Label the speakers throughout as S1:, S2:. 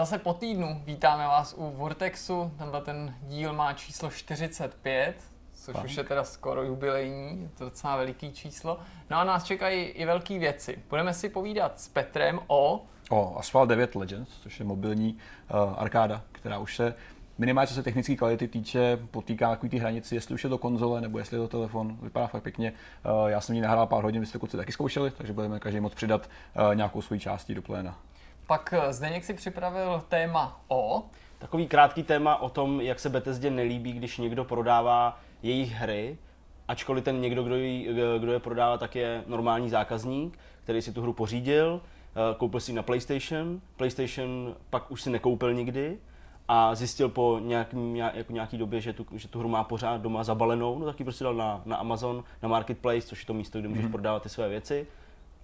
S1: Zase po týdnu vítáme vás u Vortexu. Tenhle ten díl má číslo 45, což Pan. už je teda skoro jubilejní, je to docela veliký číslo. No a nás čekají i velké věci. Budeme si povídat s Petrem o...
S2: O Asphalt 9 Legends, což je mobilní uh, arkáda, která už se minimálně co se technické kvality týče, potýká takový ty hranici, jestli už je to konzole nebo jestli je to telefon. Vypadá fakt pěkně. Uh, já jsem ji nahrál pár hodin, vy jste kluci taky zkoušeli, takže budeme každý moc přidat uh, nějakou svoji částí do pléna.
S1: Pak Zdeněk si připravil téma o...
S3: Takový krátký téma o tom, jak se Bethesdě nelíbí, když někdo prodává jejich hry, ačkoliv ten někdo, kdo, ji, kdo je prodává, tak je normální zákazník, který si tu hru pořídil, koupil si na PlayStation, PlayStation pak už si nekoupil nikdy a zjistil po nějaký, jako nějaký době, že tu, že tu hru má pořád doma zabalenou, no tak ji prostě dal na, na Amazon, na Marketplace, což je to místo, kde můžeš mm-hmm. prodávat ty své věci.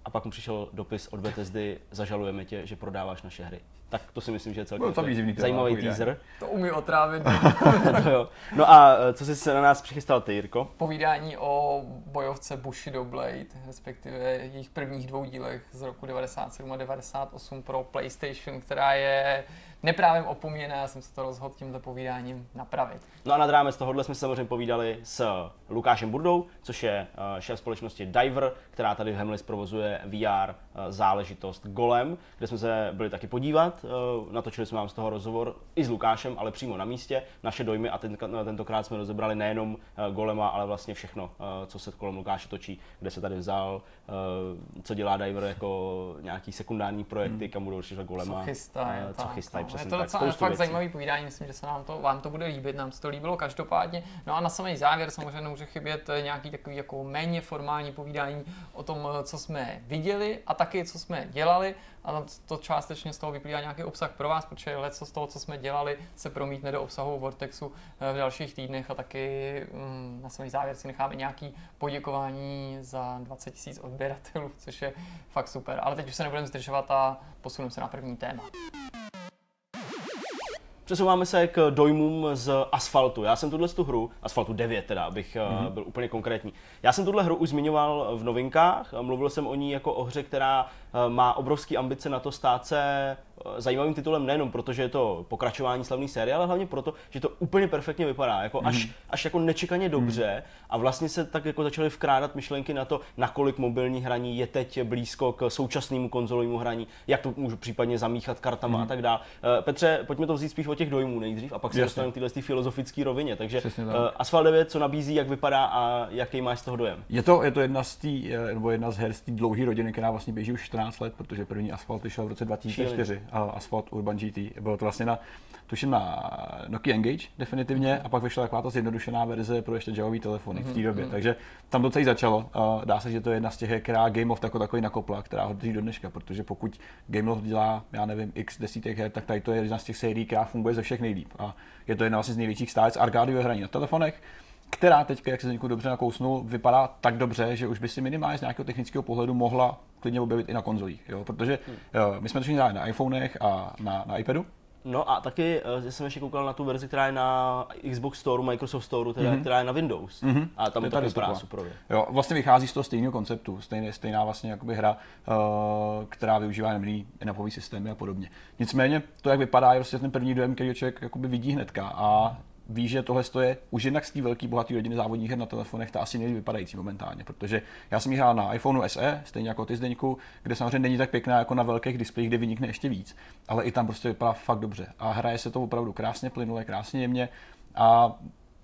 S3: A pak mu přišel dopis od Bethesdy, zažalujeme tě, že prodáváš naše hry. Tak to si myslím, že je celkem no, zajímavý teaser.
S1: To umí otrávit.
S3: no, jo. no a e, co jsi se na nás přichystal ty, Jirko?
S1: Povídání o bojovce Bushido Blade, respektive jejich prvních dvou dílech z roku 97 a 98 pro PlayStation, která je neprávem opomíjené, já jsem se to rozhodl tímto povídáním napravit.
S3: No a nad rámec tohohle jsme se samozřejmě povídali s Lukášem Burdou, což je uh, šéf společnosti Diver, která tady v Hemlis provozuje VR uh, záležitost Golem, kde jsme se byli taky podívat. Uh, natočili jsme vám z toho rozhovor i s Lukášem, ale přímo na místě, naše dojmy a ten, tentokrát jsme rozebrali nejenom Golema, ale vlastně všechno, co se kolem Lukáše točí, kde se tady vzal, co dělá Diver jako nějaký sekundární projekty, hmm. kam budou určitě Golema,
S1: co chystají,
S3: co chystají,
S1: no. Je to docela fakt věcí. zajímavý povídání, myslím, že se nám to, vám to bude líbit, nám se to líbilo každopádně. No a na samý závěr samozřejmě nemůže chybět nějaký takový jako méně formální povídání o tom, co jsme viděli a taky co jsme dělali a to částečně z toho vyplývá nějaký obsah pro vás, protože leco z toho, co jsme dělali, se promítne do obsahu Vortexu eh, v dalších týdnech a taky mm, na samý závěr si necháme nějaký poděkování za 20 000 odběratelů, což je fakt super. Ale teď už se nebudeme zdržovat a posuneme se na první téma.
S3: Přesouváme se k dojmům z Asfaltu. Já jsem tuhle tu hru, Asfaltu 9 teda, abych mm-hmm. byl úplně konkrétní. Já jsem tuhle hru už zmiňoval v novinkách, mluvil jsem o ní jako o hře, která má obrovské ambice na to stát se Eh, zajímavým titulem nejenom proto, že je to pokračování slavné série, ale hlavně proto, že to úplně perfektně vypadá, jako mm. až, mhm. až jako nečekaně dobře mm. a vlastně se tak jako začaly vkrádat myšlenky na to, nakolik mobilní hraní je teď blízko k současnému konzolovému hraní, jak to můžu případně zamíchat kartama mm. a tak dále. Uh, Petře, pojďme to vzít spíš od těch dojmů nejdřív a pak se dostaneme k téhle filozofické rovině. Takže uh, Asphalt 9, co nabízí, jak vypadá a jaký máš z toho dojem?
S2: Je to, je to jedna z tý, nebo jedna z her z té dlouhé rodiny, která vlastně běží už 14 let, protože první Asphalt vyšel v roce 2004. Asphalt Urban GT. Bylo to vlastně na, tuším na Nokia Engage definitivně a pak vyšla taková ta zjednodušená verze pro ještě javový telefony mm-hmm. v té mhm, době. Mm-hmm. Takže tam to celý začalo. Dá se, že to je jedna z těch, která Game of jako takový nakopla, která ho drží do dneška, protože pokud Game of dělá, já nevím, x desítek her, tak tady to je jedna z těch sérií, která funguje ze všech nejlíp. A je to jedna vlastně z největších stájec arkádiové hraní na telefonech která teď, jak se někoho dobře nakousnul, vypadá tak dobře, že už by si minimálně z nějakého technického pohledu mohla klidně objevit i na konzolích. Jo? Protože hmm. jo, my jsme to hráli na iPhonech a na, na iPadu,
S3: No a taky uh, jsem ještě koukal na tu verzi, která je na Xbox Store, Microsoft Store, teda, mm-hmm. která je na Windows. Mm-hmm. A tam to, to vypadá super.
S2: Jo, vlastně vychází z toho stejného konceptu, stejné, stejná vlastně jakoby hra, uh, která využívá jemný napový systémy a podobně. Nicméně to, jak vypadá, je prostě ten první dojem, který člověk jakoby vidí hnedka a ví, že tohle je už jednak z té velké bohaté rodiny závodních her na telefonech ta asi nejvíc vypadající momentálně, protože já jsem ji hrál na iPhoneu SE, stejně jako ty Zdeňku, kde samozřejmě není tak pěkná jako na velkých displejích, kde vynikne ještě víc, ale i tam prostě vypadá fakt dobře. A hraje se to opravdu krásně, plynule, krásně jemně. A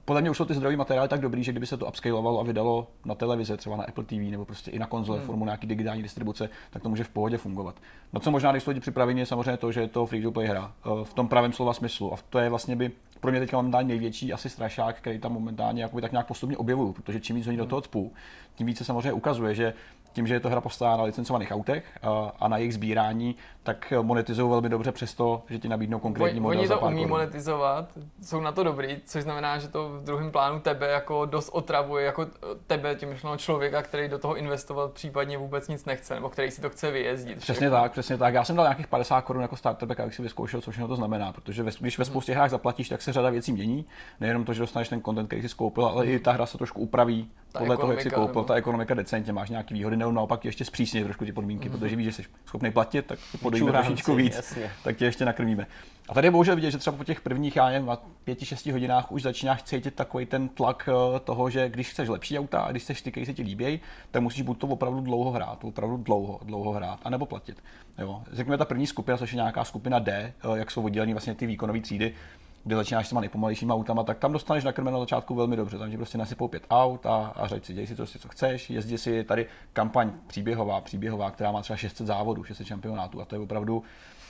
S2: podle mě už jsou ty zdrojové materiály tak dobrý, že kdyby se to upscalovalo a vydalo na televize, třeba na Apple TV nebo prostě i na konzole hmm. formou nějaký digitální distribuce, tak to může v pohodě fungovat. No co možná nejsou lidi připraveni je samozřejmě to, že je to free to play hra eh, v tom pravém slova smyslu a to je vlastně by pro mě teďka momentálně největší asi strašák, který tam momentálně tak nějak postupně objevuju, protože čím víc oni do hmm. toho cpů, tím více samozřejmě ukazuje, že tím, že je to hra postavená na licencovaných autech a, a na jejich sbírání, tak monetizují velmi dobře přesto, že ti nabídnou konkrétní model
S1: Oni
S2: to
S1: umí korun. monetizovat, jsou na to dobrý, což znamená, že to v druhém plánu tebe jako dost otravuje, jako tebe, tím myšleno člověka, který do toho investoval, případně vůbec nic nechce, nebo který si to chce vyjezdit.
S2: Přesně všechno. tak, přesně tak. Já jsem dal nějakých 50 korun jako starterback, abych si vyzkoušel, co všechno to znamená, protože když ve spoustě hrách zaplatíš, tak se řada věcí mění. Nejenom to, že dostaneš ten content, který jsi skoupil, ale i ta hra se trošku upraví
S1: Ta
S2: podle toho, jak si koupil,
S1: nebo-
S2: ta ekonomika decentně, máš nějaký výhody, nebo naopak ještě zpřísně trošku ty podmínky,
S1: Mhm.
S2: protože víš, že jsi schopný platit, tak ti podejme
S3: Čuránci,
S2: trošičku víc,
S3: jasně.
S2: tak tě ještě nakrmíme. A tady je bohužel vidět, že třeba po těch prvních, já nevím, pěti, šesti hodinách už začínáš cítit takový ten tlak eh, toho, že když chceš lepší auta a když chceš ty, které se ti líbí, tak musíš buď to opravdu dlouho hrát, opravdu dlouho, dlouho hrát, anebo platit. Jo. Řekněme ta první skupina, což je nějaká skupina D, eh, jak jsou oddělený vlastně ty výkonové třídy, kde začínáš s těma nejpomalejšíma autama, tak tam dostaneš nakrmeno na začátku velmi dobře. Tam ti prostě nasypou pět aut a, a řeď si, děj si to, co chceš, jezdí si tady kampaň příběhová, příběhová, která má třeba 600 závodů, 600 šampionátů a to je opravdu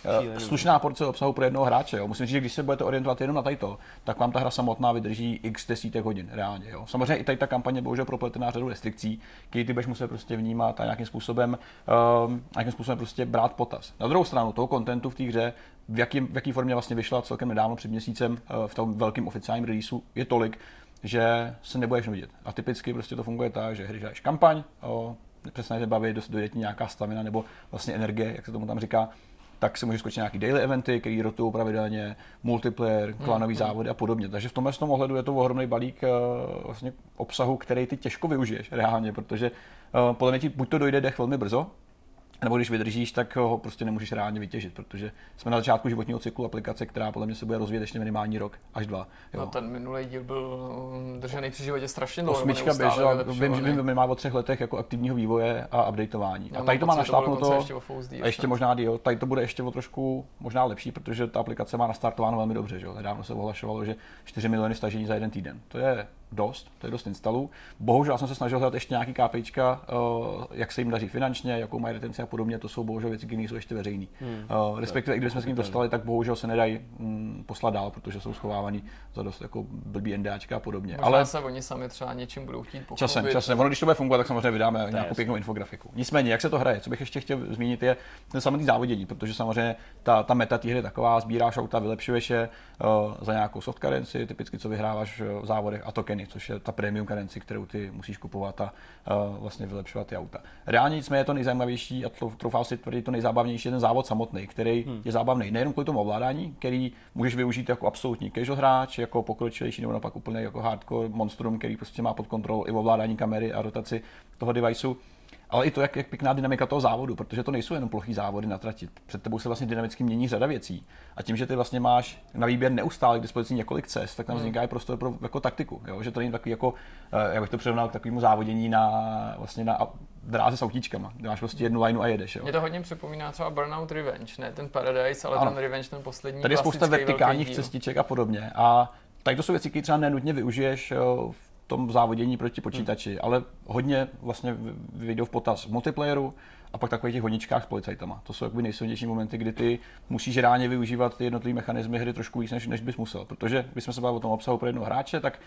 S2: eh,
S3: Šílený.
S2: slušná porce obsahu pro jednoho hráče. Jo. Musím říct, že když se budete orientovat jenom na tajto, tak vám ta hra samotná vydrží x desítek hodin, reálně. Jo. Samozřejmě i tady ta kampaně bohužel propletená řadu restrikcí, které ty budeš muset prostě vnímat a nějakým způsobem, um, nějakým způsobem prostě brát potaz. Na druhou stranu, toho kontentu v té hře, v, jakým, v jaký formě vlastně vyšla celkem nedávno před měsícem uh, v tom velkém oficiálním releaseu, je tolik, že se nebudeš nudit. A typicky prostě to funguje tak, že hry hraješ kampaň, o, přesně tě baví, dost dojde ti nějaká stamina nebo vlastně energie, jak se tomu tam říká, tak si můžeš skočit nějaký daily eventy, které rotují pravidelně, multiplayer, klanový závody a podobně. Takže v tomhle tom ohledu je to ohromný balík eh, vlastně obsahu, který ty těžko využiješ reálně, protože eh, podle mě ti buď to dojde dech velmi brzo, nebo když vydržíš, tak ho prostě nemůžeš reálně vytěžit, protože jsme na začátku životního cyklu aplikace, která podle mě se bude rozvíjet ještě minimální rok až dva. Jo.
S1: No, ten minulý díl byl um, držený při životě strašně dlouho.
S2: Osmička běžela, vím, že vím, má o třech letech jako aktivního vývoje a updateování.
S1: Já
S2: A
S1: mám
S2: tady to má
S1: to bylo
S2: našlápnuto,
S1: ještě
S2: a ještě možná díl, tady to bude ještě o trošku možná lepší, protože ta aplikace má nastartováno velmi dobře. Že? jo. Nedávno se ohlašovalo, že 4 miliony stažení za jeden týden. To je dost, to je dost instalů. Bohužel jsem se snažil hledat ještě nějaký KPIčka, uh, jak se jim daří finančně, jakou mají retenci a podobně. To jsou bohužel věci, které jsou ještě veřejné. Hmm. Uh, respektive, i když jsme s ním dostali, tak bohužel se nedají mm, poslat dál, protože jsou schovávaný za dost jako blbý NDAčka a podobně.
S1: Možná Ale se oni sami třeba něčím budou chtít pochlubit.
S2: Časem, časem. Ono, když to bude fungovat, tak samozřejmě vydáme nějakou
S3: jasný.
S2: pěknou infografiku. Nicméně, jak se to hraje? Co bych ještě chtěl zmínit, je ten samotný závodění, protože samozřejmě ta, ta meta té hry je taková, sbíráš auta, vylepšuješ je uh, za nějakou soft currency, typicky co vyhráváš v závodech, a tokeny, což je ta premium currency, kterou ty musíš kupovat a uh, vlastně vylepšovat ty auta. Reálně nicméně je to nejzajímavější a tro- troufám si tvrdit to nejzábavnější je ten závod samotný, který hmm. je zábavný nejenom kvůli tomu ovládání, který můžeš využít jako absolutní casual hráč, jako pokročilejší nebo naopak úplně jako hardcore monstrum, který prostě má pod kontrolou i ovládání kamery a rotaci toho deviceu. Ale i to, jak, jak pěkná dynamika toho závodu, protože to nejsou jenom plochý závody na trati. Před tebou se vlastně dynamicky mění řada věcí. A tím, že ty vlastně máš na výběr neustále k dispozici několik cest, tak tam vzniká i prostor pro jako taktiku. Jo? Že to není takový jako, eh, jak bych to přirovnal k takovému závodění na, vlastně na dráze s autíčkama, kde máš prostě jednu lineu a jedeš. Jo?
S1: Mě to hodně připomíná třeba Burnout Revenge, ne ten Paradise, ale
S2: Ano.
S1: ten Revenge, ten poslední
S2: Tady je spousta vertikálních cestiček a podobně. A tady to jsou věci, které třeba nenutně využiješ jo, v tom závodění proti počítači, ale hodně vlastně vy- vyjdou v potaz multiplayeru a pak takových těch honičkách s policajtama. To jsou jakoby nejsilnější momenty, kdy ty musíš reálně využívat ty jednotlivé mechanismy hry trošku víc, než, než bys musel. Protože když jsme se bavili o tom obsahu pro jednoho hráče, tak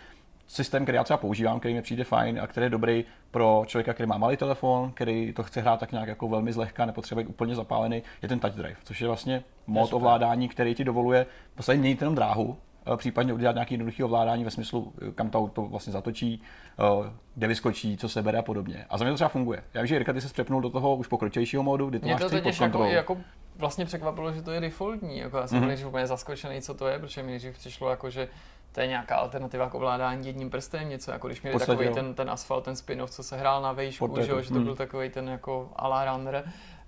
S2: systém, který já třeba používám, který mi přijde fajn a který je dobrý pro člověka, který má malý telefon, který to chce hrát tak nějak jako velmi zlehka, nepotřebuje být úplně zapálený, je ten touch drive, což je vlastně mod ovládání, který ti dovoluje v podstatě měnit jenom dráhu, případně udělat nějaký jednoduchý ovládání ve smyslu, eh, kam to auto vlastně zatočí, eh, kde vyskočí, co se bere a podobně. A za mě to třeba funguje. Já vím, že Jirka, ty se přepnul do toho už pokročilejšího módu, kdy to
S1: Mě
S2: máš
S1: to totiž jako, jako vlastně překvapilo, že to je defaultní. Jako já jsem
S2: Mhm.
S1: byl mm-hmm. úplně zaskočený, co to je, protože mi nejdřív přišlo jako, že to je nějaká alternativa k ovládání jedním prstem, něco jako když měli takový ten, ten asfalt, ten spin-off, co se hrál na vejšku, že, jo, že to byl takový ten jako a la runner.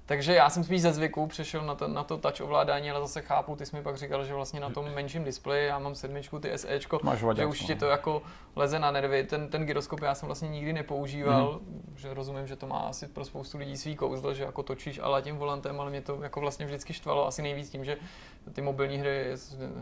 S1: Takže já jsem spíš ze zvyku přešel na, ten, na to touch ovládání, ale zase chápu, ty jsi mi pak říkal, že vlastně na tom menším displeji, já mám sedmičku, ty SEčko,
S2: Máš
S1: že už
S2: no.
S1: ti to jako leze na nervy. Ten, ten gyroskop já jsem vlastně nikdy nepoužíval,
S2: Mhm.
S1: že rozumím, že to má asi pro spoustu lidí svý kouzlo, že jako točíš ale tím volantem, ale mě to jako vlastně vždycky štvalo asi nejvíc tím, že ty mobilní hry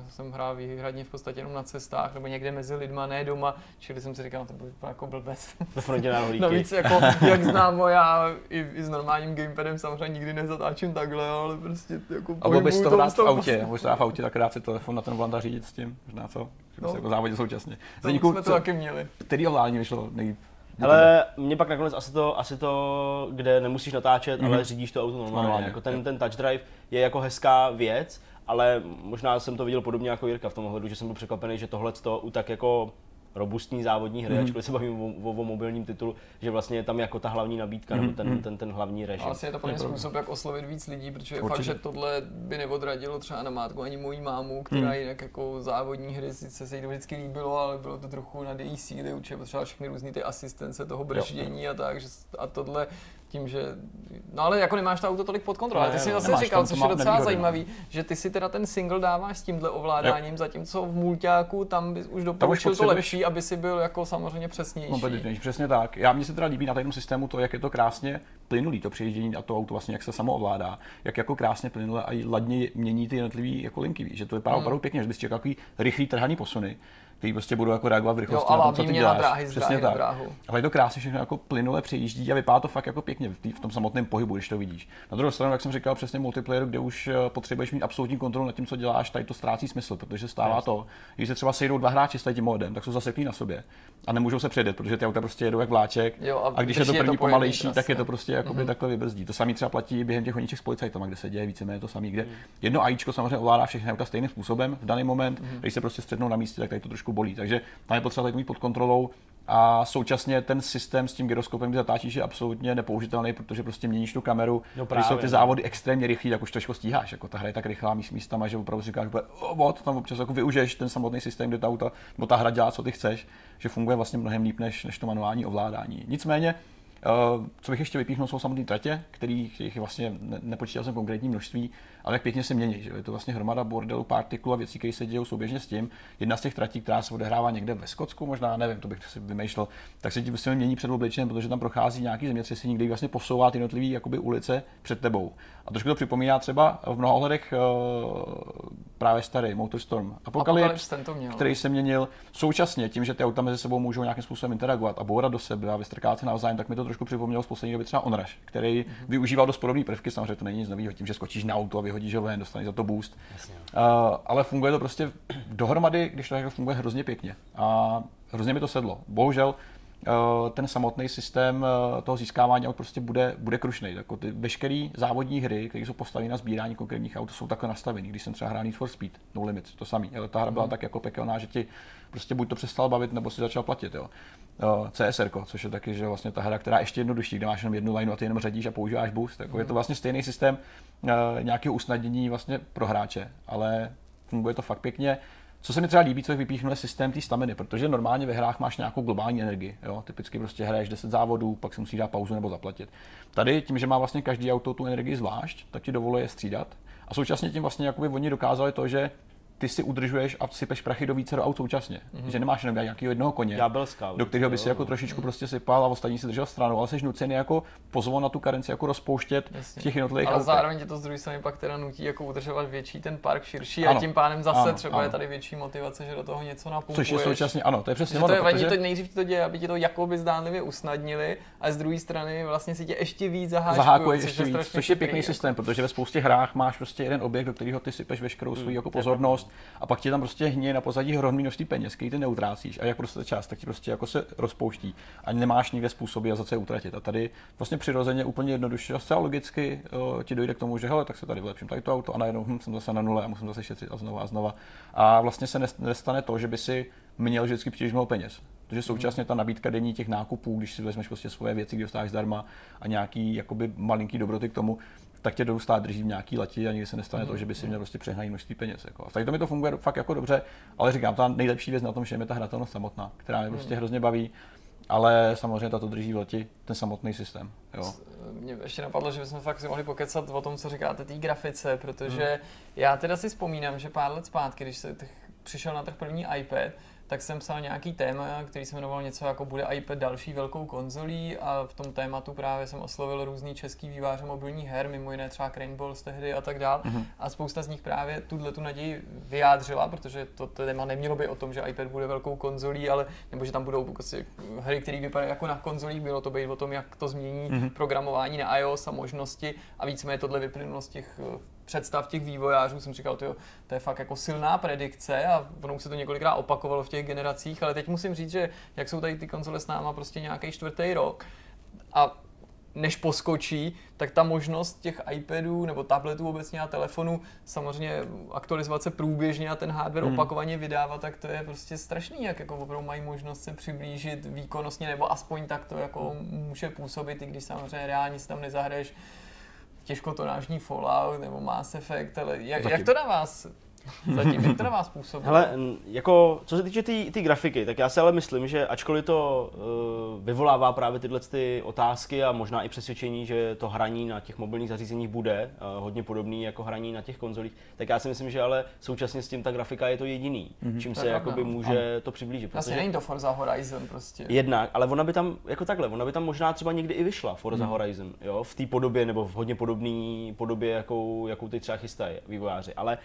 S1: jsem hrál výhradně v podstatě jenom na cestách nebo někde mezi lidma, ne doma, čili jsem si říkal, no to byl jako blbec.
S3: Ve frontě na.
S1: Navíc jako, jak známo, já i, i s normálním gamepadem samozřejmě nikdy nezatáčím takhle, ale prostě jako
S2: A bys to hrát v autě, můžeš to v autě, tak dát si telefon na ten volant a řídit s tím, možná co?
S1: No.
S2: jako závodě současně.
S1: To
S2: Zdeňku,
S1: jsme to
S2: co-
S1: taky měli.
S2: který ovládání vyšlo nejlíp?
S3: Ale mě pak nakonec asi to, asi to kde nemusíš natáčet,
S2: Mhm.
S3: ale řídíš to auto normálně.
S2: Normálně,
S3: jako ten, ten touch drive je jako hezká věc, ale možná jsem to viděl podobně jako Jirka v tom ohledu, že jsem byl překvapený, že tohle to u tak jako robustní závodní hry, mm-hmm. ačkoliv se bavíme o, o, o, mobilním titulu, že vlastně je tam jako ta hlavní nabídka mm-hmm. nebo ten, ten, ten hlavní režim.
S1: Asi je to plně způsob, jak oslovit víc lidí, protože je fakt, že tohle by neodradilo třeba na mátku ani mojí mámu, která mm. jinak jako závodní hry sice se jí to vždycky líbilo, ale bylo to trochu na její síly, určitě potřeba všechny různé ty asistence toho brždění a tak, že, a tohle tím, že... No ale jako nemáš to auto tolik pod kontrolou. ty si zase nemáš, říkal, což je docela nevýhody, zajímavý, že ty si teda ten single dáváš s tímhle ovládáním, jo. zatímco v mulťáku tam bys už doporučil to lepší, aby si byl jako samozřejmě přesnější.
S2: Kompetentnější, přesně tak. Já mně se teda líbí na tom systému to, jak je to krásně plynulý, to přejíždění a to auto vlastně, jak se samo ovládá, jak jako krásně plynule a ladně mění ty jednotlivé jako linky, že to vypadá hmm. opravdu pěkně, že bys čekal takový rychlý trhaný posuny který prostě budou jako reagovat v rychlosti jo, na to, co ty děláš.
S1: Dráhy, Přesně tak. Dráhu.
S2: Ale je to krásně všechno jako plynule přejíždí a vypadá to fakt jako pěkně v, tý, v tom samotném pohybu, když to vidíš. Na druhou stranu, jak jsem říkal, přesně multiplayer, kde už eh, potřebuješ mít absolutní kontrolu nad tím, co děláš, tady to ztrácí smysl, protože stává yes. to, když se třeba sejdou dva hráči s tím modem, tak jsou zaseklí na sobě a nemůžou se předjet, protože ty auta prostě jedou jak vláček. Jo, a, a, když je to první je to pomalejší, tak je to prostě jako mm-hmm. takhle vybrzdí. To samé třeba platí během těch honíček s policajtama, kde se děje víceméně to samé, kde mm. jedno AIčko samozřejmě ovládá všechny auta stejným způsobem v daný moment, mm. když se prostě střednou na místě, tak tady to trošku bolí. Takže tam je potřeba mít pod kontrolou a současně ten systém s tím gyroskopem, kdy zatáčíš, je absolutně nepoužitelný, protože prostě měníš tu kameru. No právě, když jsou ty no. závody extrémně rychlé, tak už to stíháš. Jako ta hra je tak rychlá míst místama, že opravdu říkáš, že oh, tam občas jako využiješ ten samotný systém, kde ta auta, nebo ta hra dělá, co ty chceš, že funguje vlastně mnohem líp než, než to manuální ovládání. Nicméně, Uh, co bych ještě vypíchnul, jsou samotné tratě, kterých vlastně ne, nepočítal jsem konkrétní množství, ale jak pěkně se mění. Že? Je to vlastně hromada bordelu, partiklů a věcí, které se dějí souběžně s tím. Jedna z těch tratí, která se odehrává někde ve Skotsku, možná nevím, to bych si vymýšlel, tak se ti prostě mění před obličejem, protože tam prochází nějaký zemětřesení, kde vlastně posouvá ty jednotlivé jakoby, ulice před tebou. A trošku to připomíná třeba v mnoha ohledech uh, právě starý Motorstorm Apocalypse, který se měnil současně tím, že ty auta mezi sebou můžou nějakým způsobem interagovat a bourat do sebe a vystrkávat se navzájem, tak mi to trošku připomnělo z poslední doby třeba Onrush, který mm-hmm. využíval dost podobné prvky, samozřejmě to není nic nového, tím, že skočíš na auto a vyhodíš ho ven, dostaneš za to boost. Jasně. Uh, ale funguje to prostě dohromady, když to jako funguje hrozně pěkně. A hrozně mi to sedlo. Bohužel Eh, ten samotný systém eh, toho získávání aut prostě bude, bude krušný. Jako ty veškeré závodní hry, které jsou postaveny na sbírání konkrétních aut, jsou takhle nastaveny. Když jsem třeba hrál Need for Speed, No Limits, to samý. Ale ta hra byla mm. tak jako pekelná, že ti prostě buď to přestal bavit, nebo si začal platit. Jo. Eh, CSR, což je taky že vlastně ta hra, která je ještě jednodušší, kde máš jenom jednu line a ty jenom řadíš a používáš boost. Jako. Je to vlastně stejný systém uh, nějakého usnadnění vlastně pro hráče, ale funguje to fakt pěkně. Co se mi třeba líbí, co je vypíchnu, je systém té staminy, protože normálně ve hrách máš nějakou globální energii. Jo? Typicky prostě hraješ 10 závodů, pak si musíš dát pauzu nebo zaplatit. Tady tím, že má vlastně každý auto tu energii zvlášť, tak ti dovoluje střídat. A současně tím vlastně jakoby oni dokázali to, že ty si udržuješ a sypeš prachy do více do aut současně. Mm-hmm. Že nemáš jenom nějakého jednoho koně,
S3: scout,
S2: do kterého by si jako trošičku prostě sypal a ostatní si držel stranu, ale jsi nucený jako pozvon na tu karenci jako rozpouštět Jasně. v těch jednotlivých
S1: Ale autech. zároveň tě to z druhé strany pak teda nutí jako udržovat větší ten park širší ano. a tím pádem zase ano, třeba ano. je tady větší motivace, že do toho něco napumpuješ.
S2: Což je současně, ano, to je přesně
S1: ono, to je protože... to nejdřív to děje, aby ti to jakoby zdánlivě usnadnili, a z druhé strany vlastně si tě ještě víc zaháčkuje,
S2: ještě víc, což je pěkný systém, protože ve spoustě hrách máš prostě jeden objekt, do kterého ty sypeš veškerou svou jako pozornost a pak ti tam prostě hně na pozadí hromný množství peněz, který ty neutrácíš a jak prostě čas, tak ti prostě jako se rozpouští a nemáš nikde způsoby, a za co je utratit. A tady vlastně přirozeně úplně jednoduše a zcela logicky uh, ti dojde k tomu, že hele, tak se tady vylepším tady to auto a najednou hm, jsem zase na nule a musím zase šetřit a znova a znova. A vlastně se nestane to, že by si měl vždycky příliš mnoho peněz. Protože současně ta nabídka denní těch nákupů, když si vezmeš prostě svoje věci, kde dostáváš zdarma a nějaký jakoby malinký dobroty k tomu, tak tě jdou stát drží v nějaký leti a nikdy se nestane mm. to, mhm. že by si měl prostě přehnaný množství peněz. Jako. A tady to mi to funguje fakt jako dobře, ale říkám, ta nejlepší věc na tom, že je ta hratelnost samotná, která mě prostě mm. hrozně baví. Ale samozřejmě tato drží v leti ten samotný systém. Jo.
S1: Mě ještě napadlo, že bychom fakt si mohli pokecat o tom, co říkáte té grafice, protože mm. já teda si vzpomínám, že pár let zpátky, když se přišel na trh první iPad, tak jsem psal nějaký téma, který se jmenoval něco jako bude iPad další velkou konzolí a v tom tématu právě jsem oslovil různý český výváře mobilních her, mimo jiné třeba Craneballs tehdy a tak dál. Mm-hmm. A spousta z nich právě tuhle tu naději vyjádřila, protože to téma nemělo by o tom, že iPad bude velkou konzolí, ale nebo že tam budou prostě hry, které vypadají jako na konzolích, bylo to být o tom, jak to změní mm-hmm. programování na iOS a možnosti a víceméně tohle vyplynulo z těch představ těch vývojářů jsem říkal, tyjo, to je fakt jako silná predikce a ono se to několikrát opakovalo v těch generacích, ale teď musím říct, že jak jsou tady ty konzole s náma prostě nějaký čtvrtý rok a než poskočí, tak ta možnost těch iPadů nebo tabletů obecně a telefonů samozřejmě aktualizovat se průběžně a ten hardware hmm. opakovaně vydávat, tak to je prostě strašný, jak jako opravdu mají možnost se přiblížit výkonnostně, nebo aspoň tak to jako může působit, i když samozřejmě reálně si tam nezahraješ těžkotonážní Fallout nebo Mass Effect, ale jak, jak to na vás Zatím, vás působí?
S3: Hele, jako, co se týče té tý, tý grafiky, tak já si ale myslím, že ačkoliv to uh, vyvolává právě tyhle ty otázky a možná i přesvědčení, že to hraní na těch mobilních zařízeních bude uh, hodně podobný jako hraní na těch konzolích, tak já si myslím, že ale současně s tím ta grafika je to jediný, mm-hmm. čím to se jakoby může ano. to přiblížit.
S1: Vlastně není to Forza Horizon prostě.
S3: Jednak, ale ona by tam, jako takhle, ona by tam možná třeba někdy i vyšla, Forza mm. Horizon, jo, v té podobě nebo v hodně podobné podobě, jakou, jakou ty třeba chystají vývojáři. Ale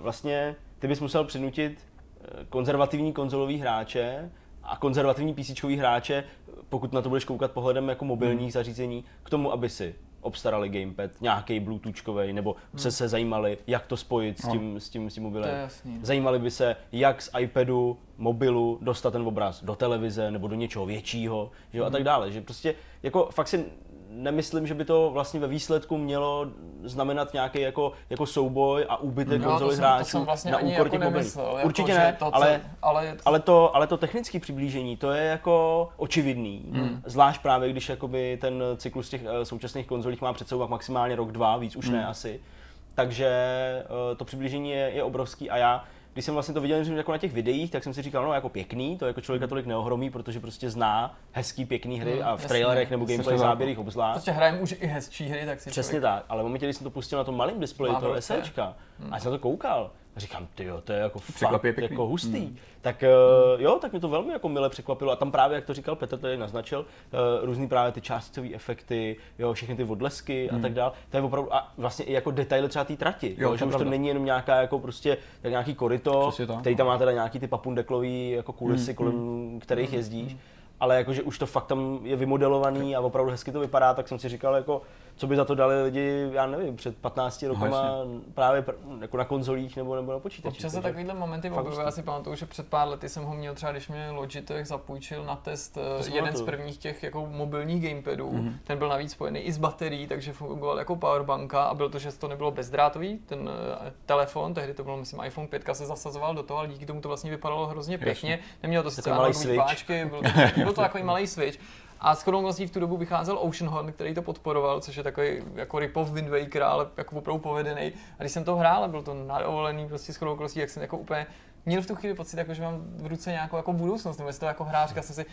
S3: vlastně ty bys musel přinutit eh, konzervativní konzolový hráče a konzervativní PC hráče, pokud na to budeš koukat pohledem jako mobilních hmm. zařízení, k tomu, aby si obstarali gamepad, nějaký bluetoothkový, nebo hmm. se se zajímali, jak to spojit s no. tím, s tím, s tím mobilem. Zajímali by se, jak z iPadu, mobilu dostat ten obraz do televize nebo do něčeho většího, že jo, hmm. a tak dále. Že prostě jako fakt si nemyslím, že by to vlastně ve výsledku mělo znamenat nějaký jako, jako souboj a úbytek no, konzoli hráčů
S1: vlastně
S3: na úkor
S1: těch
S3: jako Jako Určitě ne, to, ale, ale, ale, to, ale to technické přiblížení, to je jako očividný. Hmm. Zvlášť právě, když jakoby ten cyklus těch uh, současných konzolích má před sebou maximálně rok, dva, víc už hmm. ne asi. Takže uh, to přiblížení je, je obrovský a já když jsem vlastně to viděl jako na těch videích, tak jsem si říkal, no jako pěkný, to jako člověka tolik neohromí, protože prostě zná hezký, pěkný hry mm, a v trailerech nebo gameplay záběrích obzvlášť.
S1: Prostě hrajeme už i hezčí hry, tak si
S3: Přesně člověk... tak, ale v momentě, kdy jsem to pustil na tom malém displeji toho SLčka, hmm. a jsem to koukal, říkám, ty jo, to je jako fakt jako hustý. Hmm. Tak uh, jo, tak mě to velmi jako mile překvapilo. A tam právě, jak to říkal Petr, tady naznačil, uh, různý právě ty částicové efekty, jo, všechny ty odlesky hmm. a tak dále. To je opravdu, a vlastně i jako detaily třeba té trati, jo, jo, že už pravda. to není jenom nějaká jako prostě tak nějaký korito, který tam má teda nějaký ty papundeklový jako kulisy, hmm. kolem hmm. kterých hmm. jezdíš. Hmm ale jakože už to fakt tam je vymodelovaný a opravdu hezky to vypadá, tak jsem si říkal, jako, co by za to dali lidi, já nevím, před 15 no, rokama právě pr- jako na konzolích nebo, nebo na počítači.
S1: Občas se takovýhle momenty objevují, já si pamatuju, že před pár lety jsem ho měl třeba, když mě Logitech zapůjčil na test eh, jeden z prvních těch jako mobilních gamepadů. Mm-hmm. Ten byl navíc spojený i s baterií, takže fungoval jako powerbanka a bylo to, že to nebylo bezdrátový, ten uh, telefon, tehdy to bylo, myslím, iPhone 5 se zasazoval do toho, ale díky tomu to vlastně vypadalo hrozně pěkně. Nemělo to sice páčky, byl to, byl to takový malý switch. A s vlastní v tu dobu vycházel Oceanhorn, který to podporoval, což je takový jako rip-off Wind Waker, ale jako opravdu povedený. A když jsem to hrál, byl to nadovolený, prostě s chodou jak jsem jako úplně měl v tu chvíli pocit, jako, že mám v ruce nějakou jako budoucnost, nebo jestli to jako hráč, jsem si,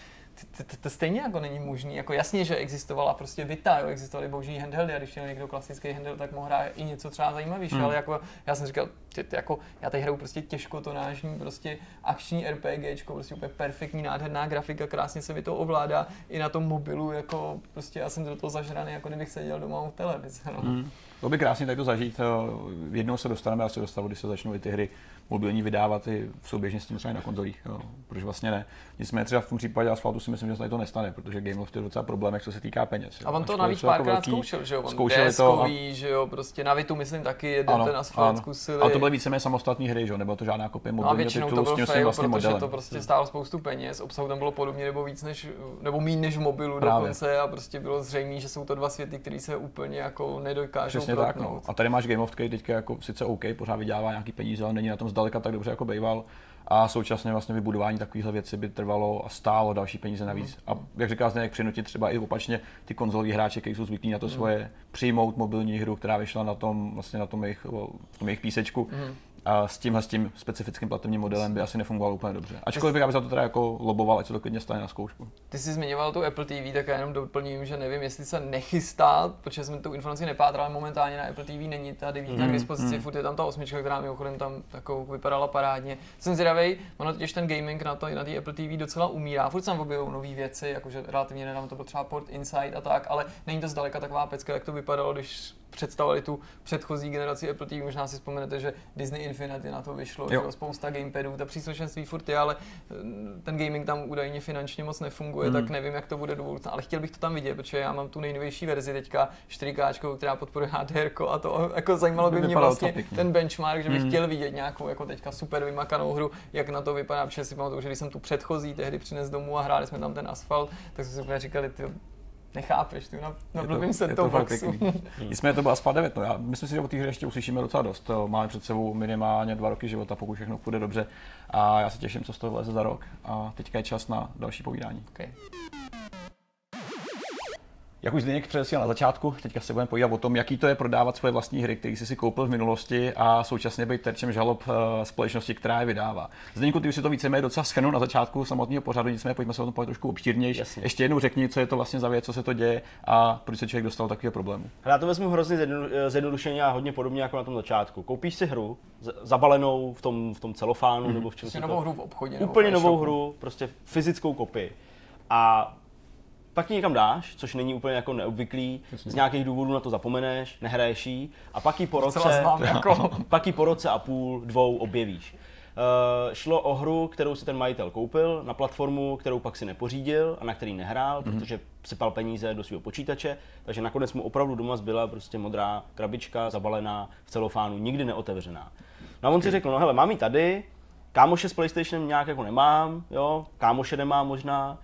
S1: to stejně jako není možný. Jako jasně, že existovala prostě Vita, jo, existovaly boží handheldy a když měl někdo klasický handheld, tak mohl hrát i něco třeba zajímavější, hmm. ale jako já jsem říkal, ty, ty, jako, já tady hraju prostě těžkotonážní, prostě akční RPGčko, prostě úplně perfektní, nádherná grafika, krásně se mi to ovládá i na tom mobilu, jako prostě já jsem do toho zažraný, jako kdybych seděl doma u televize. No. Hmm.
S2: To by krásně tak to zažít. Jednou se dostaneme asi do stavu, kdy se začnou i ty hry mobilní vydávat i souběžně s tím třeba na konzolích. Jo. Proč vlastně ne? Nicméně třeba v tom případě asfaltu si myslím, že se to nestane, protože Gameloft je docela problém, co se týká peněz.
S1: Jo. A on to navíc párkrát jako zkoušel, že jo? On zkoušeli to. A... že jo, prostě na Vitu myslím taky jeden ano, ten asfalt ano. zkusili.
S2: Ale to byly víceméně samostatné hry, že jo? Nebylo to žádná kopie mobilního
S1: titulu to byl s tím fail, vlastně protože modelem. to prostě stálo spoustu peněz, obsahu tam bylo podobně nebo víc než, nebo méně než v mobilu Právě. dokonce a prostě bylo zřejmé, že jsou to dva světy, které se úplně jako nedokážou
S2: Přesně tak, no. A tady máš Game of teďka jako sice OK, pořád vydělává nějaký peníze, ale není na tom zdaleka tak dobře jako býval. A současně vlastně vybudování takovýchhle věcí by trvalo a stálo další peníze navíc. A jak říká Zdeněk, přinutit třeba i opačně ty konzoloví hráče, kteří jsou zvyklí na to svoje, přijmout mobilní hru, která vyšla na tom, vlastně na tom jejich, tom jejich písečku. Mm a s tímhle s tím specifickým platebním modelem by asi nefungoval úplně dobře. Ačkoliv bych za to teda jako loboval, ať se to klidně stane na zkoušku.
S1: Ty jsi zmiňoval tu Apple TV, tak já jenom doplním, že nevím, jestli se nechystá, protože jsme tu informaci nepátral, ale momentálně na Apple TV není ta devítka mm, k dispozici, mm. furt je tam ta osmička, která mimochodem tam takovou vypadala parádně. Jsem zvědavý, ono totiž ten gaming na to na té Apple TV docela umírá, furt tam objevují nové věci, jakože relativně nedávno to byl třeba port Inside a tak, ale není to zdaleka taková pecka, jak to vypadalo, když představovali tu předchozí generaci Apple TV. Možná si vzpomenete, že Disney Infinity na to vyšlo, jo. že spousta gamepadů, ta příslušenství furt je, ale eh, ten gaming tam údajně finančně moc nefunguje, hmm. tak nevím, jak to bude do budoucna. Ale chtěl bych to tam vidět, protože já mám tu nejnovější verzi teďka 4K, která podporuje HDR a to jako zajímalo by mě vlastně ten benchmark, že bych hmm. chtěl vidět nějakou jako teďka super vymakanou hru, jak na to vypadá, protože si pamatuju, že když jsem tu předchozí tehdy přines domů a hráli jsme tam ten asfalt, tak jsme si říkali, ty, nechápeš, tu na, na blbým set
S2: fakt
S1: boxu.
S2: Nicméně to byla Asphalt 9, no já myslím si, že o té hře ještě uslyšíme docela dost. Máme před sebou minimálně dva roky života, pokud všechno půjde dobře. A já se těším, co z toho vleze za rok. A teďka je čas na další povídání.
S1: Okay.
S2: Jak už Zdeněk předesil na začátku, teďka se budeme povídat o tom, jaký to je prodávat svoje vlastní hry, které jsi si koupil v minulosti a současně být terčem žalob uh, společnosti, která je vydává. Zdeněku, ty už si to víceméně docela schrnul na začátku samotného pořadu, nicméně pojďme se o tom povědět trošku obšírněji. Ještě jednou řekni, co je to vlastně za věc, co se to děje a proč se člověk dostal do takového problému.
S3: Já to vezmu hrozně zjednodušeně a hodně podobně jako na tom začátku. Koupíš si hru zabalenou v tom, v tom celofánu mm. nebo v čem
S1: si novou to... hru v obchodě.
S3: Úplně novou hru, prostě fyzickou kopii. A pak ji někam dáš, což není úplně jako neobvyklý, Jasně. z nějakých důvodů na to zapomeneš, nehraješ jí a pak ji po roce,
S1: jako.
S3: pak ji po roce a půl, dvou objevíš. Uh, šlo o hru, kterou si ten majitel koupil na platformu, kterou pak si nepořídil a na který nehrál, mm-hmm. protože sypal peníze do svého počítače, takže nakonec mu opravdu doma zbyla prostě modrá krabička zabalená v celofánu, nikdy neotevřená. No a on si řekl, no hele, mám ji tady, kámoše s PlayStationem nějak jako nemám, jo, kámoše nemám možná,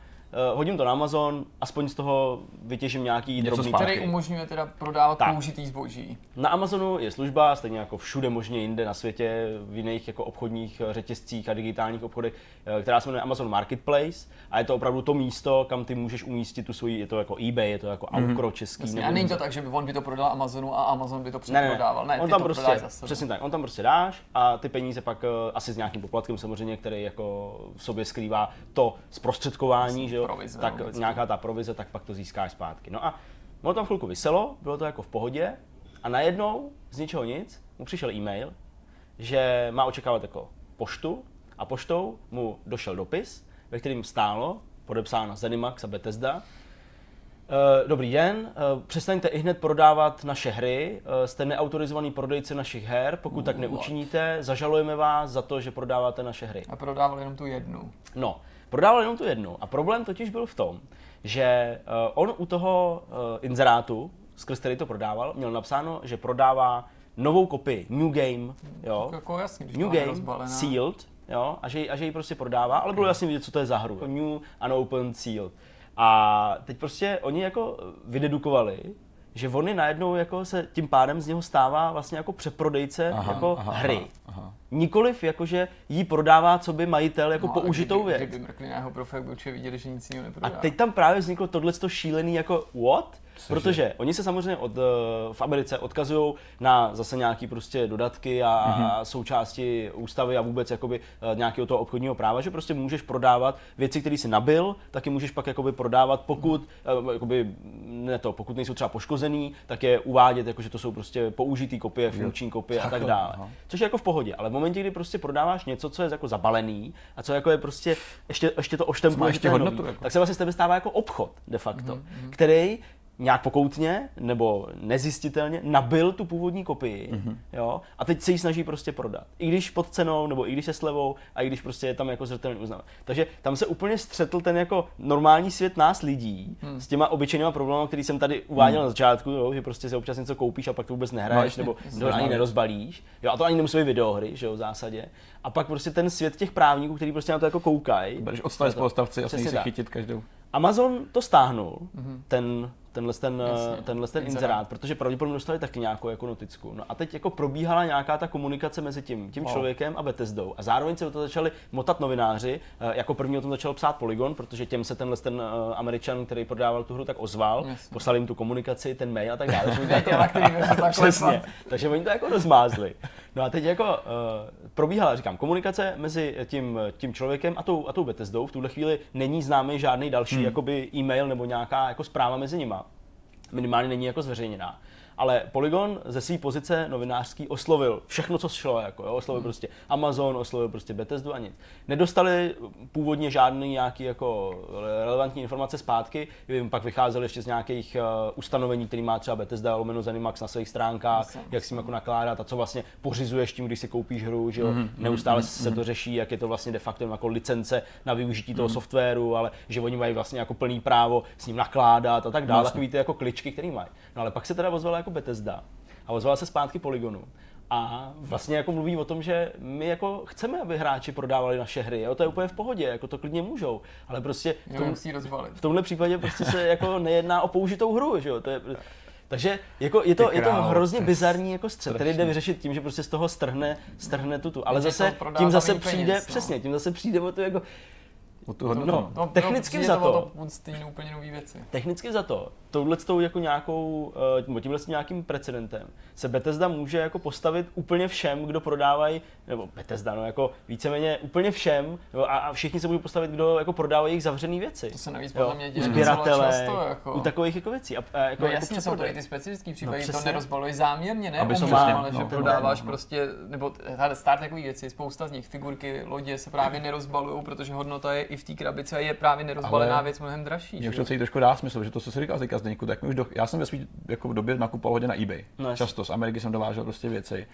S3: uh, hodím to na Amazon, aspoň z toho vytěžím nějaký Něco drobný
S1: zpátky. Který umožňuje teda prodávat tak. použitý zboží.
S3: Na Amazonu je služba, stejně jako všude možně jinde na světě, v jiných jako obchodních eh, řetězcích a digitálních obchodech, eh, která se jmenuje Amazon Marketplace a je to opravdu to místo, kam ty můžeš umístit tu svoji, je to jako eBay, je to jako mm-hmm. Aukro český.
S1: Jasně, a není to tak, že by on by to prodal Amazonu a Amazon by to přeprodával. Ne, ne, ne.
S3: on tam prostě, přesně tak, on tam prostě dáš a ty peníze pak asi s nějakým poplatkem samozřejmě, který jako v sobě skrývá to zprostředkování, že jo, provize, tak no, nějaká ta provize, tak pak to získáš zpátky. No a ono tam chvilku vyselo, bylo to jako v pohodě a najednou z ničeho nic mu přišel e-mail, že má očekávat jako poštu a poštou mu došel dopis, ve kterým stálo, podepsáno Zenimax a Bethesda, Uh, dobrý den, uh, přestaňte i hned prodávat naše hry, uh, jste neautorizovaný prodejce našich her, pokud tak neučiníte, zažalujeme vás za to, že prodáváte naše hry.
S1: A prodával jenom tu jednu.
S3: No, Prodával jenom tu jednu. A problém totiž byl v tom, že uh, on u toho uh, inzerátu, skrz který to prodával, měl napsáno, že prodává novou kopii, New Game, jo.
S1: Jako jasný,
S3: New Game, rozbalená. sealed, jo, a že, a že ji prostě prodává, ale bylo jasně vidět, co to je za hru. New Unopened Sealed. A teď prostě oni jako vydedukovali, že on je najednou jako se tím pádem z něho stává vlastně jako přeprodejce aha, jako aha, hry. Aha, aha. Nikoliv jakože jí prodává, co by majitel jako no, použitou
S1: kdyby,
S3: věc.
S1: Kdyby mrkli na jeho profil, by určitě viděli, že nic jiného neprodává.
S3: A teď tam právě vzniklo tohle šílený jako what? Protože oni se samozřejmě od, eh, v Americe odkazují na zase nějaký prostě dodatky a, mm-hmm. součásti ústavy a vůbec jakoby eh, nějakého toho obchodního práva, že prostě můžeš prodávat věci, které si nabil, taky můžeš pak jakoby prodávat, pokud, mm. jakoby, ne to, pokud nejsou třeba poškozený, tak je uvádět, jako, že to jsou prostě použitý kopie, funkční kopie a tak dále. Aha. Což je jako v pohodě, ale v momentě, kdy prostě prodáváš něco, co je jako zabalený a co jako je prostě ještě, ještě to oštempuje, ještě hodnotu, jako. tak se vlastně z tebe stává jako obchod de facto, mm-hmm. který nějak pokoutně nebo nezjistitelně nabil tu původní kopii mm-hmm. jo, a teď se ji snaží prostě prodat. I když pod cenou, nebo i když se slevou, a i když prostě je tam jako zřetelně uznat. Takže tam se úplně střetl ten jako normální svět nás lidí mm. s těma obyčejnými problémy, který jsem tady uváděl mm. na začátku, jo, že prostě si občas něco koupíš a pak to vůbec nehraješ, no, nebo to ani nerozbalíš. Jo, a to ani nemusí být videohry, že jo, v zásadě. A pak prostě ten svět těch právníků, který prostě na to jako koukají.
S2: Budeš odstavit spolustavci a si chytit každou.
S3: Amazon to stáhnul, mm-hmm. ten tenhle ten, Jasně, tenhle ten inzerát, inzerát, protože pravděpodobně dostali taky nějakou jako noticku. No a teď jako probíhala nějaká ta komunikace mezi tím, tím wow. člověkem a Bethesdou. A zároveň se do toho začali motat novináři, eh, jako první o tom začal psát Polygon, protože těm se tenhle ten uh, američan, který prodával tu hru, tak ozval, Jasně. poslal jim tu komunikaci, ten mail a tak dále. Přesně. Takže oni to jako rozmázli. No a teď jako uh, probíhala, říkám, komunikace mezi tím, tím člověkem a tou, a tou Bethesdou. V tuhle chvíli není známý žádný další hmm. jakoby e-mail nebo nějaká jako zpráva mezi nima minimálně není jako zveřejněná ale Polygon ze své pozice novinářský oslovil všechno, co šlo, jako, jo, oslovil hmm. prostě Amazon, oslovil prostě Bethesdu a nic. Nedostali původně žádný nějaký jako relevantní informace zpátky, jim pak vycházeli ještě z nějakých uh, ustanovení, který má třeba Bethesda lomeno Zenimax na svých stránkách, Myslím. jak s tím jako nakládat a co vlastně pořizuješ tím, když si koupíš hru, že jo, mm-hmm. neustále mm-hmm. se to řeší, jak je to vlastně de facto jako licence na využití toho mm-hmm. softwaru, ale že oni mají vlastně jako plný právo s ním nakládat a tak dále, takový ty jako kličky, který mají. No ale pak se teda ozval jako jako Bethesda a ozval se zpátky Polygonu A vlastně jako mluví o tom, že my jako chceme, aby hráči prodávali naše hry. Jo? To je úplně v pohodě, jako to klidně můžou. Ale prostě v, tom, v tomhle případě prostě se jako nejedná o použitou hru. Že jo? To je, takže jako je to, je to hrozně bizarní jako střed, který jde vyřešit tím, že prostě z toho strhne, strhne tutu. Ale zase tím zase přijde, peněz, no. přesně, tím zase přijde o to jako,
S2: o tu hodnotu. No,
S1: no, technicky no, za to, to stejně úplně nový věci.
S3: Technicky za to, touhle jako nějakou, uh, tímhle nějakým precedentem se Bethesda může jako postavit úplně všem, kdo prodávají, nebo Bethesda, no jako víceméně úplně všem, jo, a, a všichni se budou postavit, kdo jako prodávají jejich zavřený věci.
S1: To se navíc podle mě děje sběratele, často, jako.
S3: u takových jako věcí. A,
S1: a jako, no jako jasně, jsou to i ty specifické případy, no, to nerozbaluješ záměrně, ne? Aby umím, ale no, že prodáváš no. prostě, nebo start takových věcí, spousta z nich, figurky, lodě se právě nerozbalují, protože hodnota je i v té krabici a je právě nerozbalená ale věc mnohem dražší.
S2: Mně už to celý trošku dá smysl, že to, co se říkal teďka Zdeňku, tak už do, já jsem ve svým jako době nakupoval hodně na eBay. No, Často z Ameriky jsem dovážel prostě věci.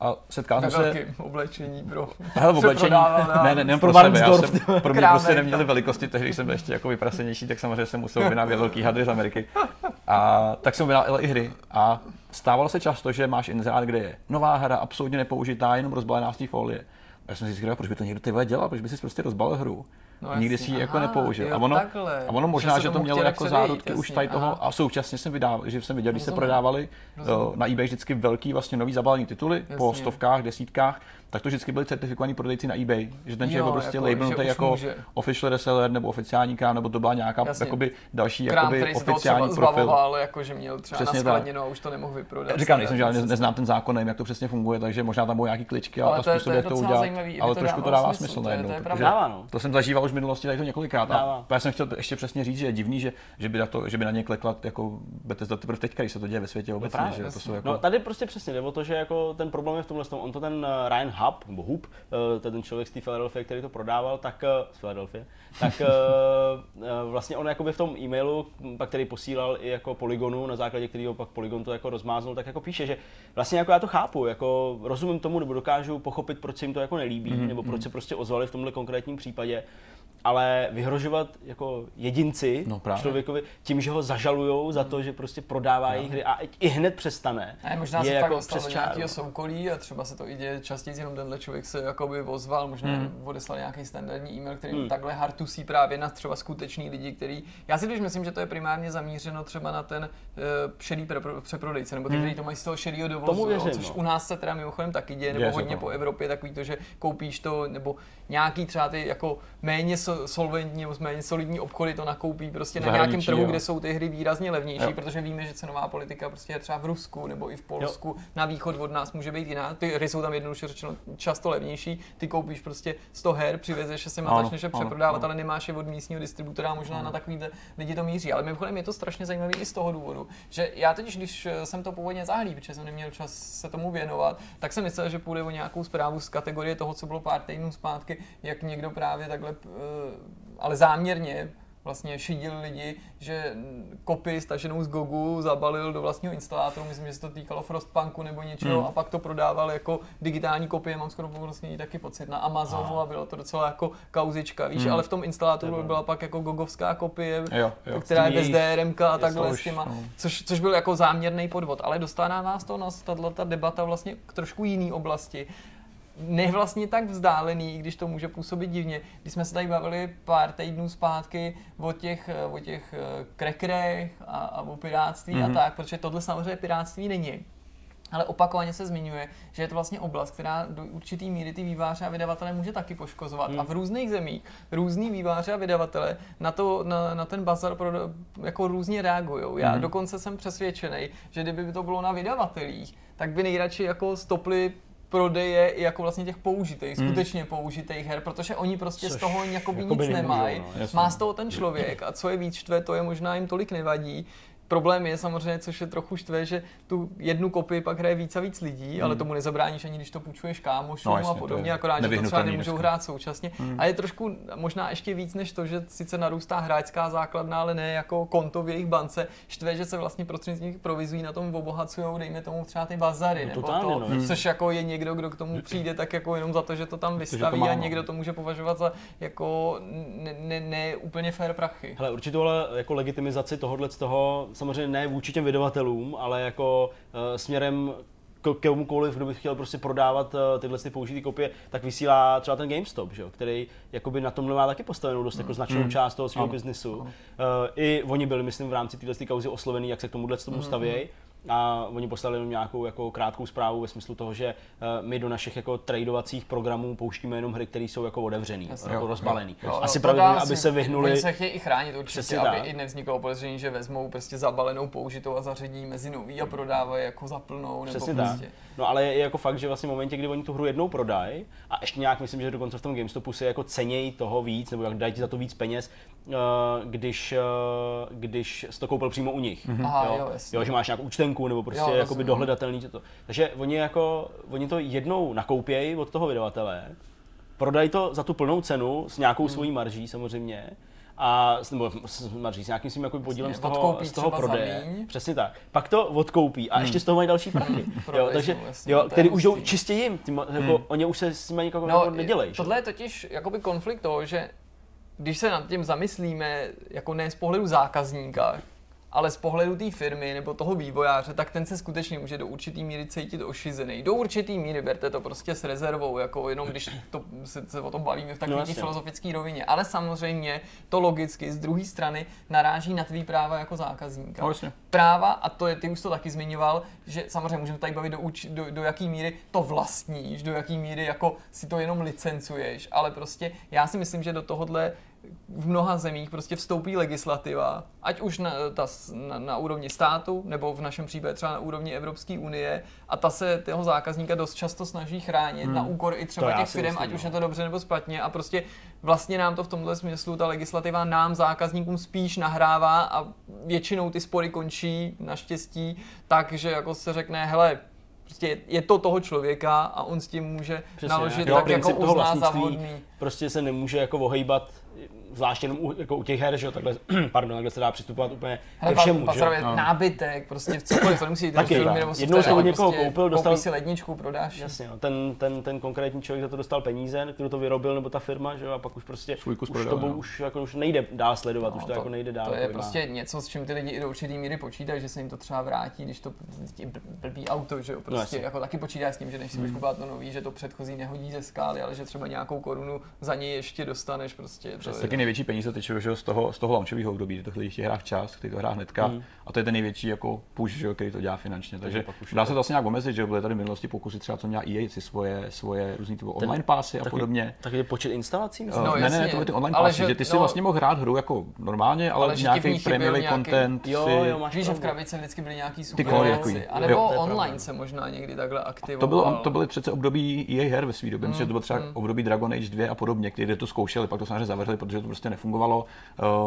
S2: A setkal jsem se...
S1: oblečení
S2: pro... Hele, oblečení, ne, ne, ne, pro sebe, já jsem, pro mě prostě neměli velikosti, tehdy když jsem byl ještě jako vyprasenější, tak samozřejmě jsem musel vynávět velký hadry z Ameriky. A tak jsem vynávěl i hry a stávalo se často, že máš inzerát, kde je nová hra, absolutně nepoužitá, jenom rozbalená z té folie. A já jsem si říkal, proč by to někdo ty dělal, proč by si prostě rozbalil hru No, Nikdy si ji jako nepoužil. Jo, a, ono, a ono možná, že, že to mělo jako zárudky už tady toho aha. a současně jsem vydával, že jsem viděl, když se prodávali Rozumím. na eBay vždycky velký vlastně nový zabalený tituly jasně. po stovkách, desítkách, tak to vždycky byli certifikovaní prodejci na eBay, že ten člověk prostě jako, labelnutý jako může. official reseller nebo oficiální krám, nebo to byla nějaká Jasně. jakoby další
S1: krám,
S2: jakoby oficiální profil. Zbavoval,
S1: jako že měl třeba přesně na a už to nemohl vyprodat.
S2: Říkám, nejsem, že ne, neznám ten zákon, nevím, jak to přesně funguje, takže možná tam budou nějaký kličky a způsob, jak to udělat. Ale trošku to dává smysl najednou.
S3: No.
S2: To jsem zažíval už v minulosti tady to několikrát. A já jsem chtěl ještě přesně říct, že je divný, že, že, by, na to, že by na ně klekla jako Bethesda teprve teďka, když se to děje ve světě obecně. Že to jsou jako...
S3: No tady prostě přesně jde o to, že jako ten problém je v tomhle, on to ten eh, Ryan Hub, nebo Hub, Eh, ten člověk z té Philadelphia, který to prodával, tak eh, z Philadelphia, tak eh, vlastně on jakoby v tom e-mailu, pak který posílal i jako Polygonu, na základě kterého pak Polygon to jako rozmáznul, tak jako píše, že vlastně jako já to chápu, jako rozumím tomu, nebo dokážu pochopit, proč se jim to jako nelíbí, mm-hmm. nebo proč mhm. se prostě ozvali v tomhle konkrétním případě ale vyhrožovat jako jedinci no, člověkovi tím, že ho zažalujou za to, že prostě prodává jejich hry a i hned přestane.
S1: A možná je se jako fakt přes nějakého soukolí a třeba se to i děje častěji, jenom tenhle člověk se jakoby ozval, možná hmm. odeslal nějaký standardní e-mail, který hmm. takhle hartusí právě na třeba skutečný lidi, který, já si když myslím, že to je primárně zamířeno třeba na ten uh, šedý pre- přeprodejce, nebo ty, hmm. kteří to mají z toho šedého dovozu, věřím, jo, což no. u nás se teda mimochodem taky děje, nebo je hodně to. po Evropě, takový to, že koupíš to, nebo nějaký třeba ty jako méně solventní nebo méně solidní obchody to nakoupí prostě na nějakém trhu, jo. kde jsou ty hry výrazně levnější, jo. protože víme, že cenová politika prostě je třeba v Rusku nebo i v Polsku jo. na východ od nás může být jiná. Ty hry jsou tam jednoduše řečeno často levnější. Ty koupíš prostě 100 her, přivezeš se a začneš je přeprodávat, ano. ale nemáš je od místního distributora, možná ano. na takový lidi to míří. Ale mimochodem je to strašně zajímavé i z toho důvodu, že já teď, když jsem to původně zahlí, protože jsem neměl čas se tomu věnovat, tak jsem myslel, že půjde o nějakou zprávu z kategorie toho, co bylo pár týdnů zpátky, jak někdo právě takhle, eh, ale záměrně vlastně šidil lidi, že kopy staženou z Gogu zabalil do vlastního instalátoru, myslím, že se to týkalo Frostpunku nebo něčeho hmm. a pak to prodával jako digitální kopie, mám skoro vlastně taky pocit na Amazonu a, a bylo to docela jako kauzička, víš, hmm. ale v tom instalátoru byla pak jako gogovská kopie, jo, jo. která je bez DRM a takhle s těma, no. což, což byl jako záměrný podvod, ale dostává nás to na tato debata vlastně k trošku jiný oblasti ne vlastně tak vzdálený, když to může působit divně. Když jsme se tady bavili pár týdnů zpátky o těch, o těch krekrech a, a o piráctví mm-hmm. a mhm. tak, protože tohle samozřejmě piráctví není. Ale opakovaně se zmiňuje, že je to vlastně oblast, která do určitý míry ty výváře a vydavatele může taky poškozovat. Hmm. A v různých zemích různý výváře a vydavatele na, to, na, na ten bazar pro, jako různě reagují. Já hmm. dokonce jsem přesvědčený, že kdyby to bylo na vydavatelích, tak by nejradši jako stopli prodeje jako vlastně těch použitých, hmm. skutečně použitých her, protože oni prostě Což z toho jakoby, jakoby nic nemají. No, Má z toho ten člověk a co je víc štve, to je možná jim tolik nevadí, Problém je samozřejmě, což je trochu štve, že tu jednu kopii pak hraje víc a víc lidí, hmm. ale tomu nezabráníš ani, když to půjčuješ kámošům no, a podobně, akorát, že to třeba nemůžou dneska. hrát současně. Hmm. A je trošku možná ještě víc než to, že sice narůstá hráčská základna, ale ne jako konto v jejich bance. Štve, že se vlastně prostřednictvím provizí na tom obohacují, dejme tomu třeba ty bazary, no, nebo to, no. Což jako je někdo, kdo k tomu přijde tak jako jenom za to, že to tam vystaví to a někdo to může považovat za jako ne, ne, ne úplně fair prachy.
S3: Hele, určitě ale jako legitimizaci tohohle z toho samozřejmě ne vůči těm vydavatelům, ale jako uh, směrem k- komukoliv, kdo by chtěl prostě prodávat uh, tyhle ty použitý kopie, tak vysílá třeba ten GameStop, že jo, který jakoby na tomhle má taky postavenou dost jako značnou část toho svého biznesu. Uh, I oni byli, myslím, v rámci téhle kauzy oslovený, jak se k tomuhle tomu stavějí. A oni poslali jenom nějakou jako krátkou zprávu ve smyslu toho, že uh, my do našich jako tradovacích programů pouštíme jenom hry, které jsou jako otevřený,
S1: Jasně.
S3: jako
S2: Jo,
S3: rozbalený.
S1: Jo,
S3: Asi
S1: no, dá
S3: aby se vyhnuli.
S1: Oni se chtějí i chránit určitě,
S3: Přesně
S1: aby
S3: tak.
S1: i nevzniklo podezření, že vezmou prostě zabalenou použitou a zařadí mezi nový a prodávají jako za plnou. Nebo
S3: Přesně
S1: prostě.
S3: tak. No ale je jako fakt, že vlastně v momentě, kdy oni tu hru jednou prodají a ještě nějak myslím, že dokonce v tom GameStopu si jako cenějí toho víc, nebo jak dají ti za to víc peněz, eh, když, eh, když jsi to koupil přímo u nich.
S1: Aha,
S3: jo,
S1: jo,
S3: jo, že máš nějakou účtenku nebo prostě
S1: Jo,
S3: jakoby dohledatelný že to. Takže oni jako, oni to jednou nakoupějí od toho vydavatele, prodají to za tu plnou cenu s nějakou
S1: Hmm.
S3: svojí marží samozřejmě, a nebo s marží, s nějakým svým jako podílem z
S1: Jasně,
S3: toho, z toho prodeje. Přesně tak. Pak to odkoupí a ještě z toho mají další prachy. jo, takže,
S1: jasně,
S3: jo,
S1: je
S3: který už jdou čistě jim. Ty, ma- jako, Oni už se s tím jako,
S1: No,
S3: jako nedělají. že?
S1: tohle je totiž jakoby konflikt toho, že když se nad tím zamyslíme, jako ne z pohledu zákazníka, ale z pohledu té firmy nebo toho vývojáře, tak ten se skutečně může do určitý míry cítit ošizený. Do určitý míry berte to prostě s rezervou, jako jenom když to, se, se o tom bavíme v takové
S3: No,
S1: filozofické rovině. Ale samozřejmě to logicky z druhé strany naráží na tvý práva jako zákazníka
S2: No, jasně.
S1: práva, a to je, ty už to taky zmiňoval, že samozřejmě můžeme tady bavit do, do, do jaký míry to vlastníš, do jaký míry jako si to jenom licencuješ, ale prostě já si myslím, že do tohohle v mnoha zemích prostě vstoupí legislativa, ať už na, ta, na, na úrovni státu, nebo v našem případě třeba na úrovni Evropské unie, a ta se toho zákazníka dost často snaží chránit na úkor i
S3: To
S1: třeba
S3: já
S1: těch firm, ať už
S3: no.
S1: je to dobře nebo špatně, a prostě vlastně nám to v tomhle smyslu, ta legislativa nám zákazníkům spíš nahrává a většinou ty spory končí naštěstí tak, že jako se řekne, hele, prostě je to toho člověka a on s tím může
S3: Přesně,
S1: naložit
S3: jo,
S1: tak jako uzná za vhodný.
S3: Prostě se nemůže jako ohejbat, zvlášť jenom u, jako u těch her, že jo, takhle, pardon, takhle se dá přistupovat úplně ke
S1: Hele,
S3: všemu,
S1: pa,
S3: že jo.
S2: No.
S1: nábytek, prostě cokoliv, to nemusí jít do
S3: Taky,
S1: filmy nebo
S3: Jednou jsi od někoho
S1: prostě
S3: koupil, dostal-
S1: koupíš si ledničku, prodáš.
S3: Jasně, no. ten, ten, ten, konkrétní člověk za to dostal peníze, kdo to vyrobil, nebo ta firma, že jo, a pak už prostě
S2: Svůj kus
S3: už,
S2: prodal,
S3: to,
S2: no.
S3: už, jako, už nejde dál sledovat,
S1: No,
S3: už to, jako nejde dál.
S1: To je
S3: jako
S1: prostě něco, s čím ty lidi i do určitý míry počítají, že se jim to třeba vrátí, když to blbý auto, že jo, prostě
S3: jasně.
S1: jako taky počítáš s tím, že než si
S2: Hmm.
S1: budeš kupovat to nový, že to předchozí nehodí ze skály, ale že třeba nějakou korunu za něj ještě dostaneš prostě. To je,
S2: Taky největší peníze tečou že jo, z toho, z toho launchového období, kdy to chtějí hrát včas, chtějí to hrát hnedka.
S3: Hmm.
S2: A to je ten největší jako push, že jo, který to dělá finančně. Takže
S3: už
S2: dá se to asi nějak omezit, že jo, byly tady v minulosti pokusy třeba, co měla EA, si svoje, svoje různý typu online pásy a podobně.
S3: Tak je počet instalací, myslím.
S1: No,
S2: No, ne, ne, ne,
S1: jasně,
S2: to byly ty online
S1: ale
S2: pásy,
S1: že-
S2: že, ty si
S1: no-
S2: vlastně mohl hrát hru jako normálně, ale,
S1: Ale
S2: nějaký
S1: chyběl
S2: prémiový
S1: nějaký-
S2: content
S3: Jo,
S2: si...
S3: jo, máš
S1: Víš, že v krabici vždycky byly nějaký super
S2: kódy
S1: věci.
S2: takový.
S1: A nebo online se možná někdy takhle aktivoval.
S2: To, bylo, to byly přece období EA her ve svý době, mm, že to bylo třeba období Dragon Age 2 a podobně, kde to zkoušeli, pak to samozřejmě zavřeli, protože to prostě nefungovalo.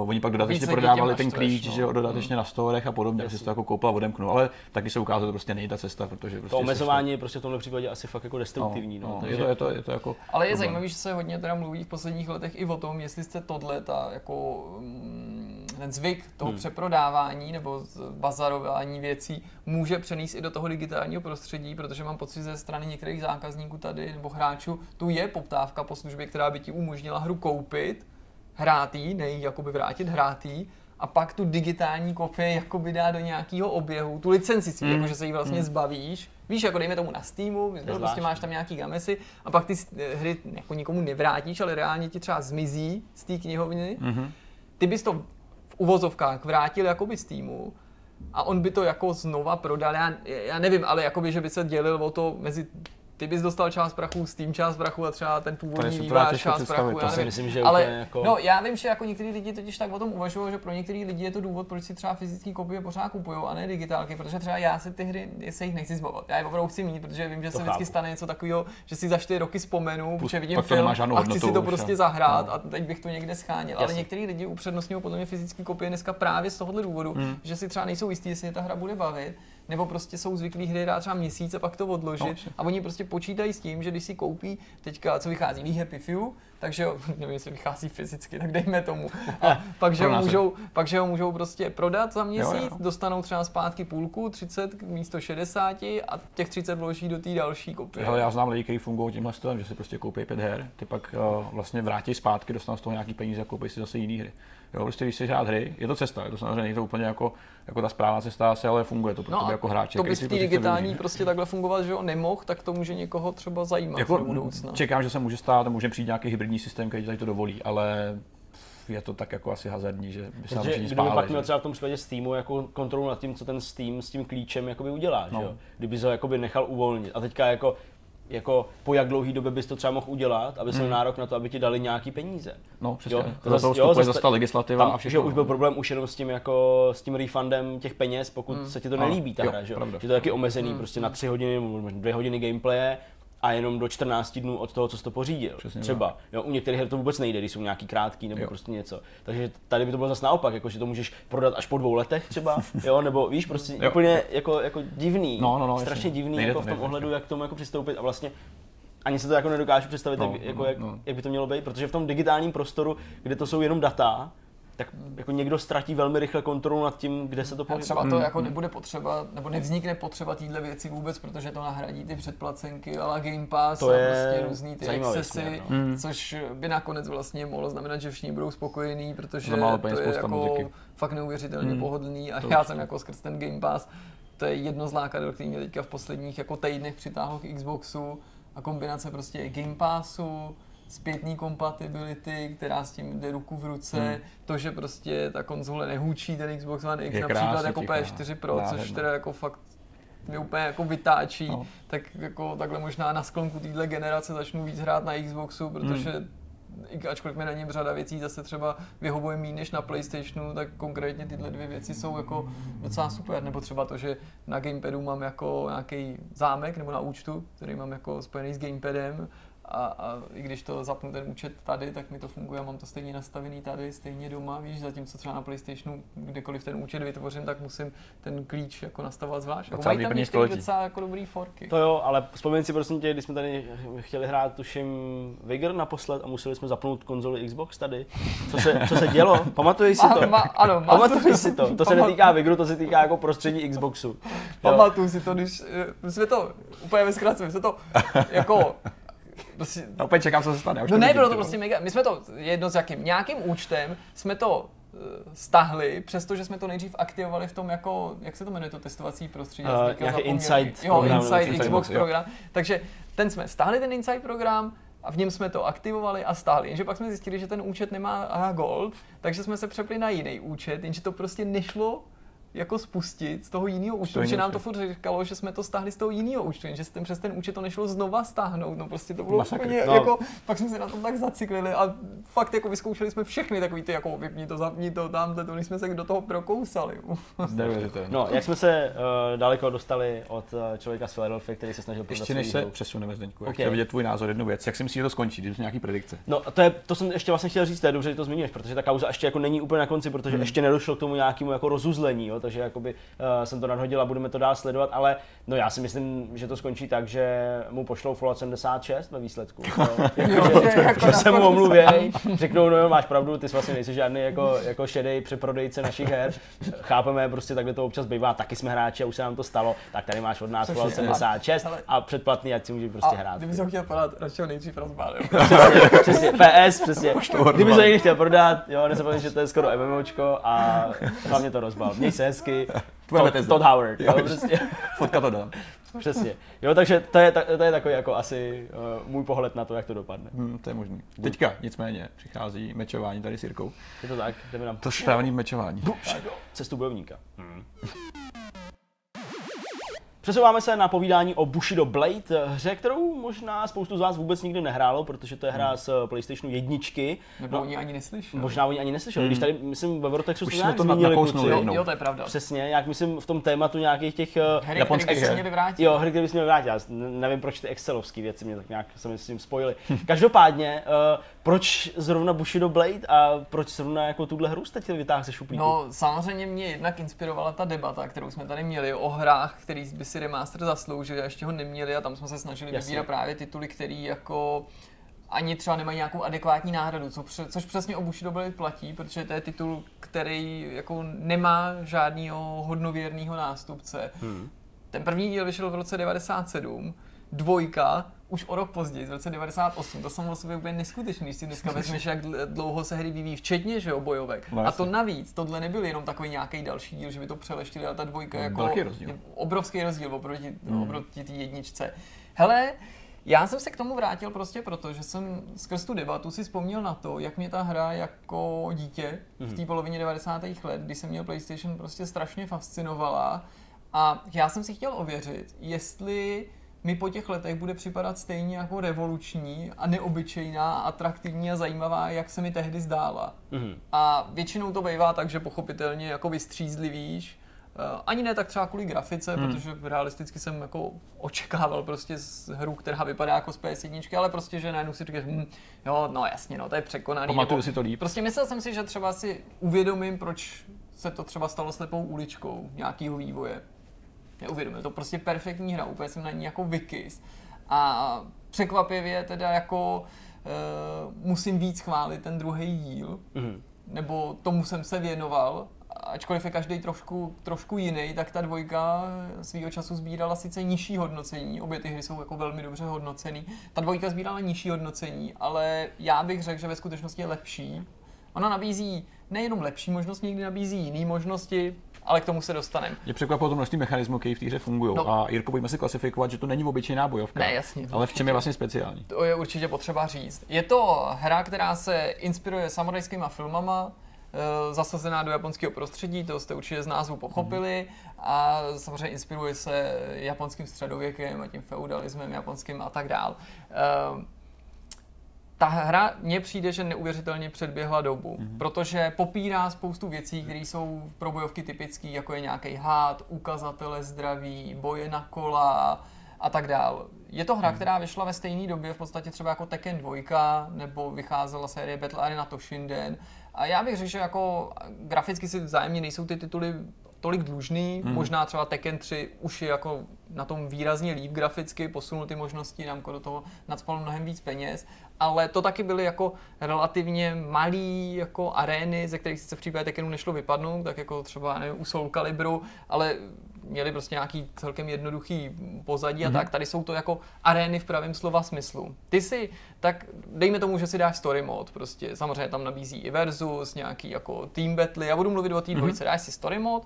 S2: Uh, oni pak dodatečně prodávali ten klíč,
S1: no.
S2: že jo, dodatečně na storech a podobně, jak si to jako koupil a odemknul, ale taky se ukázalo, že to prostě není ta cesta, protože prostě
S3: To omezování je prostě v tomhle případě asi fakt jako destruktivní. No,
S2: no,
S3: takže-
S2: je, to, je, to, je to jako
S1: Ale je zajímavé, že se hodně teda mluví v posledních letech i o tom, jestli jste tohle, ta, jako, mm, ten zvyk toho
S3: Hmm.
S1: přeprodávání nebo bazarování věcí může přenést i do toho digitálního prostředí, protože mám pocit ze strany některých zákazníků tady nebo hráčů, tu je poptávka po službě, která by ti umožnila hru koupit, hrát jí, ne jí jakoby vrátit, hrát jí, a pak tu digitální kopii jakoby dá do nějakého oběhu, tu licenci si,
S2: Hmm.
S1: jako že se jí vlastně zbavíš. Víš, jako dejme tomu na Steamu, prostě
S3: zvláštní.
S1: máš tam nějaký gamesy a pak ty hry jako nikomu nevrátíš, ale reálně ti třeba zmizí z té knihovny.
S2: Mhm.
S1: Ty bys to v uvozovkách vrátil jakoby z týmu a on by to jako znova prodal, já, já nevím, ale jakoby, že by se dělil o to mezi ty bys dostal část prachu, Steam část prachu a třeba ten původní
S2: těžko
S1: část prachu.
S2: to
S1: já
S2: si
S1: nevím.
S3: myslím, že
S1: ale,
S3: úplně jako-
S1: No, já vím, že jako některý lidi totiž tak o tom uvažují, že pro některý lidi je to důvod, proč si třeba fyzické kopie pořád kupují a ne digitálky, protože třeba já si ty hry se jich nechci zbavovat. Já je opravdu chci mít, protože vím, že
S3: To
S1: se vždycky
S3: chápu.
S1: stane něco takového, že si za čtyři roky vzpomenu,
S2: Plus
S1: protože vidím film a chci si to
S2: už,
S1: prostě zahrát
S2: No.
S1: a teď bych to někde scháněl. Ale
S3: Jasně.
S1: některý lidi upřednostňují podle mě fyzické kopie dneska právě z tohohle důvodu,
S2: Hmm.
S1: že si třeba nejsou jistí, jestli je ta hra bude bavit, nebo prostě jsou zvyklí hry hrát třeba měsíc a pak to
S2: No,
S1: odložit.
S2: jasně.
S1: a oni prostě počítají s tím, že když si koupí teďka, co vychází, Happy Few, takže nevím, jestli vychází fyzicky, tak dejme tomu. A pak, že
S2: Pro
S1: ho můžou, pak, že ho můžou prostě prodat za měsíc,
S2: Jo, jo.
S1: dostanou třeba zpátky půlku, 30 místo 60 a těch 30 vloží do té další kopie.
S2: Hele, já znám lidi, kteří fungují tímhle stylem, že si prostě koupí pět her, ty pak uh, vlastně vrátí zpátky, dostanou z toho nějaký peníze a koupí si zase jiné hry. Jo, prostě když si hrát hry, je to cesta, je to samozřejmě není to úplně jako, jako ta správná cesta, asi, ale funguje to,
S1: No,
S2: protože jako hráče.
S1: to by v té
S2: chce
S1: digitální
S2: využít.
S1: prostě takhle fungovat, že jo, nemohl, tak to může někoho třeba zajímat
S2: jako,
S1: do budoucna.
S2: Čekám, že se může stát a může přijít nějaký hybridní systém, který tady to dovolí, ale je to tak jako asi hazardní, že by se nám
S3: Protože kdyby pak měl
S2: že?
S3: třeba v tom případě Steamu jako kontrolu nad tím, co ten Steam s tím klíčem jakoby udělá,
S2: No.
S3: že jo? Kdyby ho jakoby nechal uvolnit. A teďka jako jako po jak dlouhý době bys to třeba mohl udělat, aby měl nárok na to, aby ti dali nějaký peníze.
S2: No, přesně.
S3: Jo,
S2: do toho
S3: jo, zase-
S2: zase legislativa a
S3: Tam, že
S2: všechno.
S3: už byl problém už jenom s tím jako s tím refundem těch peněz, pokud se ti to nelíbí ta
S2: jo,
S3: hra, že, jo?
S2: pravda.
S3: že to je taky omezený prostě na tři hodiny, možná dvě hodiny gameplaye a jenom do 14 dnů od toho, co jsi to pořídil.
S2: Přesně
S3: Třeba. Jo, u některých her to vůbec nejde, když jsou nějaký krátký nebo
S2: Jo.
S3: prostě něco. Takže tady by to bylo zase naopak, jako, že to můžeš prodat až po dvou letech třeba, jo, nebo víš, prostě
S2: Jo.
S3: úplně jako, jako divný,
S2: No, no, no,
S3: strašně
S2: jasně.
S3: divný
S2: Nejde
S3: jako
S2: to,
S3: v tom
S2: nejde.
S3: ohledu, jak k tomu jako přistoupit a vlastně ani se to jako nedokážu představit,
S2: No,
S3: jak,
S2: no,
S3: jako, jak,
S2: no.
S3: jak by to mělo být, protože v tom digitálním prostoru, kde to jsou jenom data, tak jako někdo ztratí velmi rychle kontrolu nad tím, kde se to
S1: A
S3: pohybuje.
S1: třeba to jako nebude potřeba, nebo nevznikne potřeba téhle věci vůbec, protože to nahradí ty předplacenky, ale Game Pass
S3: To
S1: a
S3: je
S1: prostě různý ty excesy,
S2: no.
S1: což by nakonec vlastně mohlo znamenat, že všichni budou spokojení, protože to je jako
S2: muziky.
S1: fakt neuvěřitelně
S2: Hmm.
S1: pohodlný a
S2: To
S1: já jsem jako skrz ten Game Pass, to je jedno z lákadel, který mě teďka v posledních jako týdnech přitáhlo k Xboxu a kombinace prostě Game Passu, zpětný compatibility, která s tím jde ruku v ruce,
S2: Hmm.
S1: to, že prostě ta konzole nehůčí ten Xbox One X
S2: Je
S1: například
S2: krásně
S1: jako
S2: tichá.
S1: P4 Pro, což
S2: Nádherná.
S1: teda jako fakt mě úplně jako vytáčí,
S2: No.
S1: tak jako takhle možná na sklonku téhle generace začnu víc hrát na Xboxu, protože
S2: Hmm.
S1: ačkoliv mi na něm řada věcí zase třeba vyhovuje méně než na Playstationu, tak konkrétně tyhle dvě věci jsou jako docela super. Nebo třeba to, že na Gamepadu mám jako nějaký zámek nebo na účtu, který mám jako spojený s Gamepadem a, a i když to zapnu ten účet tady, tak mi to funguje a mám to stejně nastavený tady, stejně doma, víš, zatímco třeba na Playstationu, kdekoliv ten účet vytvořím, tak musím ten klíč jako nastavovat zvlášť. Jako mají tam
S2: století.
S1: docela jako dobrý forky.
S3: To jo, ale vzpomeň si prosím tě, když jsme tady chtěli hrát, tuším, Vigor naposled a museli jsme zapnout konzoli Xbox tady. Co se, co se dělo? Pamatuješ si
S1: Ma-
S3: to?
S1: ma- ano, má-
S3: Pamatuješ si to? To se netýká Vigoru, to se týká jako prostředí Xboxu.
S1: Pamatuju si to, když eh, jsme to, úplně ve jsme to jako, prostě,
S2: Já úplně čekám, co se stane. už
S1: no
S2: to
S1: ne, bylo to prostě mega, my jsme to jedno s jakým, nějakým účtem jsme to eh, stahli, přestože jsme to nejdřív aktivovali v tom jako, jak se to jmenuje to testovací prostředí?
S3: Nějaký
S1: zapomněl.
S3: Inside
S1: jo,
S3: program,
S1: Inside,
S2: Inside
S1: Xbox
S2: Box, jo.
S1: program. Takže ten jsme stáhli ten Inside program, a v něm jsme to aktivovali a stáhli. Jenže pak jsme zjistili, že ten účet nemá gold, takže jsme se přepli na jiný účet, jenže to prostě nešlo jako spustit z toho jiného účtu, že nám to furt říkalo, že jsme to stáhli z toho jiného účtu, jenže ten, přes ten účet to nešlo znova stáhnout, no prostě to bylo
S2: Masakr.
S1: úplně,
S3: No.
S1: jako, pak jsme se na tom tak zaciklili a fakt jako vyzkoušeli jsme všechny takový ty jako vypni to, zapni to, tamhle to, než jsme se do toho prokousali.
S3: No, jak jsme se uh, daleko dostali od uh, člověka z Philadelphia, který se snažil
S2: Ještě než se
S3: hru.
S2: přesuneme Zdeňku, já
S3: Ok.
S2: chtěl vidět tvůj názor, jednu věc. Jak si myslíš, že to skončí, když nějaký predikce?
S3: No, to, je, to jsem ještě vlastně chtěl říct, to je dobře, že to zmiňuješ, protože ta kauza ještě jako není úplně na konci, protože
S2: Hmm.
S3: ještě nedošlo k tomu nějakému jako rozuzlení, jo, takže jakoby, uh, jsem to nadhodil a budeme to dál sledovat, ale no já si myslím, že to skončí tak, že mu pošlou Fallout 76 ve výsledku. Jo, jako,
S1: že jako
S3: že se mu omluvěj, řeknou, no jo, máš pravdu, ty jsi vlastně nejsi žádný jako, jako šedej přeprodejce našich her. Chápeme, prostě takhle to občas bývá, taky jsme hráči a už se nám to stalo, tak tady máš od nás
S1: Což
S3: Fallout
S1: je-
S3: 76
S1: ale-
S3: a předplatný, ať si můžeš prostě
S1: a
S3: hrát.
S1: kdyby se ho chtěl podat, radši ho nejdřív rozbál, jo.
S3: Přesně, přesně, PS, přesně. Kdyby se někdy chtěl prodat, jo, nezapomeň, že to je skoro MMOčko a hlavně to rozbal. Měj se hezky. Todd. Todd Howard, jo,
S2: Jo,
S3: prostě,
S2: Fotka to dám.
S3: přesně. Jo, takže to je, ta- to je takový jako asi uh, můj pohled na to, jak to dopadne.
S2: Hm, to je možný. Teďka nicméně přichází mečování tady s Jirkou.
S3: Je to tak? Jdeme nám
S2: To správný mečování.
S3: cestu bojovníka. Přesouváme se na povídání o Bushido Blade, hře, kterou možná spoustu z vás vůbec nikdy nehrálo, protože to je hra z PlayStationu jedničky.
S1: Nebo oni ani neslyšeli.
S3: Možná oni ani neslyšeli, když tady, myslím, ve Vortexu
S2: Už jsme to na-
S3: zmínili, kluci.
S2: jednou.
S1: Jo, to je pravda.
S3: Přesně, jak myslím v tom tématu nějakých těch... eh,
S1: Hry,
S2: japonských
S1: které by se
S2: her.
S1: měly vrátit.
S3: Jo, hry, které bys měl vrátit. Já nevím, proč ty excelovské věci mě tak nějak se mi s tím spojily. Každopádně, uh, proč zrovna Bushido Blade a proč zrovna jako tuhle hru jste chtěli vytáhnout ze šuplíku?
S1: No, samozřejmě mě jednak inspirovala ta debata, kterou jsme tady měli o hrách, který by si remaster zasloužili a ještě ho neměli a tam jsme se snažili
S3: Jasně.
S1: vybírat právě tituly, které jako ani třeba nemají nějakou adekvátní náhradu, co, pře- což přesně o Bushido Blade platí, protože to je titul, který jako nemá žádného hodnověrného nástupce.
S3: Hmm.
S1: Ten první díl vyšel v roce 97, dvojka už o rok později, v roce 98. To samo o sobě úplně neskutečný, když si dneska vezmeš, jak dlouho se hry vyvíjí, včetně že jo, bojovek. No, a to navíc, tohle nebyl jenom takový nějaký další díl, že by to přeleštili, ale ta dvojka jako
S2: rozdíl.
S1: obrovský rozdíl oproti, hmm. oproti té jedničce. Hele, já jsem se k tomu vrátil prostě proto, že jsem skrz tu debatu si vzpomněl na to, jak mě ta hra jako dítě v té mhm. polovině 90. let, kdy jsem měl PlayStation, prostě strašně fascinovala. A já jsem si chtěl ověřit, jestli mi po těch letech bude připadat stejně jako revoluční a neobyčejná, atraktivní a zajímavá, jak se mi tehdy zdála. Mm-hmm. A většinou to bývá tak, že pochopitelně jako vystřízlivíš, Eh, ani ne tak třeba kvůli grafice, hmm. protože realisticky jsem jako očekával prostě z hru, která vypadá jako z PS1, ale prostě, že najednou si říkáš, hm, jo, no jasně, no, to je překonaný.
S2: Pamatuju si to líp.
S1: Prostě myslel jsem si, že třeba si uvědomím, proč se to třeba stalo slepou uličkou nějakého vývoje. Neuvědomil, to prostě perfektní hra, úplně jsem na ní jako vykys. A překvapivě teda jako uh, musím víc chválit ten druhý díl, mm. nebo tomu jsem se věnoval ačkoliv je každý trošku, trošku jiný, tak ta dvojka svýho času sbírala sice nižší hodnocení, obě ty hry jsou jako velmi dobře hodnocený. Ta dvojka sbírala nižší hodnocení, ale já bych řekl, že ve skutečnosti je lepší. Ona nabízí nejenom lepší možnosti, někdy nabízí jiné možnosti, ale k tomu se dostaneme.
S2: Mě překvapilo to množství mechanismů, které v té hře fungují. No. A Jirko, pojďme si klasifikovat, že to není obyčejná bojovka.
S1: Ne, jasně.
S2: Ale v čem je vlastně speciální?
S1: To je určitě potřeba říct. Je to hra, která se inspiruje samurajskými filmama, Eh, zasazená do japonského prostředí, to jste určitě z názvu pochopili a samozřejmě inspiruje se japonským středověkem a tím feudalismem japonským a tak dál. Ta hra mně přijde, že neuvěřitelně předběhla dobu, mm-hmm. protože popírá spoustu věcí, které jsou pro bojovky typické, jako je nějaký hád, ukazatele zdraví, boje na kola a tak dál. Je to hra, mm. která vyšla ve stejné době, v podstatě třeba jako Tekken 2, nebo vycházela série Battle Arena Toshinden a já bych řekl, že jako graficky si vzájemně nejsou ty tituly tolik dlužný, mm. možná třeba Tekken 3 už je jako na tom výrazně líp graficky, posunul ty možnosti, nám do toho nadspal mnohem víc peněz, ale to taky byly jako relativně malý jako arény, ze kterých sice v případě Tekkenu nešlo vypadnout, tak jako třeba nevím, u Soul Calibru, ale měli prostě nějaký celkem jednoduchý pozadí mm-hmm. a mhm. tak. Tady jsou to jako arény v pravém slova smyslu. Ty si, tak dejme tomu, že si dáš story mod, prostě samozřejmě tam nabízí i versus, nějaký jako team battle, já budu mluvit o té mm-hmm. dvojice, dáš si story mod,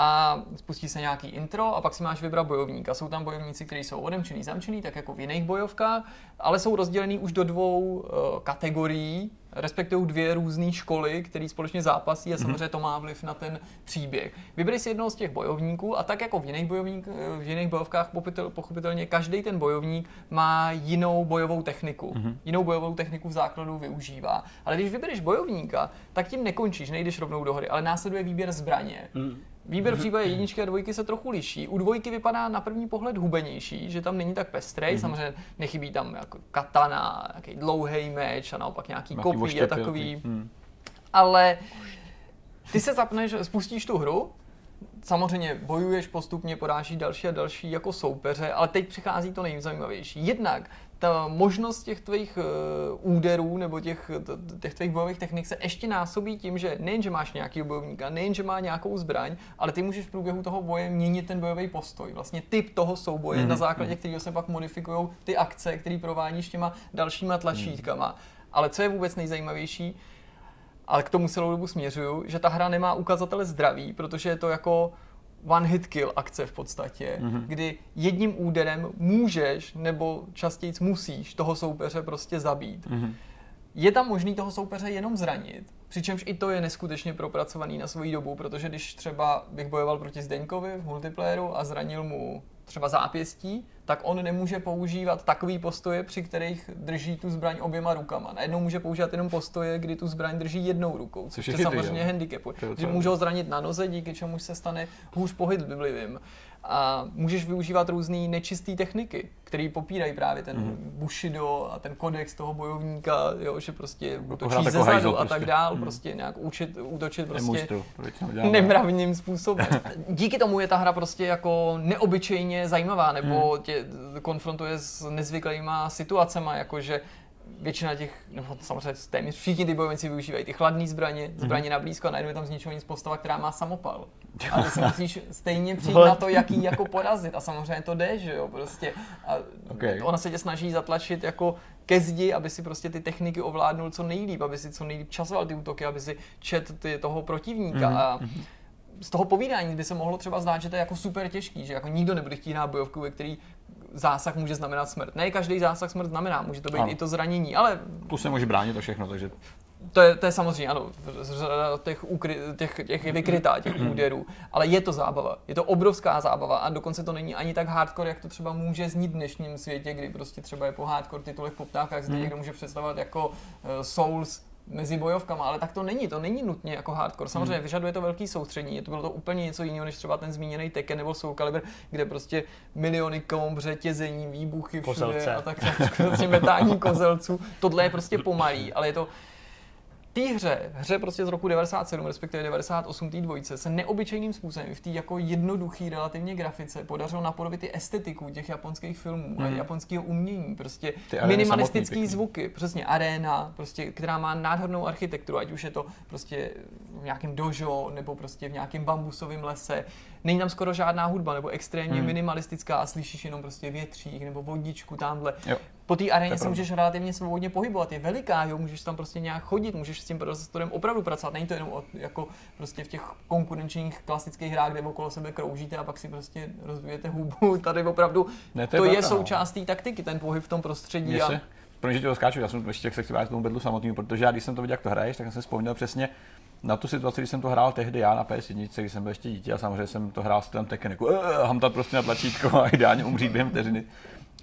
S1: a spustí se nějaký intro a pak si máš vybrat bojovníka. Jsou tam bojovníci, kteří jsou odemčený, zamčený, tak jako v jiných bojovkách, ale jsou rozdělený už do dvou uh, kategorií, respektive dvě různé školy, které společně zápasí a mm-hmm. samozřejmě to má vliv na ten příběh. Vyberi si jednoho z těch bojovníků a tak jako v jiných, bojovník, v jiných bojovkách pochopitelně každý ten bojovník má jinou bojovou techniku. Mm-hmm. Jinou bojovou techniku v základu využívá. Ale když vybereš bojovníka, tak tím nekončíš, nejdeš rovnou do hory, ale následuje výběr zbraně. Mm. Výběr v případě jedničky a dvojky se trochu liší. U dvojky vypadá na první pohled hubenější, že tam není tak pestrej, mm-hmm. samozřejmě nechybí tam jako katana, nějaký dlouhý meč a naopak nějaký kopí a takový. Mm. Ale ty se zapneš, spustíš tu hru, samozřejmě bojuješ postupně, porážíš další a další jako soupeře, ale teď přichází to nejzajímavější. Jednak ta možnost těch tvých uh, úderů nebo těch, těch tvých bojových technik se ještě násobí tím, že nejen, že máš nějaký bojovníka, nejen, že má nějakou zbraň, ale ty můžeš v průběhu toho boje měnit ten bojový postoj. Vlastně typ toho souboje, mm-hmm. na základě mhm. kterého se pak modifikují ty akce, které provádíš těma dalšíma tlačítkama. Mm-hmm. Ale co je vůbec nejzajímavější, ale k tomu celou dobu směřuju, že ta hra nemá ukazatele zdraví, protože je to jako one hit kill akce v podstatě, mm-hmm. kdy jedním úderem můžeš nebo častěji musíš toho soupeře prostě zabít. Mm-hmm. Je tam možný toho soupeře jenom zranit, přičemž i to je neskutečně propracovaný na svoji dobu, protože když třeba bych bojoval proti Zdeňkovi v multiplayeru a zranil mu třeba zápěstí, tak on nemůže používat takový postoje, při kterých drží tu zbraň oběma rukama. Najednou může používat jenom postoje, kdy tu zbraň drží jednou rukou, což je samozřejmě handicapuje. Že může ho zranit na noze, díky čemu se stane hůř pohyblivým a můžeš využívat různé nečisté techniky, které popírají právě ten mm. Bushido a ten kodex toho bojovníka, jo, že prostě útočí ze zadu a tak prostě. dál, mm. prostě nějak učit, útočit prostě nemravným způsobem. Díky tomu je ta hra prostě jako neobyčejně zajímavá, nebo mm. tě konfrontuje s nezvyklýma situacemi, jakože většina těch, nebo samozřejmě téměř všichni ty bojovníci využívají ty chladné zbraně,
S3: Mhm.
S1: zbraně na blízko a najednou je tam z ničeho nic postava, která má samopal. A ty si musíš stejně přijít na to, jak jí jako porazit. A samozřejmě to jde, že jo, prostě. A
S2: Okay.
S1: ona se tě snaží zatlačit jako ke zdi, aby si prostě ty techniky ovládnul co nejlíp, aby si co nejlíp časoval ty útoky, aby si čet ty, toho protivníka. A z toho povídání by se mohlo třeba zdát, že to je jako super těžký, že jako nikdo nebude chtít hrát bojovku, ve který zásah může znamenat smrt. Ne každý zásah smrt znamená, může to být
S2: Ano.
S1: i to zranění, ale
S2: Tu se může bránit to všechno, takže
S1: to je, to je samozřejmě, ano, řada těch, ukry, těch, těch je vykrytá, těch úderů, ale je to zábava, je to obrovská zábava a dokonce to není ani tak hardcore, jak to třeba může znít v dnešním světě, kdy prostě třeba je po hardcore titulech poptávkách, si to někdo může představovat jako uh, Souls, mezi bojovkama, ale tak to není, to není nutně jako hardcore. Samozřejmě vyžaduje to velký soustředění, je to bylo to úplně něco jiného než třeba ten zmíněný Tekken nebo Soul Calibur, kde prostě miliony komb, řetězení, výbuchy všude
S3: Kozelce.
S1: a tak prostě metání kozelců. Tohle je prostě pomalý, ale je to té hře, hře prostě z roku 97, respektive 98 té dvojce, se neobyčejným způsobem v té jako jednoduchý relativně grafice podařilo napodobit ty estetiku těch japonských filmů a japonského umění, prostě
S2: Ty
S1: minimalistický
S2: pěkný.
S1: zvuky, přesně arena, prostě, která má nádhernou architekturu, ať už je to prostě v nějakém dojo nebo prostě v nějakém bambusovém lese. Není tam skoro žádná hudba, nebo extrémně
S2: Hmm.
S1: minimalistická a slyšíš jenom prostě větřík nebo vodičku tamhle.
S2: Jo.
S1: Po té
S2: To
S1: aréně se můžeš relativně svobodně pohybovat, je veliká, jo, můžeš tam prostě nějak chodit, můžeš s tím prostorem opravdu pracovat. Není to jenom o, jako prostě v těch konkurenčních klasických hrách, kde okolo sebe kroužíte a pak si prostě rozvíjete hubu. Tady opravdu
S2: Ne,
S1: to,
S2: to
S1: je,
S2: je
S1: je
S2: pravda, no.
S1: součást té taktiky, ten pohyb v tom prostředí.
S2: Mně
S1: A,
S2: promiň, že tě skáču, já jsem ještě se chci vrátit k tomu bedlu samotnému, protože já když jsem to viděl, jak to hraješ, tak jsem si vzpomněl přesně na tu situaci, když jsem to hrál tehdy já na PS1, když jsem byl ještě dítě a samozřejmě jsem to hrál s tím Tekken, jako "Eh, hamtat prostě na tlačítko a ideálně umřít během vteřiny.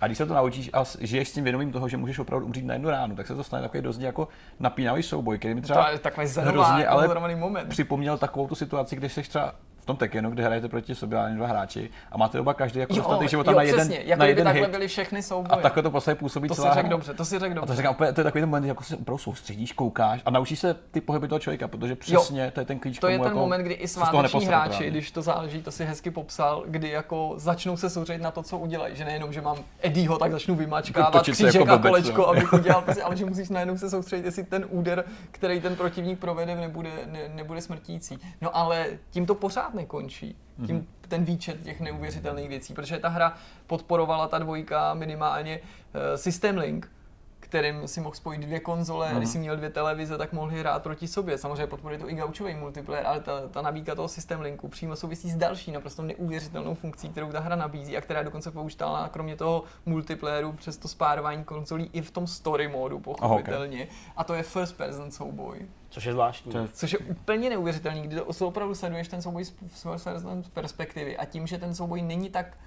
S2: A když se to naučíš a žiješ s tím vědomím toho, že můžeš opravdu umřít na jednu ránu, tak se to stane takový dost jako napínavý souboj, který mi třeba
S1: to je takový zarová,
S2: hrozně, ale
S1: moment.
S2: připomněl takovou tu situaci, když jsi třeba v tom Tekkenu, kde hrajete proti sobě ale dva hráči a máte oba každý jako dostatečný života
S1: jo,
S2: na jeden,
S1: přesně, jako
S2: na jeden
S1: takhle
S2: hit.
S1: byly všechny
S2: A
S1: souboje.
S2: takhle to vlastně působí
S1: to si
S2: celá
S1: řekl
S2: hra.
S1: dobře, to si řekl
S2: A to
S1: dobře.
S2: říkám, úplně, to je takový ten moment, jako se opravdu soustředíš, koukáš a naučíš se ty pohyby toho člověka, protože přesně to je ten klíč k
S1: To je ten
S2: jako,
S1: moment, kdy i sváteční hráči,
S2: právě.
S1: když to záleží, to si hezky popsal, kdy jako začnou se soustředit na to, co udělají. Že nejenom, že mám Eddieho, tak začnu vymačkávat křížek
S2: jako
S1: a
S2: blbec,
S1: kolečko,
S2: no.
S1: abych udělal, prostě, ale že musíš najednou se soustředit, jestli ten úder, který ten protivník provede, nebude, ne, nebude smrtící. No ale tím to pořád nekončí. Tím
S2: Mhm.
S1: ten výčet těch neuvěřitelných věcí, protože ta hra podporovala ta dvojka minimálně uh, System Link, kterým si mohl spojit dvě konzole,
S2: Mhm.
S1: když si měl dvě televize, tak mohli hrát proti sobě. Samozřejmě podporuje to i gaučový multiplayer, ale ta, ta nabídka toho systém linku přímo souvisí s další naprosto neuvěřitelnou funkcí, kterou ta hra nabízí a která je dokonce použitelná kromě toho multiplayeru přes to spárování konzolí i v tom story módu, pochopitelně. A to je first person souboj.
S3: Což je zvláštní.
S2: To je-
S1: Což je úplně neuvěřitelný, kdy to opravdu sleduješ ten souboj z perspektivy a tím, že ten souboj není tak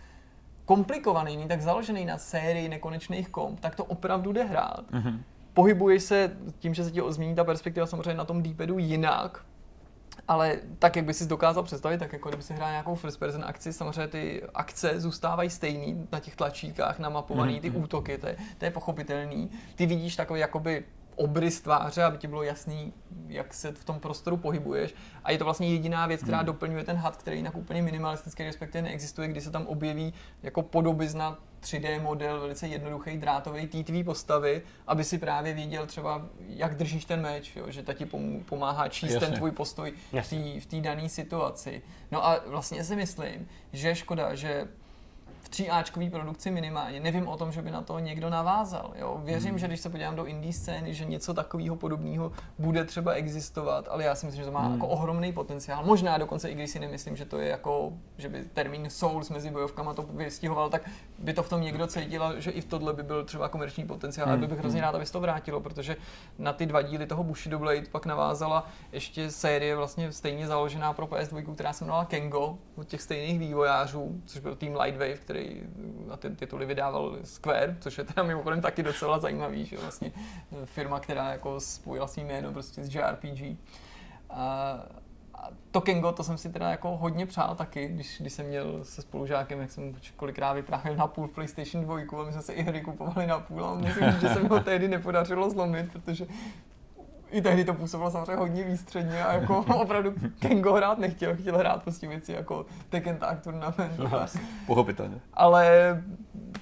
S1: komplikovaný, není tak založený na sérii nekonečných komp, tak to opravdu jde hrát.
S2: Mhm.
S1: Pohybuješ se tím, že se ti změní ta perspektiva samozřejmě na tom D-padu jinak, ale tak, jak by si dokázal představit, tak jako kdyby si hrál nějakou first person akci, samozřejmě ty akce zůstávají stejný na těch tlačítkách namapovaný, ty útoky, to je, to je pochopitelný. Ty vidíš takový jakoby obrys tváře, aby ti bylo jasný, jak se v tom prostoru pohybuješ. A je to vlastně jediná věc, která doplňuje ten had, který jinak úplně minimalistický, respektive neexistuje, kdy se tam objeví jako podobizna 3D model, velice jednoduchý drátový té tvý postavy, aby si právě věděl třeba, jak držíš ten meč, jo? že ta ti pomáhá číst
S2: Jasně.
S1: ten tvůj postoj v
S3: Jasně.
S1: té v té dané situaci. No a vlastně si myslím, že je škoda, že v 3Ačkový produkci minimálně. Nevím o tom, že by na to někdo navázal. Jo? Věřím,
S2: Hmm.
S1: že když se podívám do indie scény, že něco takového podobného bude třeba existovat, ale já si myslím, že to má
S2: Hmm.
S1: jako ohromný potenciál. Možná dokonce, i když si nemyslím, že to je jako, že by termín Souls mezi bojovkama to vystihoval, tak by to v tom někdo cítil, a že i v tohle by byl třeba komerční potenciál.
S2: Hmm.
S1: Ale bych hrozně rád, aby se to vrátilo, protože na ty dva díly toho Bushido Blade pak navázala ještě série vlastně stejně založená pro PS2, která se jmenovala Kengo, od těch stejných vývojářů, což byl tým Lightwave, který na ty tituly vydával Square, což je teda mimochodem taky docela zajímavý, že vlastně firma, která jako spojila svým jméno prostě s JRPG. A, a to jsem si teda jako hodně přál taky, když, když jsem měl se spolužákem, jak jsem kolikrát vyprávěl na půl PlayStation 2 a my jsme se i hry kupovali na půl a musím říct, že se mi ho tehdy nepodařilo zlomit, protože i tehdy to působilo samozřejmě hodně výstředně a jako opravdu Kengo hrát nechtěl, chtěl hrát prostě věci jako Tekken Tag Tournament.
S2: Pochopitelně.
S1: Ale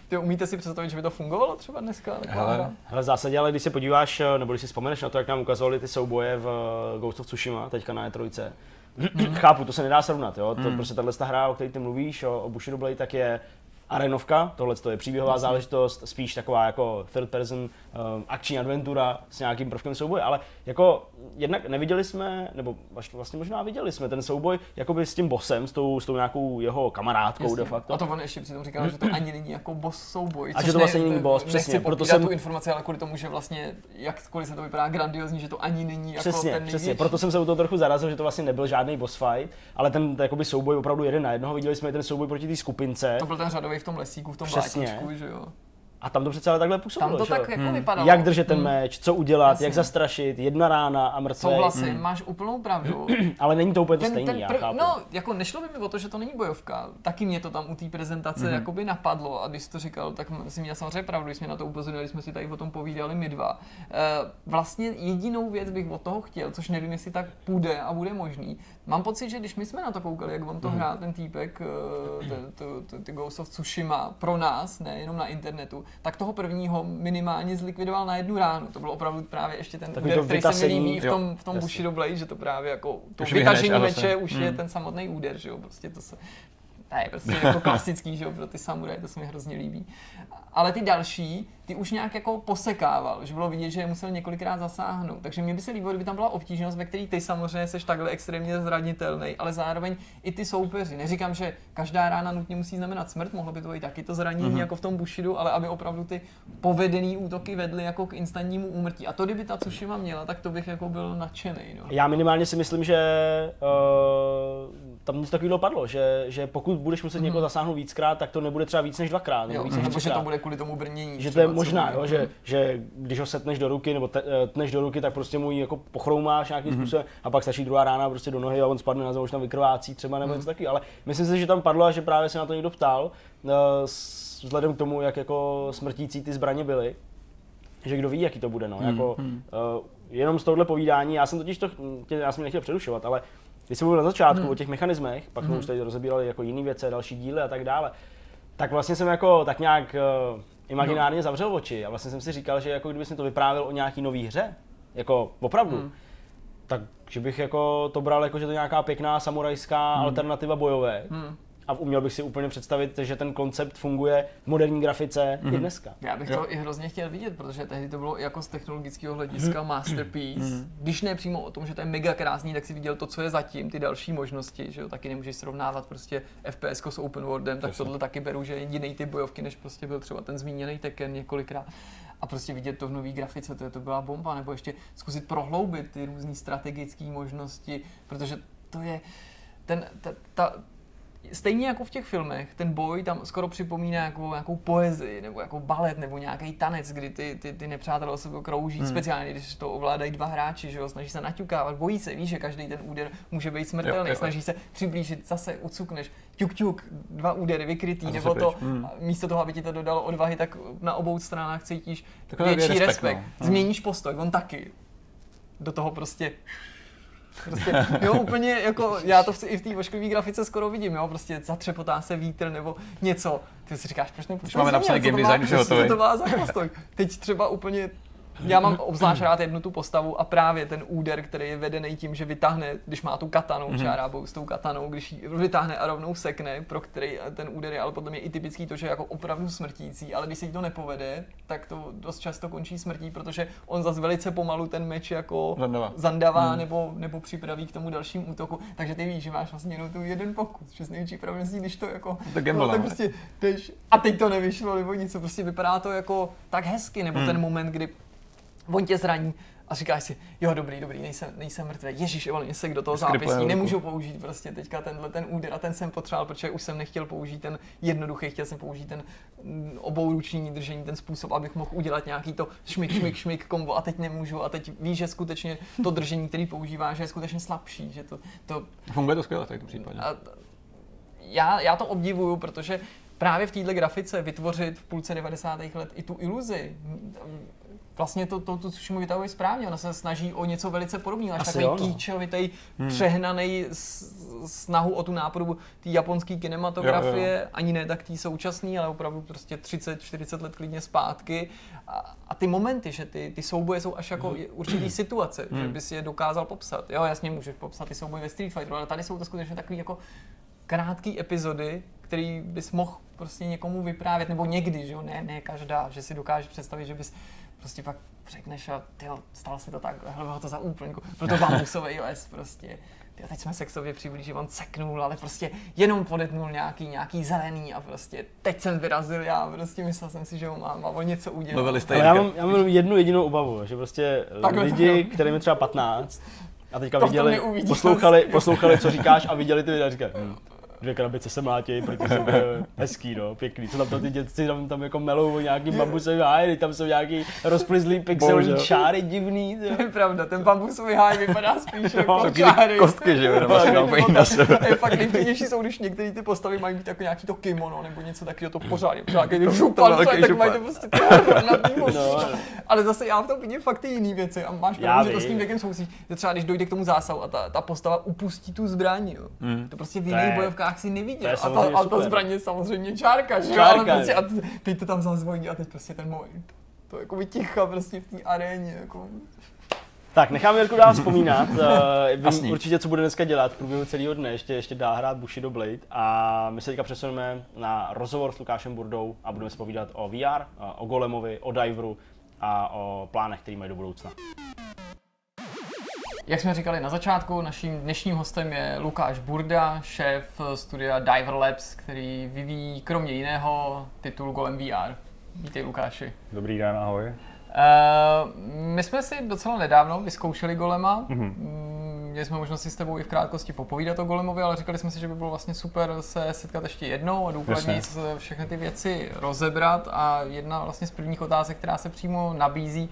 S1: Ty umíte si představit, že by to fungovalo třeba dneska?
S2: Hele.
S3: Hele, v zásadě, ale když se podíváš, eh, nebo když si vzpomeneš na to, jak nám ukazovali ty souboje v eh, Ghost of Tsushima, teďka na E3, chápu, to se nedá srovnat, jo? To prostě tahle hra, o které ty mluvíš, o, o Bushido Blade, tak je arenovka, tohle to je příběhová záležitost, spíš taková jako third person um, akční adventura s nějakým prvkem souboje, ale jako jednak neviděli jsme, nebo vlastně možná viděli jsme ten souboj jakoby s tím bossem, s tou, s tou nějakou jeho kamarádkou
S1: Jasně.
S3: de facto.
S1: A to on ještě přitom říkal, že to ani není jako boss souboj.
S3: A že to vlastně
S1: ne-
S3: není boss, přesně, proto jsem-
S1: tu informaci, ale kvůli tomu, že vlastně, jakkoliv se to vypadá grandiozní, že to ani není jako
S3: Přesně,
S1: ten
S3: přesně.
S1: největší.
S3: Proto jsem se u toho trochu zarazil, že to vlastně nebyl žádný boss fight, ale ten jakoby souboj opravdu jeden na jednoho. Viděli jsme ten souboj proti té skupince
S1: To byl ten řadový v tom lesíku, v tom
S3: Přesně.
S1: blátičku, že jo.
S3: A tam to přece ale takhle působilo.
S1: Tam to
S3: že
S1: tak jako vypadalo.
S3: Jak držet ten
S1: Hmm.
S3: meč, co udělat,
S1: Jasně.
S3: jak zastrašit, jedna rána a mrtvý.
S1: Souhlasím, máš úplnou pravdu.
S3: Ale není to úplně to
S1: Ten,
S3: stejný,
S1: ten
S3: já
S1: prv,
S3: chápu.
S1: no, jako nešlo by mi o to, že to není bojovka. Taky mě to tam u té prezentace mm-hmm. jakoby napadlo a když jsi to říkal, tak si měl samozřejmě pravdu, když jsme na to upozornili, když jsme si tady o tom povídali my dva. E, vlastně jedinou věc bych od toho chtěl, což nevím, jestli tak půjde a bude možný. Mám pocit, že když my jsme na to koukali, jak on to hrál ten týpek, eh, to- to- ty Ghost of Tsushima, pro nás, ne jenom na internetu, tak toho prvního minimálně zlikvidoval na jednu ránu. To bylo opravdu právě ještě ten
S3: Takový
S1: úder, který se mi líbí v tom, v tom. Bushido Blade, že to právě jako to
S2: Už
S1: vytažení meče už je
S2: Hmm.
S1: ten samotný úder, že jo, prostě to se, to je prostě jako klasický, že jo, pro ty samuraje, to se mi hrozně líbí. Ale ty další, ty už nějak jako posekával, že bylo vidět, že je musel několikrát zasáhnout. Takže mě by se líbilo, kdyby tam byla obtížnost, ve které ty samozřejmě seš takhle extrémně zranitelný, ale zároveň i ty soupeři. Neříkám, že každá rána nutně musí znamenat smrt, mohlo by to být taky to zranění
S2: Mhm.
S1: jako v tom Bushidu, ale aby opravdu ty povedený útoky vedly jako k instantnímu úmrtí. A to, kdyby ta Tsushima měla, tak to bych jako byl nadšený. No.
S3: Já minimálně si myslím, že uh, tam něco takového padlo, že, že pokud budeš muset někoho zasáhnout víckrát, tak to nebude třeba víc než dvakrát. Nebo
S1: Mhm. Jo,
S3: víc než
S1: nebo že to bude kvůli tomu brnění.
S3: Že to je možná, jo, že, že když ho setneš do ruky nebo te, eh, tneš do ruky, tak prostě mu ji jako pochroumáš nějakým
S1: Mhm.
S3: způsobem a pak stačí druhá rána prostě do nohy a on spadne na zem, už tam vykrvácí třeba nebo něco takového. Ale myslím si, že tam padlo a že právě se na to někdo ptal, eh, vzhledem k tomu, jak jako smrtící ty zbraně byly, že kdo ví, jaký to bude. No. Jako, eh, jenom z tohohle povídání, já jsem totiž to, já jsem nechtěl přerušovat, ale když jsem mluvil na začátku o těch mechanismech, pak jsme už tady rozebírali jako jiné věci, další díly a tak dále, tak vlastně jsem jako tak nějak uh, imaginárně zavřel oči a vlastně jsem si říkal, že jako kdybys mi to vyprávěl o nějaký nový hře, jako opravdu,
S1: Hmm.
S3: tak že bych jako to bral jako, že to je nějaká pěkná samurajská alternativa bojové.
S1: Hmm.
S3: A uměl bych si úplně představit, že ten koncept funguje v moderní grafice i dneska.
S1: Já bych
S2: Jo.
S1: to i hrozně chtěl vidět, protože tehdy to bylo jako z technologického hlediska masterpiece. Když ne přímo o tom, že to je mega krásný, tak si viděl to, co je zatím, ty další možnosti, že jo, taky nemůžeš srovnávat prostě FPS s open worldem, tak tohle taky beru, že je jiný typ bojovky, než prostě byl třeba ten zmíněný Tekken několikrát. A prostě vidět to v nový grafice, to, je, to byla bomba, nebo ještě zkusit prohloubit ty různé strategické možnosti, protože to je ten, ta, ta, stejně jako v těch filmech, ten boj tam skoro připomíná jako nějakou poezii, nebo jako balet, nebo nějaký tanec, kdy ty, ty, ty nepřátelé o sebe krouží, hmm. speciálně když to ovládají dva hráči, že jo, snaží se naťukávat, bojí se, víš, že každý ten úder může být smrtelný,
S2: Jo, jo.
S1: snaží se přiblížit, zase ucukneš, ťuk ťuk, dva údery vykrytý, nebo to,
S2: pryč. Hmm.
S1: místo toho, aby ti to dodalo odvahy, tak na obou stranách cítíš
S2: Takový
S1: větší
S2: respekt,
S1: respekt,
S2: no.
S1: změníš postoj, on taky. Do toho prostě Prostě, jo, úplně jako, já to v- i v té ošklivé grafice skoro vidím, jo, prostě zatřepotá se vítr nebo něco. Ty si říkáš, proč nepočítáš
S2: máme napsaný game design, je hotový.
S1: to má za postoj. Teď třeba úplně já mám obzvlášť rád jednu tu postavu a právě ten úder, který je vedený tím, že vytáhne, když má tu katanu, mm-hmm. čárábou s tou katanou, když ji vytáhne a rovnou sekne, pro který ten úder je ale podle mě i typický to, že je jako opravdu smrtící, ale když se jí to nepovede, tak to dost často končí smrtí, protože on zase velice pomalu ten meč jako
S2: Zandavá.
S1: zandavá hmm. nebo, nebo připraví k tomu dalšímu útoku. Takže ty víš, že máš vlastně jenom tu jeden pokus, že s největší pravděpodobností, když to jako...
S2: To
S1: no, tak
S2: no.
S1: prostě jdeš, a teď to nevyšlo, nebo něco, prostě vypadá to jako tak hezky, nebo
S2: Hmm.
S1: ten moment, kdy on tě zraní a říkáš si, jo dobrý, dobrý, nejsem, nejsem mrtvý, ježíš, jo, se do toho
S2: ruku.
S1: nemůžu použít prostě teďka tenhle ten úder a ten jsem potřeboval, protože už jsem nechtěl použít ten jednoduchý, chtěl jsem použít ten mm, obouruční držení, ten způsob, abych mohl udělat nějaký to šmik, šmik, šmik kombo a teď nemůžu a teď víš, že skutečně to držení, který používáš, že je skutečně slabší, že to, to
S2: Funguje to skvěle v tomto případě.
S1: a já, já to obdivuju, protože právě v této grafice vytvořit v půlce 90. let i tu iluzi, vlastně to, to, to Tsushima vytahuje správně, ona se snaží o něco velice podobného, až
S3: Asi
S1: takový
S3: no.
S1: kýčovitý, hmm. přehnaný, snahu o tu nápodobu té japonské kinematografie,
S2: Jo, jo,
S1: ani ne tak té současné, ale opravdu prostě 30-40 let klidně zpátky. A, a ty momenty, že ty, ty souboje jsou až jako určitý situace, že bys je dokázal popsat. Jo, jasně můžeš popsat ty souboje ve Street Fighteru, ale tady jsou to skutečně takový jako krátký epizody, který bys mohl prostě někomu vyprávět, nebo někdy, že jo, ne, ne každá, že si dokážeš představit, že bys prostě pak řekneš a tyjo, stalo se to tak, bylo to za úplňku, byl to bambusový les prostě. Tyjo, teď jsme se k sobě přiblížili, on seknul, ale prostě jenom podetnul nějaký, nějaký zelený a prostě teď jsem vyrazil já, prostě myslel jsem si, že ho mám a on něco udělal.
S2: Mluvili jste
S3: Ale já mám, já mám jednu jedinou obavu, že prostě
S1: Takhle to
S3: lidi, kterým je třeba 15, a teďka
S1: To
S3: viděli, poslouchali, poslouchali, co říkáš a viděli ty videa a říkají, hm, dvě krabice se mlátějí proti sobě, hezký, no, pěkný. Co tam to ty dětci tam, tam jako melou o nějaký bambusový háj, tam jsou nějaký rozplizlý pixelní čáry divný,
S1: To
S3: ty.
S1: je pravda, ten bambusový háj vypadá spíš jako
S2: Taky
S1: čáry.
S2: kostky, že jo, jenom asi dám na sebe.
S1: Je fakt nejvtipnější jsou, když některé ty postavy mají mít jako nějaký to kimono nebo něco takového, to pořádně, pořádně, když župan,
S2: velký
S1: tak mají to prostě.
S3: No.
S1: Ale zase já v tom vidím fakt ty jiný věci a máš pravdu, že to s tím věkem souvisí. Že třeba když dojde k tomu zásahu a ta, ta postava upustí tu zbraň, jo. To prostě v
S3: To
S1: jiných
S3: je-
S1: bojovkách si neviděl. A ta, a ta zbraň je samozřejmě čárka, že jo?
S3: Čárka,
S1: Ale prostě a teď to tam zazvoní a teď prostě ten moment. To jako ticha prostě v té aréně, jako
S3: Tak, necháme Jirku dál vzpomínat. Uh, vím
S2: Jasný.
S3: určitě, co bude dneska dělat v průběhu celého dne. Ještě, ještě dá hrát Bushido Blade. A my se teďka přesuneme na rozhovor s Lukášem Burdou a budeme se povídat o VR, uh, o Golemovi, o Diveru a o plánech, který mají do budoucna.
S1: Jak jsme říkali na začátku, naším dnešním hostem je Lukáš Burda, šéf studia Diver Labs, který vyvíjí kromě jiného titul Golem VR. Vítej Lukáši.
S4: Dobrý den, ahoj.
S1: Uh, my jsme si docela nedávno vyzkoušeli Golema. Mm, Měli jsme možnost si s tebou i v krátkosti popovídat o Golemovi, ale říkali jsme si, že by bylo vlastně super se setkat ještě jednou a důkladně všechny ty věci rozebrat. A jedna vlastně z prvních otázek, která se přímo nabízí,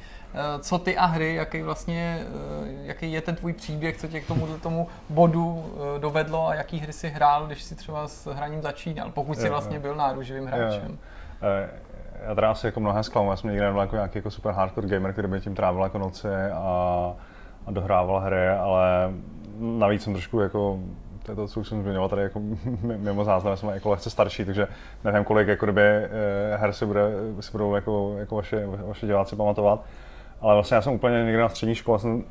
S1: co ty a hry, jaký vlastně, eh, jaký je ten tvůj příběh, co tě k tomu, tomu bodu eh, dovedlo a jaký hry si hrál, když si třeba s hraním začínal, pokud si
S4: Jo,
S1: vlastně byl náruživým hráčem.
S4: Eh, Já teda asi jako mnohé zklamu, já jsem nikdy nebyl jako nějaký jako super hardcore gamer, který by tím trávil jako noci a, a dohrával hry, ale navíc jsem trošku jako to je to, co už jsem zmiňoval tady jako mimo záznam, jsem jako lehce starší, takže nevím, kolik jako kdyby eh, her si, bude, si budou jako, jako vaše, vaše diváci pamatovat. Ale vlastně já jsem úplně někde na střední škole jsem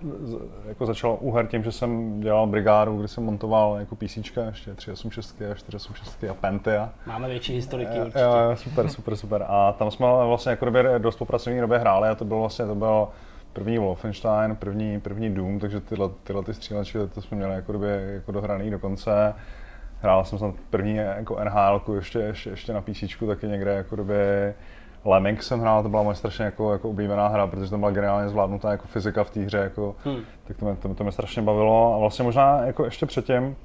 S4: jako začal u her tím, že jsem dělal brigádu, kdy jsem montoval jako PC, ještě 386 a 486 a Penty a
S3: Máme větší historiky určitě.
S4: jo, jo, super, super, super. A tam jsme vlastně jako době dost po pracovní době hráli a to bylo vlastně, to byl první Wolfenstein, první, první Doom, takže tyhle, tyhle ty střílečky, to jsme měli jako době jako dohraný dokonce. Hrál jsem snad první jako NHL, ještě, ještě, ještě na PC, taky někde jako době Lemming jsem hrál, to byla moje strašně jako, jako oblíbená hra, protože tam byla geniálně zvládnutá jako fyzika v té hře, jako,
S3: Hmm.
S4: tak to mě, to, to mě strašně bavilo. A vlastně možná jako ještě předtím,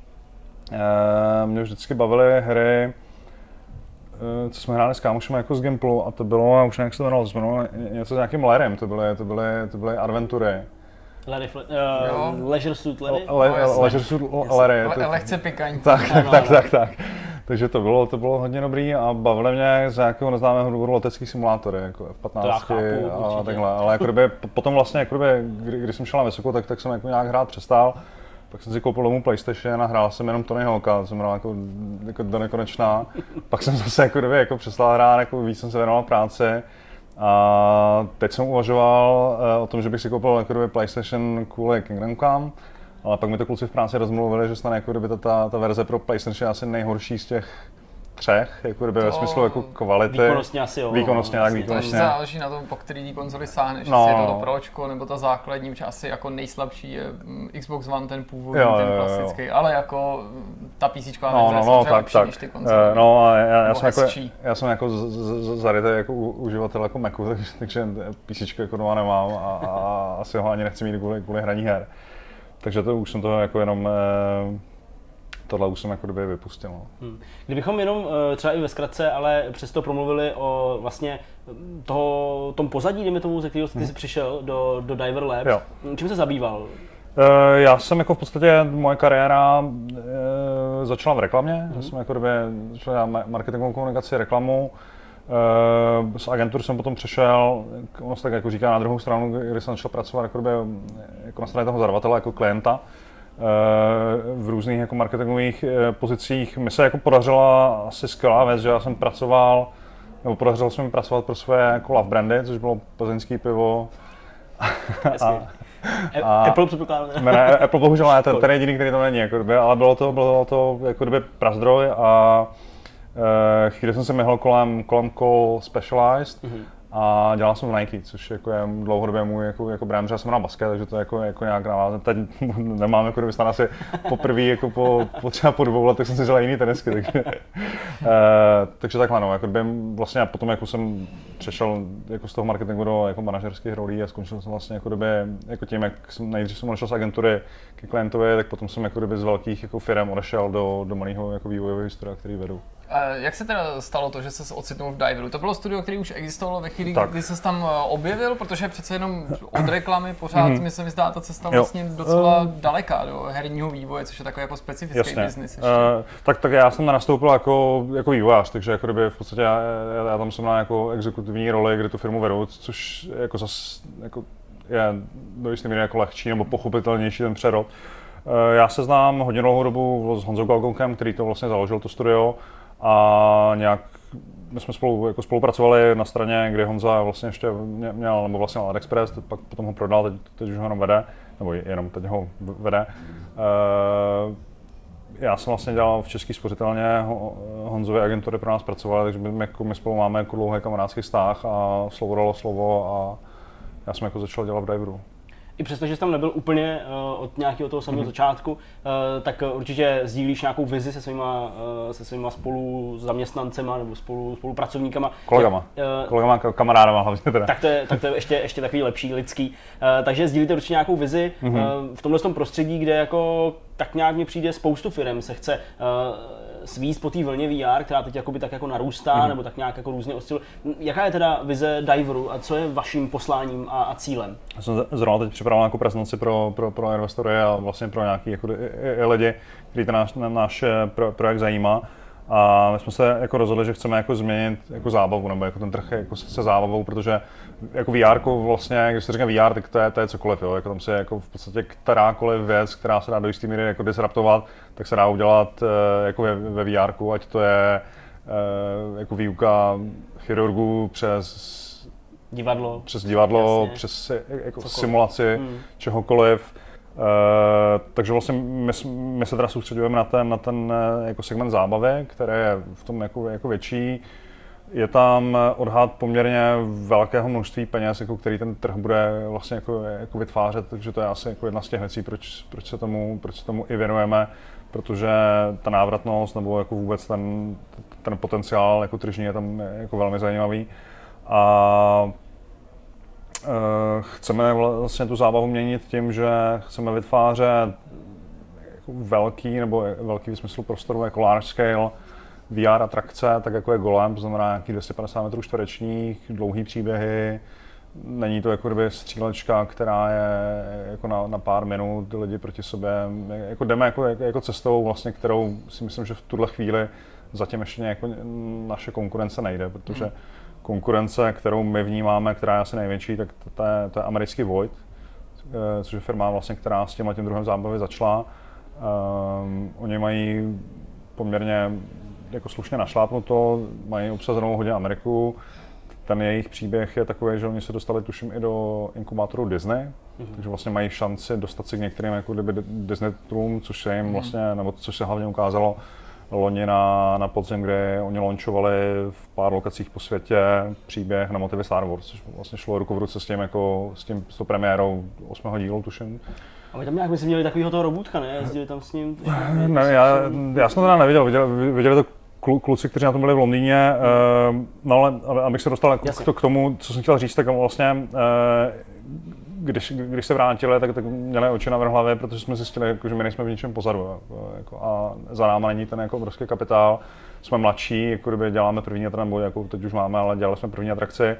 S4: eh, mě vždycky bavily hry, eh, co jsme hráli s kámošem jako z Gimplu a to bylo, a už nějak se to jmenovalo, to jmenovalo něco s nějakým Lerem, to byly, to byly, to byly adventury.
S3: Larry, Fle-
S1: Jo.
S3: uh, Leisure Suit Larry?
S4: Le,
S1: No.
S4: Leisure Suit Larry.
S1: Le-
S4: to-
S1: lehce pikantní.
S4: tak, tak,
S3: ano.
S4: tak, tak. Takže to bylo, to bylo hodně dobrý a bavili mě z nějakého neznámého důvodu letecký simulátory, jako F-15
S3: To já chápu,
S4: a
S3: určitě.
S4: takhle. Ale jako kdyby, potom vlastně, jako kdyby, kdy, když jsem šel na vysokou, tak, tak jsem jako nějak hrát přestal. Pak jsem si koupil domů PlayStation a hrál jsem jenom Tony Hawka, to jsem hrál jako, jako do nekonečna. Pak jsem zase jako kdyby jako přestal hrát, jako víc jsem se věnoval práci. A teď jsem uvažoval eh, o tom, že bych si koupil jako PlayStation kvůli Kingdomkám, ale pak mi to kluci v práci rozmluvili, že snad jako kdyby ta, ta, ta verze pro PlayStation je asi nejhorší z těch třech, jako kdyby ve
S1: To-
S4: smyslu jako kvality.
S3: Výkonnostně asi jo.
S4: Výkonnostně, tak
S3: Jasně.
S1: To ještě
S4: výkonnostně.
S1: záleží na tom, po který konzoli sáhneš,
S4: No.
S1: jestli je to to Pročko nebo ta základní, protože asi jako nejslabší je mm, Xbox One, ten původní,
S4: Jo,
S1: ten
S4: jo, jo, jo.
S1: klasický, ale jako mm, ta PC
S4: No, no, no, tak,
S1: lepší
S4: tak.
S1: než ty konzole.
S4: Eh, No, a já, já, jsem jako, já jsem jako zarytý jako uživatel jako Macu, takže, takže PC jako doma nemám a, a, asi ho ani nechci mít kvůli, kvůli hraní her. Takže to už jsem to jako jenom, eh, tohle už jsem jako kdyby vypustil. No.
S3: Hmm. Kdybychom jenom eh, třeba i ve zkratce, ale přesto promluvili o vlastně toho, tom pozadí, dejme tomu, ze kterého jsi přišel do, do Diver Labs.
S4: Jo.
S3: Čím se zabýval?
S4: Eh, Já jsem jako v podstatě, moje kariéra eh, začala v reklamě. Já jsem jako době začal dělat ma- marketingovou komunikaci, reklamu. Z agentur jsem potom přešel, ono se tak jako říká na druhou stranu, kdy jsem začal pracovat jako, době, jako na straně toho zadavatele, jako klienta. V různých jako marketingových eh, pozicích. Mi se jako podařila asi skvělá věc, že já jsem pracoval, nebo podařilo se mi pracovat pro své jako love brandy, což bylo plzeňský pivo.
S3: a, a, Apple předpokládám.
S4: Ne, Apple bohužel ne, ten, ten jediný, který to není, jako kdyby, ale bylo to, bylo to jako kdyby prazdroj a uh, chvíli jsem se myhl kolem, kolem Call Specialized, mm-hmm a dělal jsem v Nike, což jako je dlouhodobě můj jako, jako brand, že jsem na basket, takže to jako, jako nějak navázat. Teď nemám jako kdyby asi poprvé jako po, po, třeba po dvou letech jsem si vzal jiný tenisky, takže, uh, takže takhle no, jako by vlastně potom jako jsem přešel jako z toho marketingu do jako manažerských rolí a skončil jsem vlastně jako kdyby, jako tím, jak jsem nejdřív jsem odešel z agentury ke klientovi, tak potom jsem jako kdyby z velkých jako firm odešel do, do malého jako vývojového historie, který vedu.
S1: A jak se teda stalo to, že se ocitnul v Diveru? To bylo studio, které už existovalo ve chvíli, tak. kdy se tam eh, objevil, protože přece jenom od reklamy pořád mm-hmm. mi se mi zdá ta cesta jo. vlastně docela uh, daleká do herního vývoje, což je takový jako specifický jasně. business. Uh,
S4: tak, tak já jsem nastoupil jako, jako vývojář, takže jako kdyby v podstatě já, já, já tam jsem na jako exekutivní roli, kdy tu firmu vedu, což jako zas, jako je do jisté míry jako lehčí nebo pochopitelnější ten přerod. Já se znám hodně dlouhou dobu s Honzou Galgonkem, který to vlastně založil, to studio a nějak my jsme spolu jako spolupracovali na straně, kde Honza vlastně ještě měl, nebo vlastně AliExpress, pak potom ho prodal, teď, teď už ho jenom vede, nebo jenom teď ho vede. Uh, já jsem vlastně dělal v České spořitelně, Honzové agentury pro nás pracovaly, takže my, jako, my spolu máme jako dlouhý kamarádský vztah a slovo dalo slovo a já jsem jako začal dělat v Diveru
S3: i přesto, že jsi tam nebyl úplně uh, od nějakého toho samého mm-hmm. začátku, uh, tak určitě sdílíš nějakou vizi se svýma, uh, se svýma spolu zaměstnancema nebo spolu, spolupracovníkama.
S4: Kolegama. Uh, Kolegama, kamarádama hlavně teda.
S3: Tak to je, tak to je ještě, ještě takový lepší lidský. Uh, takže sdílíte určitě nějakou vizi mm-hmm. uh, v tomhle tom prostředí, kde jako tak nějak mi přijde spoustu firm se chce uh, svíz po té vlně VR, která teď jakoby tak jako narůstá, mm-hmm. nebo tak nějak jako různě osciluje. Jaká je teda vize Diveru a co je vaším posláním a, a cílem?
S4: Já jsem zrovna teď připravil nějakou prezentaci pro, pro, pro investory a vlastně pro nějaký jako lidi, který ten náš, náš eh, projekt zajímá. A my jsme se jako rozhodli, že chceme jako změnit jako zábavu, nebo jako ten trh jako se zábavou, protože jako VR vlastně, když se řekne VR, tak to je, to je cokoliv, jo. Jako tam se jako v podstatě kterákoliv věc, která se dá do jisté míry jako disruptovat, tak se dá udělat eh, jako ve, ve VR, ať to je eh, jako výuka chirurgů přes
S3: divadlo,
S4: přes, divadlo, Jasně. přes jako simulaci hmm. čehokoliv takže vlastně my, my se teda soustředujeme na ten, na ten eh, jako segment zábavy, který je v tom jako, jako větší. Je tam odhad poměrně velkého množství peněz, jako který ten trh bude vlastně jako, jako vytvářet, takže to je asi jako jedna z těch věcí, proč, proč, se tomu, proč se tomu i věnujeme, protože ta návratnost nebo jako vůbec ten, ten potenciál jako tržní je tam jako velmi zajímavý. A Eh, chceme vlastně tu zábavu měnit tím, že chceme vytvářet jako velký nebo velký v smyslu prostoru jako large scale VR atrakce, tak jako je Golem, to znamená nějakých 250 metrů čtverečních, dlouhý příběhy, Není to jako kdyby střílečka, která je jako na, na pár minut lidi proti sobě. Jako jdeme jako, jako cestou, vlastně, kterou si myslím, že v tuhle chvíli zatím ještě jako naše konkurence nejde, protože hmm konkurence, kterou my vnímáme, která je asi největší, tak to je, to je americký Void, eh, což je firma, vlastně, která s tím tím druhém zábavě začala. Um, oni mají poměrně jako slušně našlápnuto, mají obsazenou hodně Ameriku. Ten jejich příběh je takový, že oni se dostali tuším i do inkubátoru Disney, mm-hmm. takže vlastně mají šanci dostat se k některým jako Disney titulům, což se jim mm-hmm. vlastně, nebo což se hlavně ukázalo loni na, na podzim, kde oni launchovali v pár lokacích po světě příběh na motivy Star Wars, což vlastně šlo ruku v ruce s tím, jako, s tím, s tou premiérou osmého dílu, tuším.
S3: A vy tam nějak myslím měli takového toho robůtka, ne? Jezdili tam s ním?
S4: Ne, já, já jsem to teda neviděl, viděli, viděli to kluci, kteří na tom byli v Londýně, hmm. no ale abych se dostal k, k tomu, co jsem chtěl říct, tak vlastně eh, když, když se vrátili, tak, tak měli oči na hlavě, protože jsme zjistili, jako, že my nejsme v ničem pozadu. Jako, a za náma není ten jako obrovský kapitál. Jsme mladší, jako kdyby děláme první nebo jako teď už máme, ale dělali jsme první atrakci.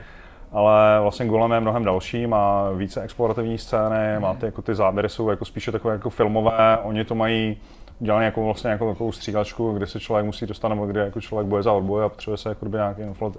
S4: Ale vlastně Golem je mnohem další, má více explorativní scény, mm. má ty, jako ty záběry jsou jako spíše takové jako filmové, oni to mají dělaný jako vlastně jako takovou střílečku, kde se člověk musí dostat, nebo kde jako člověk boje za odboj a potřebuje se jako nějak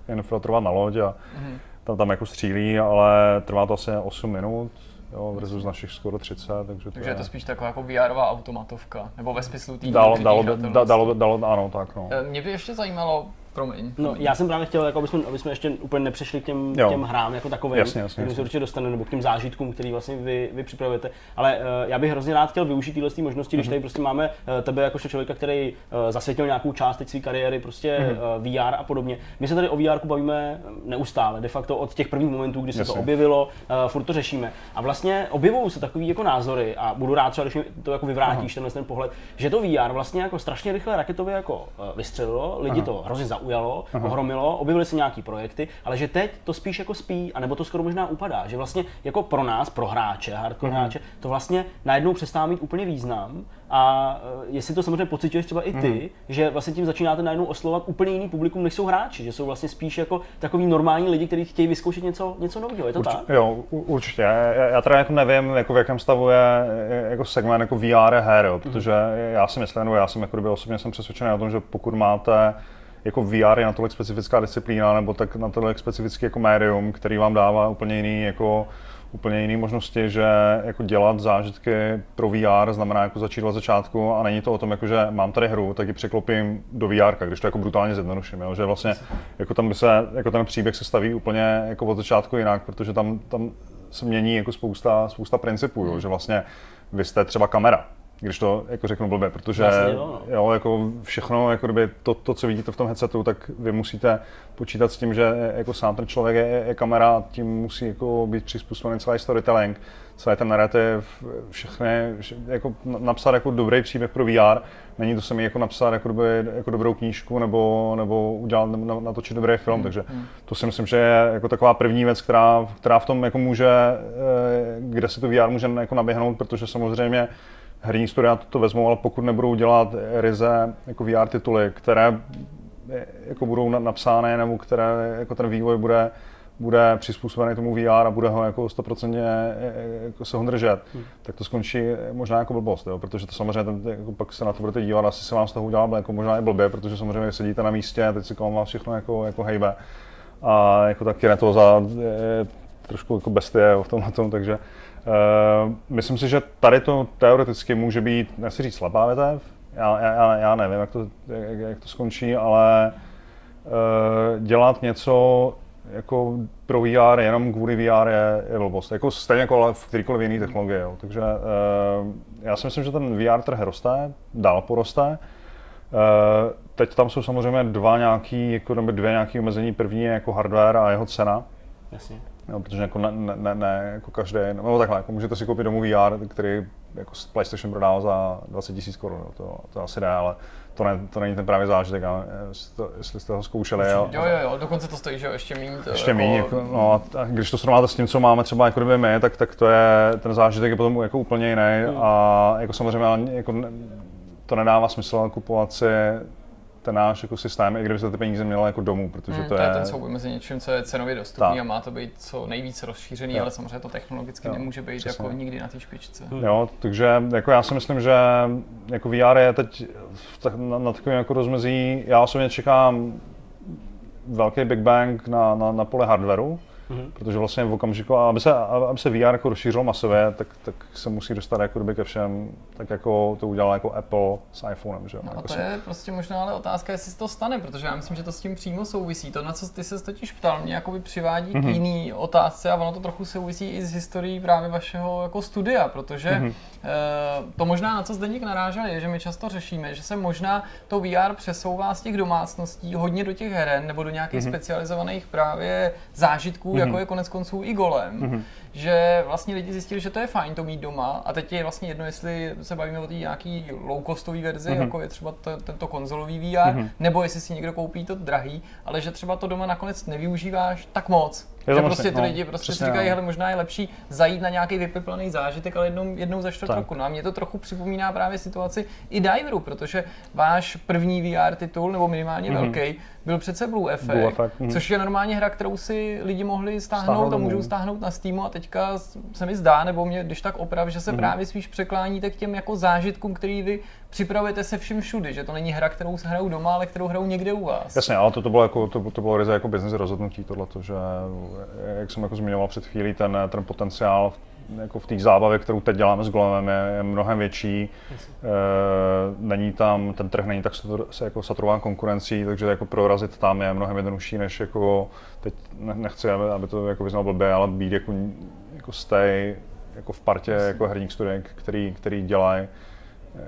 S4: infiltrovat na loď a mm tam, tam jako střílí, ale trvá to asi 8 minut. jo, versus našich skoro 30, takže,
S1: Takže je to spíš taková jako VR automatovka, nebo ve smyslu té
S4: dalo, dalo,
S1: hratelnosti.
S4: da, dalo, dalo, ano, tak no.
S1: Eh, Mě by ještě zajímalo, promiň.
S3: No, já jsem právě chtěl, jako, aby, jsme, aby jsme ještě úplně nepřešli k těm,
S4: Jo.
S3: těm hrám jako takovým,
S4: Jasně, jasně,
S3: kterým se
S4: jasně.
S3: určitě dostaneme, nebo k těm zážitkům, který vlastně vy, vy připravujete. Ale uh, já bych hrozně rád chtěl využít tyhle ty možnosti, když tady prostě máme uh, tebe jako člověka, který uh, zasvětil nějakou část teď své kariéry, prostě
S4: Mhm.
S3: uh, VR a podobně. My se tady o VR bavíme neustále, de facto od těch prvních momentů, kdy se to
S4: Jasně.
S3: objevilo, uh, furt to řešíme. A vlastně objevují se takový jako názory a budu rád třeba, když mi to jako vyvrátíš, tenhle ten pohled, že to VR vlastně jako strašně rychle raketově jako uh, vystřelilo, lidi to hrozně zaujalo, ohromilo, objevily se nějaký projekty, ale že teď to spíš jako spí, anebo to skoro možná upadá, že vlastně jako pro nás, pro hráče, hardcore hráče, to vlastně najednou přestává mít úplně význam. A uh, jestli to samozřejmě pocituješ třeba i ty, že vlastně tím začínáte najednou oslovat úplně jiný publikum, než jsou hráči, že jsou vlastně spíš jako takový normální lidi, kteří chtějí vyzkoušet něco, něco nového, je to tak?
S4: Jo, určitě. Já, já teda jako nevím, jako v jakém stavu je jako segment jako VR her, jo, protože já si myslím, nebo já jsem jako osobně jsem přesvědčený o tom, že pokud máte jako VR je natolik specifická disciplína, nebo tak natolik specifický jako médium, který vám dává úplně jiný jako úplně jiné možnosti, že jako dělat zážitky pro VR znamená jako začít od začátku a není to o tom, jako, že mám tady hru, tak ji překlopím do VR, když to jako brutálně zjednoduším, jo? že vlastně jako tam by se, jako ten příběh se staví úplně jako od začátku jinak, protože tam, tam se mění jako spousta, spousta principů, jo? že vlastně vy jste třeba kamera, když to jako řeknu blbě, protože
S3: Vlastně jo, no.
S4: jo, jako všechno, jako kdyby to, to, co vidíte v tom headsetu, tak vy musíte počítat s tím, že jako sám ten člověk je, je kamera, a tím musí jako být přizpůsobený celý storytelling, celý ten narrativ, všechny, vše- jako na- napsat jako dobrý příběh pro VR, není to samé jako napsat jako, doby, jako dobrou knížku nebo, nebo udělat, na- natočit dobrý film, takže to si myslím, že je jako taková první věc, která, která v tom jako může, eh, kde si to VR může jako naběhnout, protože samozřejmě herní studia to vezmou, ale pokud nebudou dělat ryze jako VR tituly, které jako budou na- napsány nebo které jako ten vývoj bude bude přizpůsobený tomu VR a bude ho jako 100% eh, jako se ho držet, hmm. tak to skončí možná jako blbost, jo? protože to samozřejmě ten, jako pak se na to budete dívat, asi se vám z toho udělá jako možná i blbě, protože samozřejmě sedíte na místě a teď si kolem vás všechno jako, jako hejbe. A jako taky na to za je trošku jako bestie v tomhle tom, takže myslím si, že tady to teoreticky může být, nechci říct slabá větev, já, já, já nevím, jak to, jak, jak to skončí, ale uh, dělat něco jako pro VR jenom kvůli VR je, je blbost. Jako stejně jako v kterýkoliv jiný technologie. Jo. Takže uh, já si myslím, že ten VR trh roste, dál poroste. Teď tam jsou samozřejmě dva nějaký, jako, dvě nějaké omezení. První je jako hardware a jeho cena.
S3: Jasně.
S4: No, protože jako ne, ne, ne, ne jako každý, no takhle, jako můžete si koupit domů VR, který jako s PlayStation prodává za 20 000 korun, to, to asi jde, ale to, ne, to není ten právě zážitek, ale jestli, to, jestli jste ho zkoušeli. Jo,
S1: Jo, jo, dokonce to stojí, že jo, ještě méně. to
S4: ještě méně, jako, no, a když to srovnáte s tím, co máme třeba jako kdyby my, tak, tak to je, ten zážitek je potom jako úplně jiný a jako samozřejmě jako, to nedává smysl kupovat si ten náš jako systém, i kdybyste ty peníze měli jako domů, protože
S1: Hmm,
S4: to,
S1: to je ten souboj mezi něčím, co je cenově dostupný
S4: Tak.
S1: a má to být co nejvíc rozšířený,
S4: Jo.
S1: ale samozřejmě to technologicky
S4: Jo,
S1: nemůže být
S4: přesně.
S1: jako nikdy na té špičce.
S4: Jo, takže jako já si myslím, že jako VR je teď na, na takovém jako rozmezí, já osobně čekám velký Big Bang na, na, na pole hardwareu, mm-hmm. protože vlastně v okamžiku, aby se, aby se VR jako rozšířil masově, tak, tak se musí dostat jako ke všem, tak jako to udělal jako Apple s iPhonem, že jo.
S1: No a
S4: jako
S1: to
S4: si-
S1: je prostě možná ale otázka, jestli se to stane, protože já myslím, že to s tím přímo souvisí. To, na co ty se totiž ptal, mě jakoby přivádí
S4: Mhm.
S1: k jiný otázce a ono to trochu souvisí i s historií právě vašeho jako studia, protože
S4: Mhm.
S1: eh, to možná na co Zdeněk narážel je, že my často řešíme, že se možná to VR přesouvá z těch domácností hodně do těch heren nebo do nějakých
S4: Mhm.
S1: specializovaných právě zážitků, jako je konec konců i golem.
S4: Mhm.
S1: Že vlastně lidi zjistili, že to je fajn to mít doma a teď je vlastně jedno, jestli se bavíme o té nějaký low costové verzi,
S4: Mhm.
S1: jako je třeba to, tento konzolový VR, nebo jestli si někdo koupí to drahý, ale že třeba to doma nakonec nevyužíváš tak moc.
S4: To
S1: že
S4: možný,
S1: prostě ty
S4: no,
S1: lidi prostě si
S4: přesně,
S1: říkají,
S4: no.
S1: hele, možná je lepší zajít na nějaký vypiplaný zážitek, ale jednou, jednou za čtvrt roku. No a mě to trochu připomíná právě situaci i Diveru, protože váš první VR titul, nebo minimálně
S4: Mhm.
S1: velký, byl přece Blue Effect,
S4: Blue Effect, mhm.
S1: což je normálně hra, kterou si lidi mohli stáhnout,
S4: Stáhnout
S1: a můžou stáhnout na Steamu a teďka se mi zdá, nebo mě když tak oprav, že se právě spíš překláníte k těm jako zážitkům, který vy připravujete se vším všudy, že to není hra, kterou se hrajou doma, ale kterou hrajou někde u vás.
S4: Jasně, ale to, to bylo jako, to, to bylo ryze jako business rozhodnutí tohle, že jak jsem jako zmiňoval před chvílí, ten, ten potenciál jako v té zábavě, kterou teď děláme s Golemem, je, je mnohem větší. E, není tam, ten trh není tak se jako saturován konkurencí, takže jako prorazit tam je mnohem jednodušší, než jako, teď nechci, aby, aby to jako vyznal blbě, ale být jako, jako stay jako v partě jako herních studiek, který, který dělají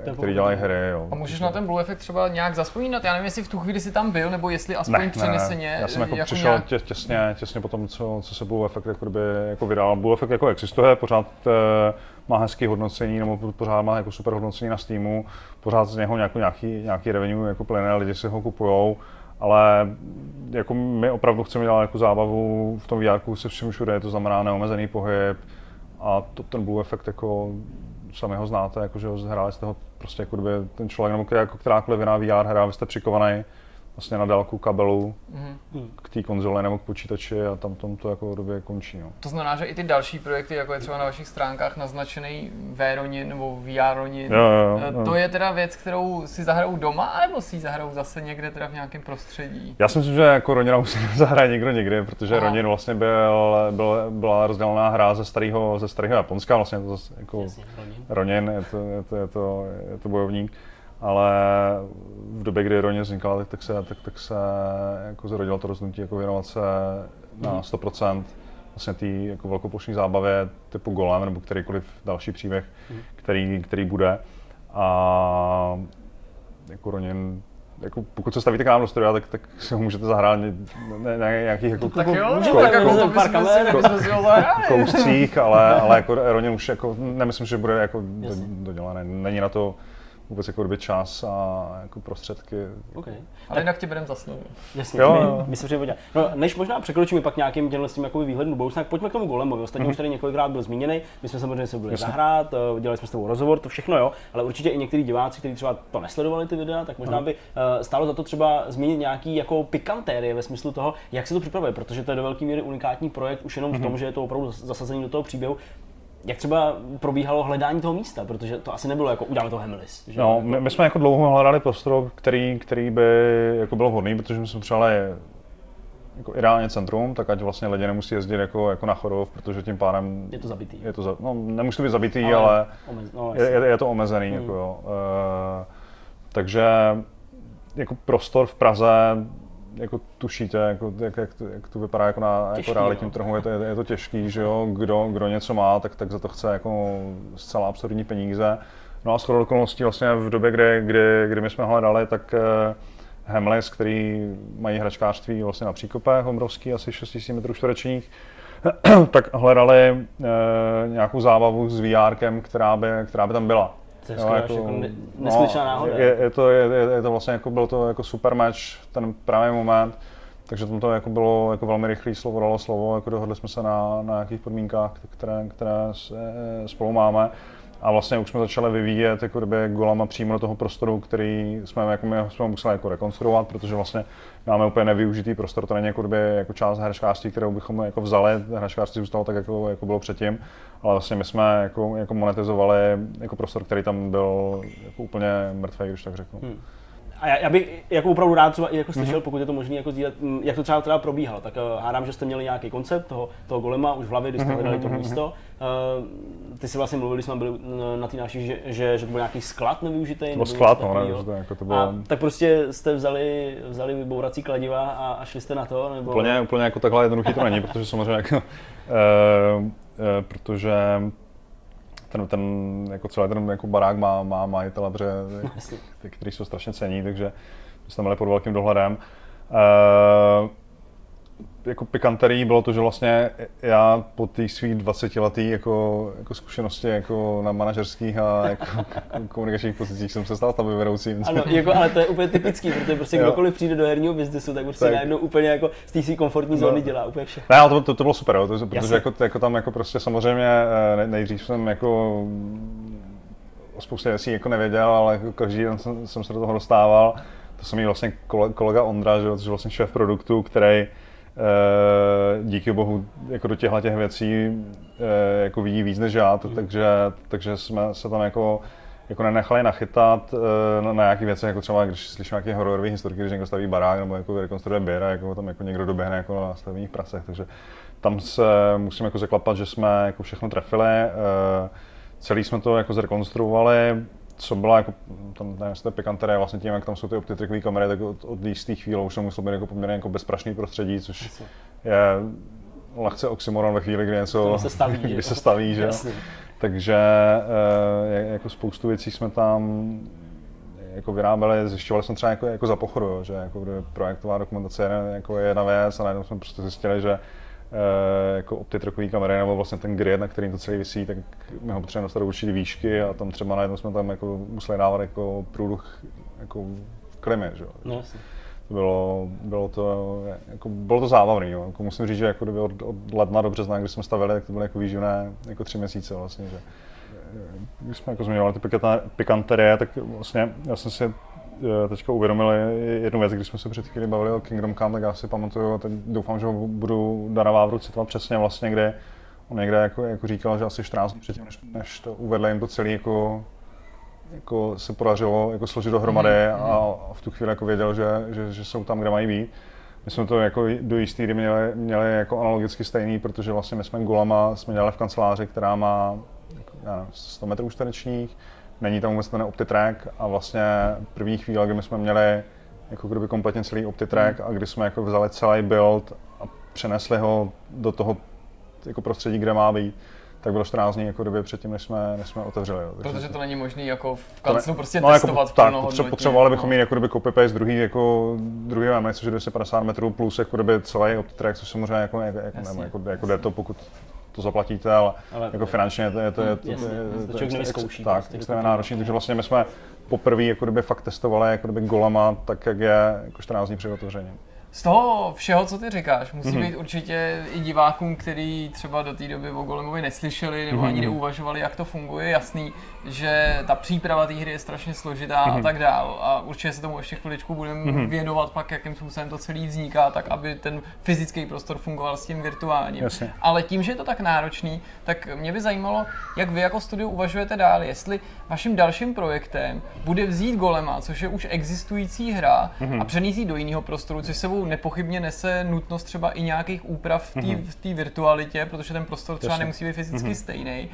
S4: ten který dělají hry. Jo.
S1: A můžeš na ten Blue Effect třeba nějak zaspomínat? Já nevím, jestli v tu chvíli si tam byl, nebo jestli aspoň ne, přeneseně.
S4: Ne, já jsem jako, jako přišel nějak... tě, těsně, těsně po tom, co, co se Blue Effect jako, jako vydal. Blue Effect jako existuje, pořád e, má hezký hodnocení, nebo pořád má jako super hodnocení na Steamu, pořád z něho nějaký, nějaký, nějaký revenue jako plyne, lidi si ho kupujou ale jako my opravdu chceme dělat jako zábavu v tom VR se všem všude, to znamená neomezený pohyb a to, ten Blue Effect jako sami ho znáte, jako že ho hráli jste ho prostě jako kdyby ten člověk, nebo jako kterákoliv jiná VR hra, vy jste přikovaný vlastně na dálku kabelu mm-hmm. k té konzole nebo k počítači a tam, tam to jako době končí. No.
S1: To znamená, že i ty další projekty, jako je třeba na vašich stránkách naznačený Véronin nebo VRonin,
S4: jo, jo, jo.
S1: to je teda věc, kterou si zahrajou doma, nebo si ji zahrajou zase někde teda v nějakém prostředí?
S4: Já si myslím, že jako Ronina musí zahraje někdo někdy, protože Aha. Ronin vlastně byl, byl, byla rozdělená hra ze starého, ze starého Japonska, vlastně to zase jako Ronin. Ronin, je to, je to, je to, je to bojovník ale v době, kdy Roně vznikala, tak, tak, se, tak, tak se jako zrodilo to rozhodnutí jako věnovat se na 100% mhm. vlastně té jako velkoplošní zábavě typu Golem nebo kterýkoliv další příběh, mm. který, který bude. A jako Ronin jako pokud se stavíte k nám do studia, tak, tak si ho můžete zahrát na, na nějakých jako,
S1: tak jo, tak jako, to pár kamer,
S4: kouscích, ale, ale jako Ronin už jako, nemyslím, že bude jako do, dodělané. Není na to vůbec jako době čas a jako prostředky.
S1: Okay. Ale jinak tě bereme za slovo.
S3: Jasně, jo, my, jo. my se No, než možná překročíme pak nějakým těmhle s tím jako výhledem do budoucna, pojďme k tomu Golemovi. Ostatně mm-hmm. už tady několikrát byl zmíněný. My jsme samozřejmě se byli zahrát, eh, dělali jsme s tebou rozhovor, to všechno jo, ale určitě i někteří diváci, kteří třeba to nesledovali ty videa, tak možná mm-hmm. by uh, stálo za to třeba zmínit nějaký jako pikantérie ve smyslu toho, jak se to připravuje, protože to je do velké míry unikátní projekt už jenom mm-hmm. v tom, mhm. že je to opravdu zasazení do toho příběhu jak třeba probíhalo hledání toho místa, protože to asi nebylo jako uděláme to Hemlis.
S4: Že? No, my, my, jsme jako dlouho hledali prostor, který, který by jako byl vhodný, protože my jsme přijali jako ideálně centrum, tak ať vlastně lidi nemusí jezdit jako, jako na Chorov, protože tím pádem...
S3: Je to zabitý.
S4: Je to, za, no, nemusí to být zabitý, ale, ale omez, no, je, je, je, to omezený. Hmm. Jako, jo. Uh, takže jako prostor v Praze jako tušíte, jako, jak, jak, to, jak to vypadá jako na těžký, jako realitním no. trhu, je to, je, je to těžký, že jo, kdo, kdo něco má, tak, tak za to chce jako zcela absurdní peníze. No a shodou okolností vlastně v době, kdy, kdy, kdy my jsme hledali, tak eh, Hemlis, který mají hračkářství vlastně na příkopech, obrovský, asi 6000 metrů čtverečních, tak hledali e, nějakou zábavu s VR, která by, která by tam byla.
S3: To je jo, jako, jako neskutečná no, náhoda.
S4: Je, je, to, je, je, to vlastně jako, byl to jako super match v ten právý moment, takže tam to jako bylo jako velmi rychlý slovo dalo slovo, jako dohodli jsme se na, na nějakých podmínkách, které, které spolu máme. A vlastně už jsme začali vyvíjet jako kdyby golama přímo do toho prostoru, který jsme, jako my jsme museli jako rekonstruovat, protože vlastně máme úplně nevyužitý prostor, to není jako, kdyby, jako část hračkářství, kterou bychom jako vzali, hračkářství zůstalo tak, jako, jako bylo předtím, ale vlastně my jsme jako, jako monetizovali jako prostor, který tam byl jako úplně mrtvý, když tak řeknu. Hmm.
S3: A já, já, bych jako opravdu rád třeba jako slyšel, mm-hmm. pokud je to možné jako sdílet, jak to třeba teda probíhalo. Tak uh, hádám, že jste měli nějaký koncept toho, toho golema už v hlavě, když jste hledali to místo. Uh, ty si vlastně mluvili, jsme byli na té naší, že, že, že, to byl nějaký sklad nevyužitý.
S4: To byl sklad, no, ne, to, jako to bylo... A,
S3: tak prostě jste vzali, vzali vybourací kladiva a, a šli jste na to? Nebo...
S4: Úplně, úplně jako takhle jednoduchý to není, protože samozřejmě jako, uh, uh, protože ten, ten jako celý ten jako barák má, má majitele, protože ty, který jsou strašně cení, takže jsme byli pod velkým dohledem. Uh, jako pikanterí bylo to, že vlastně já po té svých 20 letý jako, jako zkušenosti jako na manažerských a jako komunikačních pozicích jsem se stal stavby vedoucím.
S3: Ano, jako, ale to je úplně typický, protože prostě jo. kdokoliv přijde do herního biznesu, tak prostě tak. najednou úplně jako z té své komfortní zóny no. dělá úplně všechno.
S4: Ne, ale to, to, to bylo super, jo, to, protože jako, jako, tam jako prostě samozřejmě eh, nejdřív jsem jako o spoustě věcí jako nevěděl, ale jako každý den jsem, jsem se do toho dostával. To jsem jí vlastně kolega Ondra, že, což je vlastně šéf produktu, který díky bohu jako do těchto těch věcí eh, jako vidí víc než já, mm. takže, takže jsme se tam jako jako nenechali nachytat uh, na, na nějaké věci, jako třeba když slyším nějaký hororový historiky, když někdo staví barák nebo jako rekonstruuje běra, jako tam jako někdo doběhne jako na stavebních pracech, takže tam se musím jako zaklapat, že jsme jako všechno trefili. Celý jsme to jako zrekonstruovali, co byla jako, tam nevím, je pikanterie, vlastně tím, jak tam jsou ty optitrikové kamery, tak od, od jisté chvíle už to muselo být jako poměrně jako bezprašný prostředí, což Jasně. je lehce oxymoron ve chvíli, kdy něco
S3: se staví,
S4: kdy se staví že? Takže e, jako spoustu věcí jsme tam jako vyráběli, zjišťovali jsme třeba jako, jako za pochodu, že jako projektová dokumentace je, jako je jedna věc a najednou jsme prostě zjistili, že jako optitrokové kamery nebo vlastně ten grid, na kterým to celý visí, tak my ho potřebujeme dostat do určité výšky a tam třeba najednou jsme tam jako museli dávat jako průduch jako v klimy, že? No, bylo, bylo to, jako, bylo to zábavné. Jako musím říct, že jako od, od ledna do března, když jsme stavili, tak to bylo jako výživné jako tři měsíce vlastně. Že. Když jsme jako zmiňovali ty pikanterie, tak vlastně já jsem si eh, teďka uvědomil jednu věc, když jsme se před chvíli bavili o Kingdom Come, tak já si pamatuju, teď doufám, že ho budu Dana Vávru citovat přesně vlastně, kde on někde jako, jako říkal, že asi 14 předtím, než, než to uvedli jim to celý jako jako se podařilo jako složit dohromady mm. a v tu chvíli jako věděl, že, že, že jsou tam, kde mají být. My jsme to jako do jistý kdy měli, měli jako analogicky stejný, protože vlastně my jsme Golama jsme dělali v kanceláři, která má jako, nevím, 100 metrů čtverečních, není tam vůbec ten OptiTrack a vlastně první chvíle, kdy my jsme měli jako kdyby kompletně celý OptiTrack mm. a kdy jsme jako vzali celý build a přenesli ho do toho jako prostředí, kde má být, tak bylo 14 dní jako době předtím, než jsme, než jsme otevřeli. Jo.
S1: Protože to není možné jako v kanclu prostě
S4: no,
S1: testovat
S4: jako, tak, potře- potřebovali bychom no. mít jako doby copy-paste druhý, jako druhý VMX, což je 250 metrů plus jako doby celý OptiTrack, což samozřejmě jako, jako, jako, nebo, jako, jako jde to, pokud to zaplatíte, ale, ale jako finančně je to, je to, je to, je,
S3: to, je, to,
S4: tak, prostě extrémně náročný, takže vlastně my jsme poprvé jako doby fakt testovali jako doby golama, tak jak je jako 14 dní před otevřením.
S1: Z toho všeho, co ty říkáš, musí mm-hmm. být určitě i divákům, kteří třeba do té doby o Golemovi neslyšeli nebo mm-hmm. ani neuvažovali, jak to funguje, jasný, že ta příprava té hry je strašně složitá mm-hmm. a mhm. tak dál. A určitě se tomu ještě chviličku budeme mm-hmm. věnovat pak, jakým způsobem to celý vzniká, tak aby ten fyzický prostor fungoval s tím virtuálním. Jasně. Ale tím, že je to tak náročný, tak mě by zajímalo, jak vy jako studio uvažujete dál, jestli vaším dalším projektem bude vzít Golema, což je už existující hra, mm-hmm. a přenést do jiného prostoru, což sebou nepochybně nese nutnost třeba i nějakých úprav v té mm-hmm. virtualitě, protože ten prostor třeba Jasně. nemusí být fyzicky mm-hmm. stejný.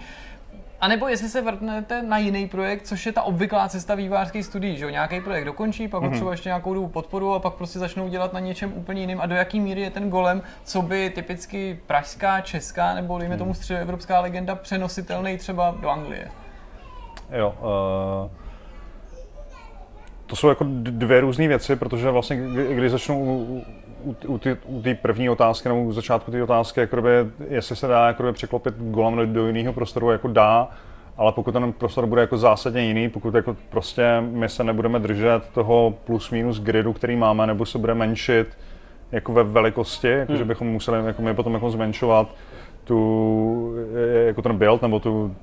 S1: A nebo jestli se vrtnete na jiný projekt, což je ta obvyklá cesta vývářských studií, že nějaký projekt dokončí, pak mm-hmm. třeba ještě nějakou dobu podporu a pak prostě začnou dělat na něčem úplně jiným. A do jaký míry je ten golem, co by typicky pražská, česká nebo dejme mm. tomu středoevropská legenda přenositelný třeba do Anglie?
S4: Jo, uh, to jsou jako dvě různé věci, protože vlastně, když začnu u, u, u té první otázky, nebo u začátku té otázky, jako by, jestli se dá jako by, překlopit golem do, do jiného prostoru, jako dá, ale pokud ten prostor bude jako zásadně jiný, pokud jako prostě my se nebudeme držet toho plus minus gridu, který máme, nebo se bude menšit jako ve velikosti, jako hmm. že bychom museli jako my potom jako zmenšovat tu, jako ten build, nebo tu,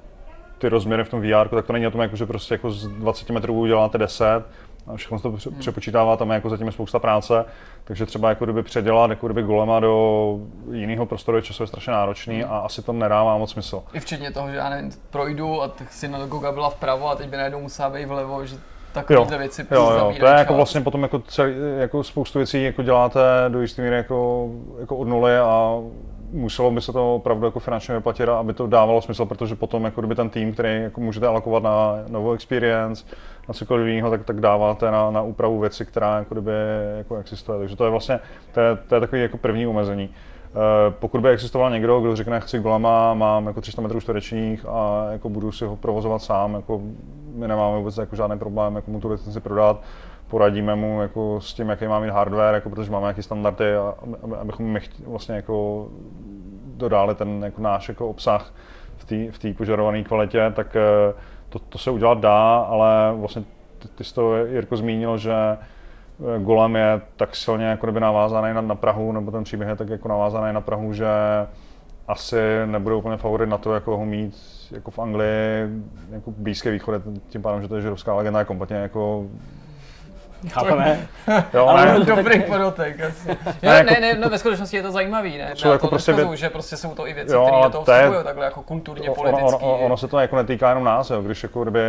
S4: ty rozměry v tom VR, tak to není o tom, jako, že prostě jako z 20 metrů uděláte 10, a všechno se to hmm. přepočítává, tam je jako zatím je spousta práce, takže třeba jako kdyby předělat jako kdyby golema do jiného prostoru je časově strašně náročný hmm. a asi to nedává moc smysl.
S1: I včetně toho, že já nevím, projdu a synagoga byla vpravo a teď by najednou musela být vlevo, že takovéhle věci
S4: jo, jo, to je jako vlastně potom jako, celý, jako spoustu věcí jako děláte do jisté míry jako, jako od nuly a muselo by se to opravdu jako finančně vyplatit, aby to dávalo smysl, protože potom jako kdyby ten tým, který jako můžete alokovat na novou experience, na cokoliv jiného, tak, tak dáváte na, na úpravu věci, která jako kdyby jako existuje. Takže to je vlastně, to je, to je takový jako první omezení. Uh, pokud by existoval někdo, kdo řekne, chci golema, mám jako 300 metrů čtverečních a jako budu si ho provozovat sám, jako my nemáme vůbec jako žádný problém, jako mu tu licenci prodat, poradíme mu jako s tím, jaký má mít hardware, jako protože máme nějaké standardy, a, abychom my vlastně jako dodali ten jako náš jako obsah v té požadované kvalitě, tak uh, to, to se udělat dá, ale vlastně ty, ty jsi to Jirko zmínil, že eh, Golem je tak silně jako kdyby navázaný na, na Prahu, nebo ten příběh je tak jako navázaný na Prahu, že asi nebude úplně favorit na to, jako ho mít jako v Anglii, jako blízké východ, tím pádem, že to je židovská legenda, je kompletně jako
S3: Chápeme?
S4: Jo,
S3: Ale
S4: ne,
S3: no,
S1: Dobrý podotek, asi. Jo,
S4: Ne, jako-
S1: ne, ne, no ve skutečnosti je to zajímavý, ne?
S4: Jsou
S1: Já
S4: jako
S1: to
S4: prostě věc-
S1: že prostě jsou to i věci, které do toho
S4: to je-
S1: vstupují, takhle jako kulturně,
S4: ono,
S1: politický.
S4: ono, ono, se to jako netýká jenom nás, jo. když jako kdyby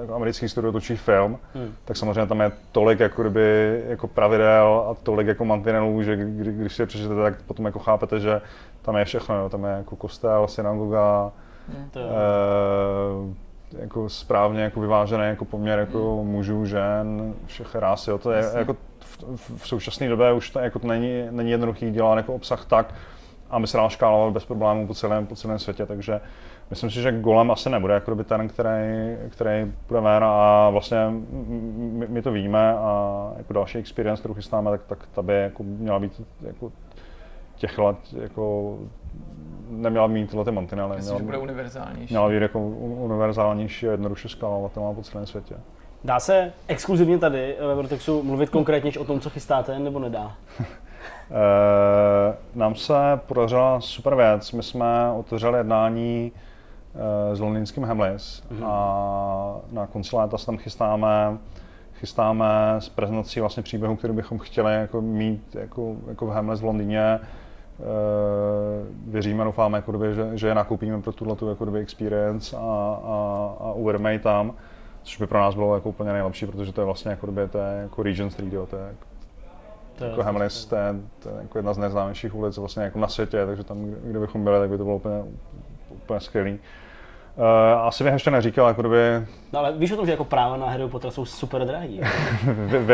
S4: jako americký studio točí film,
S3: Hmm.
S4: tak samozřejmě tam je tolik jako kdyby, jako pravidel a tolik jako mantinelů, že kdy, když si je přečtete, tak potom jako chápete, že tam je všechno, jo. tam je jako kostel, synagoga,
S3: To je-
S4: eh, jako správně jako vyvážený jako poměr jako mužů, žen, všech ras, jo. to je
S1: Jasně.
S4: jako v, v, v současné době už to jako to není, není jednoduchý dělat jako obsah tak, aby se dal škálovat bez problémů po celém, po celém světě, takže myslím si, že Golem asi nebude jako by ten, který, který bude ven a vlastně my, my to víme a jako další experience, kterou chystáme, tak, tak ta by jako měla být jako těch let jako neměla mít tyhle ty mantinely.
S1: Myslím,
S4: měla
S1: že bude
S4: být-
S1: univerzálnější.
S4: měla být jako univerzálnější a jednoduše skálovatelná po celém světě.
S3: Dá se exkluzivně tady ve Vortexu mluvit konkrétně o tom, co chystáte, nebo nedá?
S4: Eh, nám se podařila super věc. My jsme otevřeli jednání eh, s londýnským Hamleys
S3: Mhm.
S4: a na konci léta se tam chystáme chystáme s prezentací vlastně příběhu, který bychom chtěli jako mít jako, jako v Hamleys v Londýně. Eh, věříme, doufáme, jako doby, že, že je nakoupíme pro tuhle jako doby experience a, a, a uvedeme ji tam, což by pro nás bylo jako úplně nejlepší, protože to je vlastně jako doby, to je jako Regent Street, jo, to je
S3: To je
S4: jako Hamleys, to je, to je jako jedna z nejznámějších ulic vlastně jako na světě, takže tam, kde- kde bychom byli, tak by to bylo úplně, úplně skvělý. Uh, asi bych ještě neříkal, jako kdyby,
S3: No ale víš o tom, že jako práva na Harry Pottera jsou super drahý.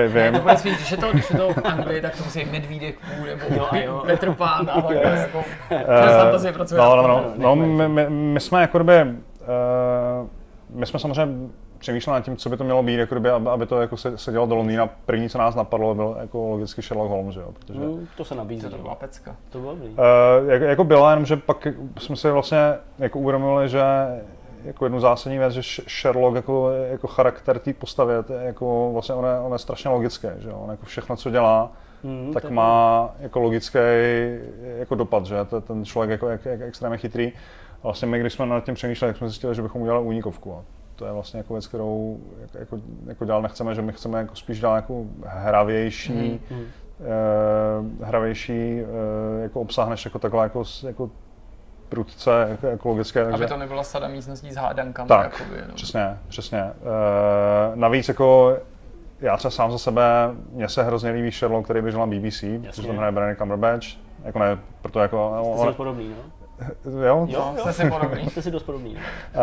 S4: vím,
S1: to bude spíš, když je to, když je to v Anglii, tak to musí být Medvídek půl, nebo
S3: Jo, a jo.
S1: Petr Pán a jako,
S4: Eh,
S1: přes fantazie pracuje.
S4: No, no, no,
S3: No,
S4: no my, my, my, jsme jako kdyby, uh, my jsme samozřejmě přemýšleli nad tím, co by to mělo být, jako kdyby, aby, aby to jako se, se dělo do Londýna. První, co nás napadlo, byl jako logicky Sherlock Holmes, jo, protože
S3: Hmm, to se nabízí.
S1: To byla pecka.
S3: To bylo.
S4: Uh, jako, jako byla, jenomže pak jsme si vlastně jako uvědomili, že jako jednu zásadní věc, že Sh- Sherlock jako, jako charakter té postavy, jako vlastně on je, on je strašně logický, že on jako všechno, co dělá,
S3: Hmm,
S4: tak
S3: je-
S4: má jako logický jako dopad, že to, ten člověk jako, jak, jak extrémně chytrý. Vlastně my, když jsme nad tím přemýšleli, tak jsme zjistili, že bychom udělali únikovku. A to je vlastně jako věc, kterou jako, jako, jako dál nechceme, že my chceme jako spíš dál jako hravější,
S3: Hmm.
S4: eh, hravější eh, jako obsah, než jako takhle jako, jako prudce jako, jako logické. Takže,
S1: Aby to nebyla sada místností s hádankami.
S4: tak,
S1: jakoby, no.
S4: přesně, přesně. Eh, navíc jako já třeba sám za sebe, mně se hrozně líbí Sherlock, který běžel na BBC, protože tam hraje Benedict Cumberbatch. Jako ne, proto jako...
S3: Jste si
S4: on,
S3: dost podobný, no?
S4: jo?
S3: Jo,
S1: Jste si podobný.
S3: Jste si dost podobný. No.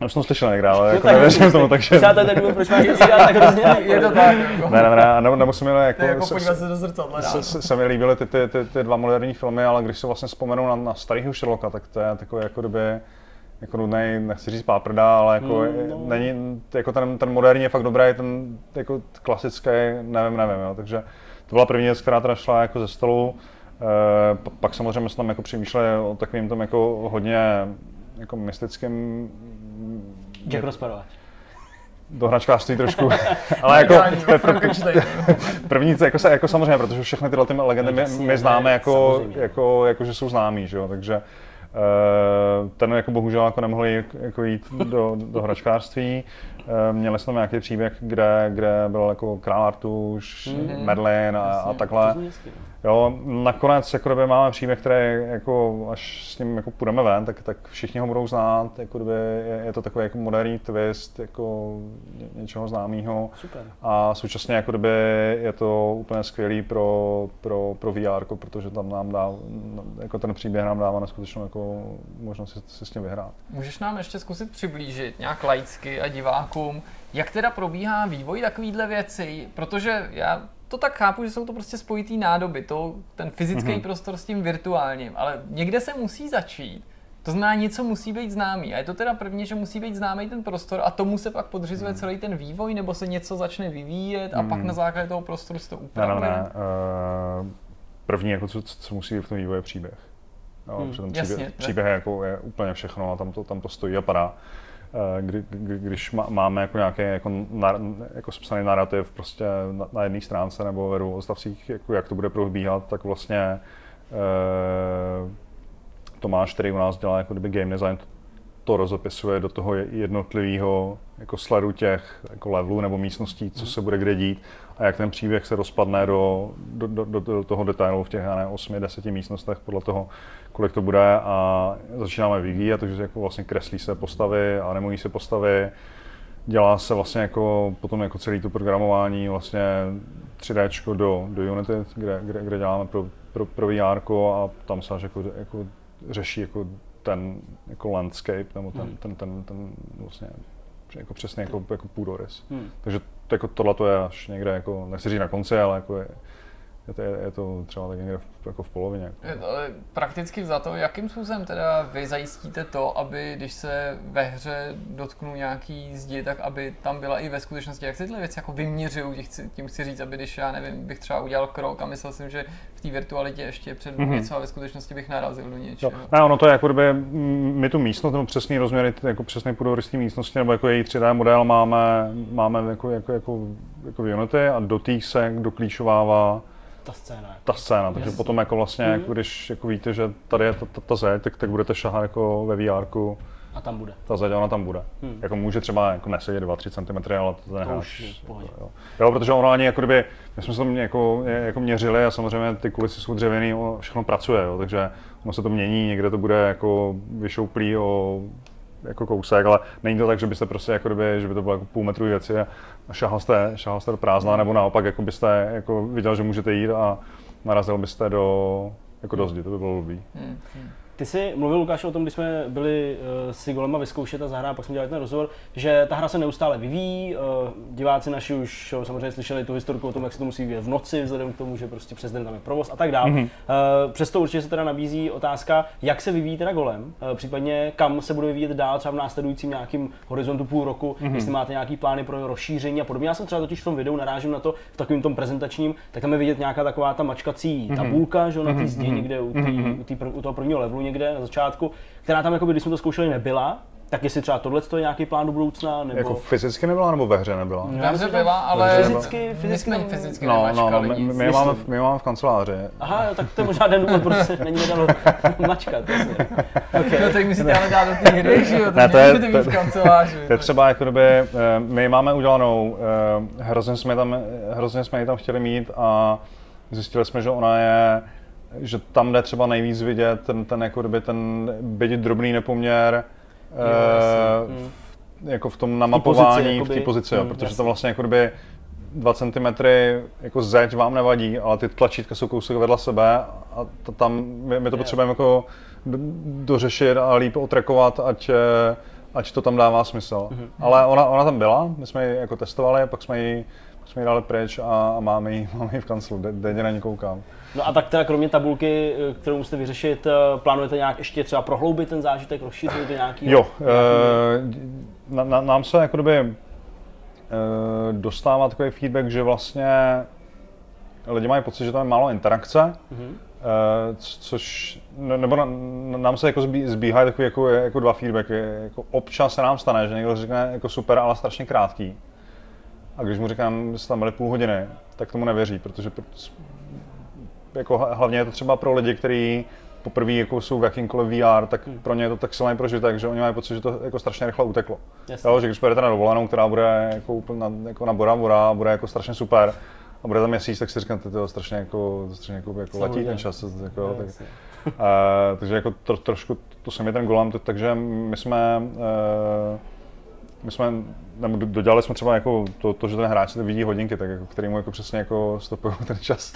S4: Uh, už jsem to slyšel někde, ale jako
S3: tak
S4: nevěřím tomu, takže...
S3: Přátelé, tady důvod, proč vás to tak hrozně.
S1: Je to tak, jako.
S4: Ne, ne, ne, ne, jako...
S1: To je jako
S4: se-
S1: podívat se do zrcadla.
S4: se, se, se mi líbily ty, ty, ty, ty dva moderní filmy, ale když se vlastně vzpomenu na, na starého Sherlocka, tak to je takový jako doby jako nudnej, nechci říct páprda, ale jako
S3: Mm, no.
S4: není, jako ten, ten moderní je fakt dobrý, ten jako klasický, nevím, nevím, jo, takže to byla první věc, která teda šla jako ze stolu. E, pak samozřejmě jsme tam jako přemýšleli o takovým tom jako hodně jako mystickým
S3: Jack Rozparovač.
S4: do hračkářství trošku, ale jako to. První, co- jako, se- jako samozřejmě, protože všechny tyhle ty legendy my,
S3: jasně,
S4: my
S3: ne,
S4: známe jako, jako, jako, že jsou známí, že jo, takže eh, ten jako bohužel jako nemohl jít, jako jít do, do hračkářství. Eh, Měli jsme nějaký příběh, kde, kde byl jako král Artuš,
S3: Mhm.
S4: Merlin a, a
S3: To
S4: takhle.
S3: no.
S4: Jo, nakonec jako kdyby máme příběh, který jako, až s ním jako půjdeme ven, tak, tak všichni ho budou znát, jako kdyby je, je to takový jako moderní twist, jako ně, něčeho známého. A současně jako kdyby je to úplně skvělý pro, pro, pro VR, protože tam nám dá, jako ten příběh nám dává neskutečnou jako možnost si, si s tím vyhrát.
S1: Můžeš nám ještě zkusit přiblížit nějak laicky a divákům, jak teda probíhá vývoj takovýhle věci, protože já to tak chápu, že jsou to prostě spojitý nádoby, to, ten fyzický mm-hmm. prostor s tím virtuálním, ale někde se musí začít. To znamená, něco musí být známý. A je to teda první, že musí být známý ten prostor a tomu se pak podřizuje celý ten vývoj, nebo se něco začne vyvíjet a pak na základě toho prostoru se to
S4: Ne, ne,
S1: upravuje.
S4: ne. Uh, první, jako co, co musí být v tom vývoji, je příběh. Jo,
S3: Hmm,
S4: protože ten
S1: jasně,
S4: příběh,
S1: ne.
S4: příběh je, jako, je úplně všechno a tam to, tam to stojí a padá. Eh, Kdy, kdy, když má, máme jako nějaký jako, nar, jako sepsaný narrativ prostě na, na jedné stránce nebo ve dvou odstavcích, jako jak to bude probíhat, tak vlastně eh, Tomáš, který u nás dělá jako kdyby game design, to rozopisuje do toho jednotlivého jako sledu těch jako levelů nebo místností, co se bude kde dít a jak ten příběh se rozpadne do, do, do, do, toho detailu v těch, já ne, 8-10 místnostech podle toho, kolik to bude a začínáme vyvíjet, takže jako vlastně kreslí se postavy, animují se postavy, dělá se vlastně jako potom jako celý to programování vlastně 3D do, do Unity, kde, kde, kde děláme pro, pro, pro VR a tam se až jako, jako řeší jako ten jako landscape nebo ten, hmm. ten, ten, ten vlastně jako přesně jako, jako půdorys. Hmm. Takže jako tohle to je až někde, jako, nechci říct na konci, ale jako je, je to, je to třeba tak někde v, jako v polovině.
S1: Ale prakticky za to, jakým způsobem teda vy zajistíte to, aby když se ve hře dotknu nějaký zdi, tak aby tam byla i ve skutečnosti, jak se tyhle věci jako vyměřují, tím chci říct, aby když já nevím, bych třeba udělal krok a myslel jsem, že v té virtualitě ještě před mm-hmm. něco a ve skutečnosti bych narazil do něčeho.
S4: No, ono to je jako kdyby, my tu místnost, nebo přesný rozměry, jako přesný půdorys místnosti, nebo jako její 3D model máme, máme jako, jako, jako, jako v Unity a do se doklíčovává
S3: ta scéna.
S4: Ta scéna, takže Jasně. potom jako vlastně, mm. jako když jako víte, že tady je ta, ta, ta zeď, tak, tak budete šahat jako ve VR.
S3: A tam bude.
S4: Ta zeď, ona tam bude. Hmm. Jako může třeba jako nesedět 2-3 cm, ale to necháš. Jo. jo. protože ono ani jako kdyby, my jsme se to jako, jako měřili a samozřejmě ty kulisy jsou dřevěný, všechno pracuje, jo, takže ono se to mění, někde to bude jako vyšouplý o jako kousek, ale není to tak, že byste prostě jako kdyby, že by to bylo jako půl metru věci a šahal jste, šahal jste do prázdna, nebo naopak jako byste jako viděl, že můžete jít a narazil byste do, jako do zdi, to by bylo blbý. Hmm,
S3: hmm. Ty jsi mluvil, Lukáš, o tom, když jsme byli uh, s Igolema vyzkoušet a zahrát, pak jsme dělali ten rozhovor, že ta hra se neustále vyvíjí. Uh, diváci naši už uh, samozřejmě slyšeli tu historiku o tom, jak se to musí vyvíjet v noci, vzhledem k tomu, že prostě přes den tam je provoz a tak dále. Mm-hmm. Uh, přesto určitě se teda nabízí otázka, jak se vyvíjí teda golem, uh, případně kam se bude vyvíjet dál, třeba v následujícím nějakým horizontu půl roku, mm-hmm. jestli máte nějaký plány pro rozšíření a podobně. Já jsem třeba totiž v tom videu narážím na to v takovém tom prezentačním, tak tam je vidět nějaká taková ta mačkací mm-hmm. tabulka, že na té zdi mm-hmm. někde u, tý, mm-hmm. u, tý, u toho prvního levelu někde na začátku, která tam, jako když jsme to zkoušeli, nebyla, tak jestli třeba tohle je nějaký plán do budoucna, nebo...
S4: Jako fyzicky nebyla, nebo ve hře nebyla?
S1: Ve hře byla, ale
S3: fyzicky, fyzicky,
S1: my fyzicky no, no, no,
S4: my, my, máme, my máme v kanceláři.
S3: Aha, jo, tak to je možná den důvod, proč se není nedalo mačkat.
S1: Okay. No, tak musíte ale dát do té hry, že jo? Ne, to je, to, v kanceláři.
S4: To je třeba jako doby, eh, my máme udělanou, eh, hrozně jsme, tam, hrozně jsme ji tam chtěli mít a zjistili jsme, že ona je že tam jde třeba nejvíc vidět ten, ten, jako kdyby ten byť drobný nepoměr jo, e, v, jako v tom namapování, v té pozici, jo, mm, protože jasný. to vlastně jako kdyby 2 cm jako zeď vám nevadí, ale ty tlačítka jsou kousek vedle sebe a to tam my, my to potřebujeme jako dořešit a líp otrekovat, ať, eh, ať to tam dává smysl. Mm-hmm. Ale ona, ona tam byla, my jsme ji jako testovali, pak jsme ji, pak jsme ji dali pryč a, a máme ji, máme ji v kanclu, denně na ní koukám.
S3: No a tak teda kromě tabulky, eh, kterou musíte vyřešit, eh, plánujete nějak ještě třeba prohloubit ten zážitek, rozšířit to nějaký?
S4: Jo, nějaký... na, na, nám se jako doby dostává takový feedback, že vlastně lidi mají pocit, že tam je málo interakce, mm-hmm. což, nebo na, nám se jako zbí, zbíhají takový jako, jako dva feedbacky. Jako občas se nám stane, že někdo řekne jako super, ale strašně krátký. A když mu říkám, že jste tam byli půl hodiny, tak tomu nevěří, protože jako hlavně je to třeba pro lidi, kteří poprvé jako jsou v jakýmkoliv VR, tak hmm. pro ně je to tak silný prožitek, že oni mají pocit, že to jako strašně rychle uteklo. Jo, že když pojedete na dovolenou, která bude jako úplně na, jako na Bora Bora, bude jako strašně super, a bude tam měsíc, tak si říkáte, to strašně jako, strašně jako, jako letí ten čas. Jako, tak, uh, takže jako tro, trošku, to jsem je ten golem, takže my jsme uh, my jsme, nebo dodělali jsme třeba jako to, to že ten hráč si vidí hodinky, tak jako, který mu jako přesně jako stopují ten čas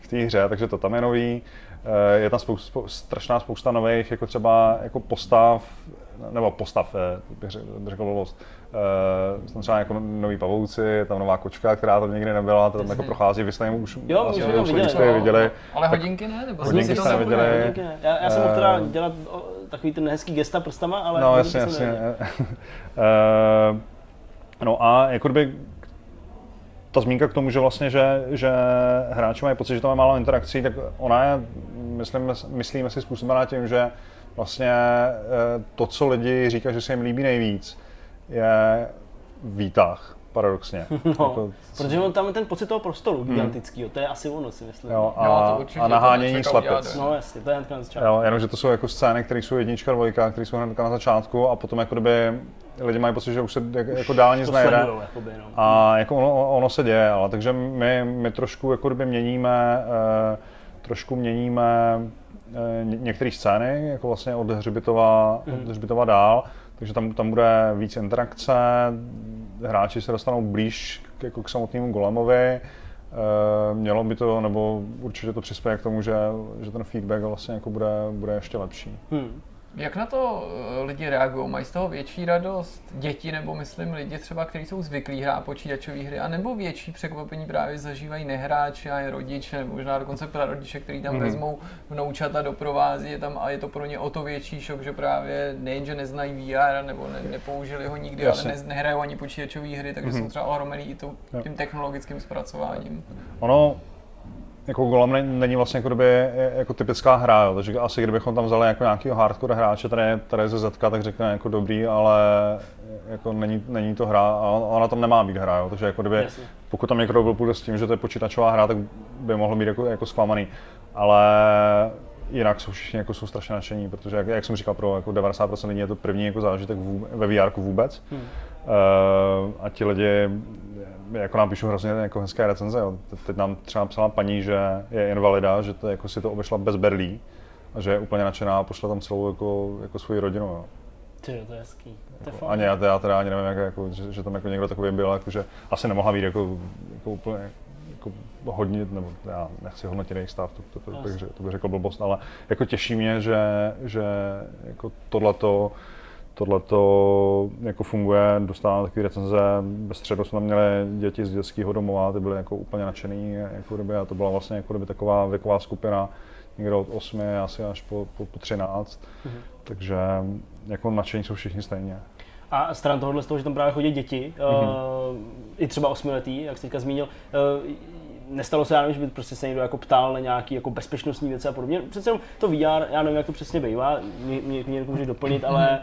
S4: v té hře, takže to tam je nový. Eh, je tam spousta, spou, strašná spousta nových, jako třeba jako postav, nebo postav, eh, bych řekl blbost. Uh, tam třeba jako nový pavouci, je tam nová kočka, která tam nikdy nebyla, to tam jako prochází, vy jste už
S3: jo,
S4: vlastně,
S3: už
S4: jste je viděli.
S1: Ale hodinky ne? Nebo
S4: hodinky jste neviděli.
S3: Hodinky ne. Já, já jsem mohl teda dělat takový ten hezký gesta prstama, ale
S4: no, jasně, jasně. uh, no a jako kdyby ta zmínka k tomu, že vlastně, že, že hráči mají pocit, že tam je málo interakcí, tak ona je, myslím, myslíme si, způsobená tím, že vlastně to, co lidi říkají, že se jim líbí nejvíc, je výtah. Paradoxně.
S3: No,
S4: Jako,
S3: protože on tam ten pocit toho prostoru gigantického, to je asi ono si myslím.
S4: jo,
S1: Jo,
S4: a,
S1: to určitě,
S4: a
S1: to
S4: nahánění
S1: jo.
S3: No jasně, to je hnedka na začátku.
S4: Jo, jenomže to jsou jako scény, které jsou jednička, dvojka, které jsou hned na začátku a potom jako kdyby lidi mají pocit, že už se jak- jako dál nic
S3: To
S4: nejde.
S3: jakoby, no.
S4: A jako ono, ono se děje, ale takže my, my trošku jako kdyby měníme, eh, trošku měníme eh, ně- některé scény, jako vlastně od Hřbitova, od Hřbitova dál, takže tam, tam bude víc interakce, hráči se dostanou blíž k, jako k samotnému golemovi, eh, mělo by to, nebo určitě to přispěje k tomu, že, že ten feedback vlastně jako bude, bude ještě lepší.
S3: Hmm.
S1: Jak na to eh, lidi reagují? Mají z toho větší radost děti nebo myslím lidi třeba, kteří jsou zvyklí hrát počítačové hry, a nebo větší překvapení právě zažívají nehráči a i rodiče, nebo možná dokonce prarodiče, kteří tam
S4: Mhm.
S1: vezmou vnoučata, doprovází je tam a je to pro ně o to větší šok, že právě nejenže neznají VR nebo ne, nepoužili ho nikdy,
S4: Jasně.
S1: ale ne, nehrajou ani počítačové hry, takže jsou třeba ohromený i to, tím technologickým zpracováním.
S4: Ono, jako Golem ne- není vlastně jako, doby, jako typická hra, jo. takže asi kdybychom tam vzali jako nějakého hardcore hráče, tady, tady je ze Zetka, tak řekne jako dobrý, ale jako není, není to hra a ona tam nemá být hra, jo. takže jako kdyby,
S3: Jasně.
S4: pokud tam někdo byl půjde s tím, že to je počítačová hra, tak by mohl být jako, jako zklamaný, ale jinak jsou všichni jako jsou strašně nadšení, protože jak, jak jsem říkal, pro jako 90% lidí je to první jako zážitek vů- ve VR vůbec. Hmm. Uh, a ti lidi jako nám píšou hrozně jako hezké recenze. Jo. Te- Teď nám třeba psala paní, že je invalida, že to, jako si to obešla bez berlí a že je úplně nadšená a pošla tam celou jako, jako svoji rodinu. Jo.
S3: Ty, to je hezký. To je fakt.
S4: Ani já, já teda ani nevím, jak, jako, že, že, tam jako někdo takový byl, jako, že asi nemohla být jako, jako úplně jako hodně, nebo já nechci hodnotit jejich stav, to, to, to, to, bych, to bych řekl blbost, ale jako těší mě, že, že jako tohleto, tohleto jako funguje, dostávám takové recenze, ve středu jsme tam měli děti z dětského domova, ty byly jako úplně nadšený, jako kdyby, a to byla vlastně jako kdyby taková věková skupina, někdo od 8 asi až po, po, po 13,
S3: Mhm.
S4: takže jako nadšení jsou všichni stejně.
S3: A stran tohohle z toho, že tam právě chodí děti,
S4: Mhm.
S3: uh, i třeba osmiletý, jak jsi teďka zmínil, uh, nestalo se, já nevím, že by prostě se někdo jako ptal na nějaké jako bezpečnostní věci a podobně. Přece jenom to VR, já nevím, jak to přesně bývá, mě, mě, mě může doplnit, ale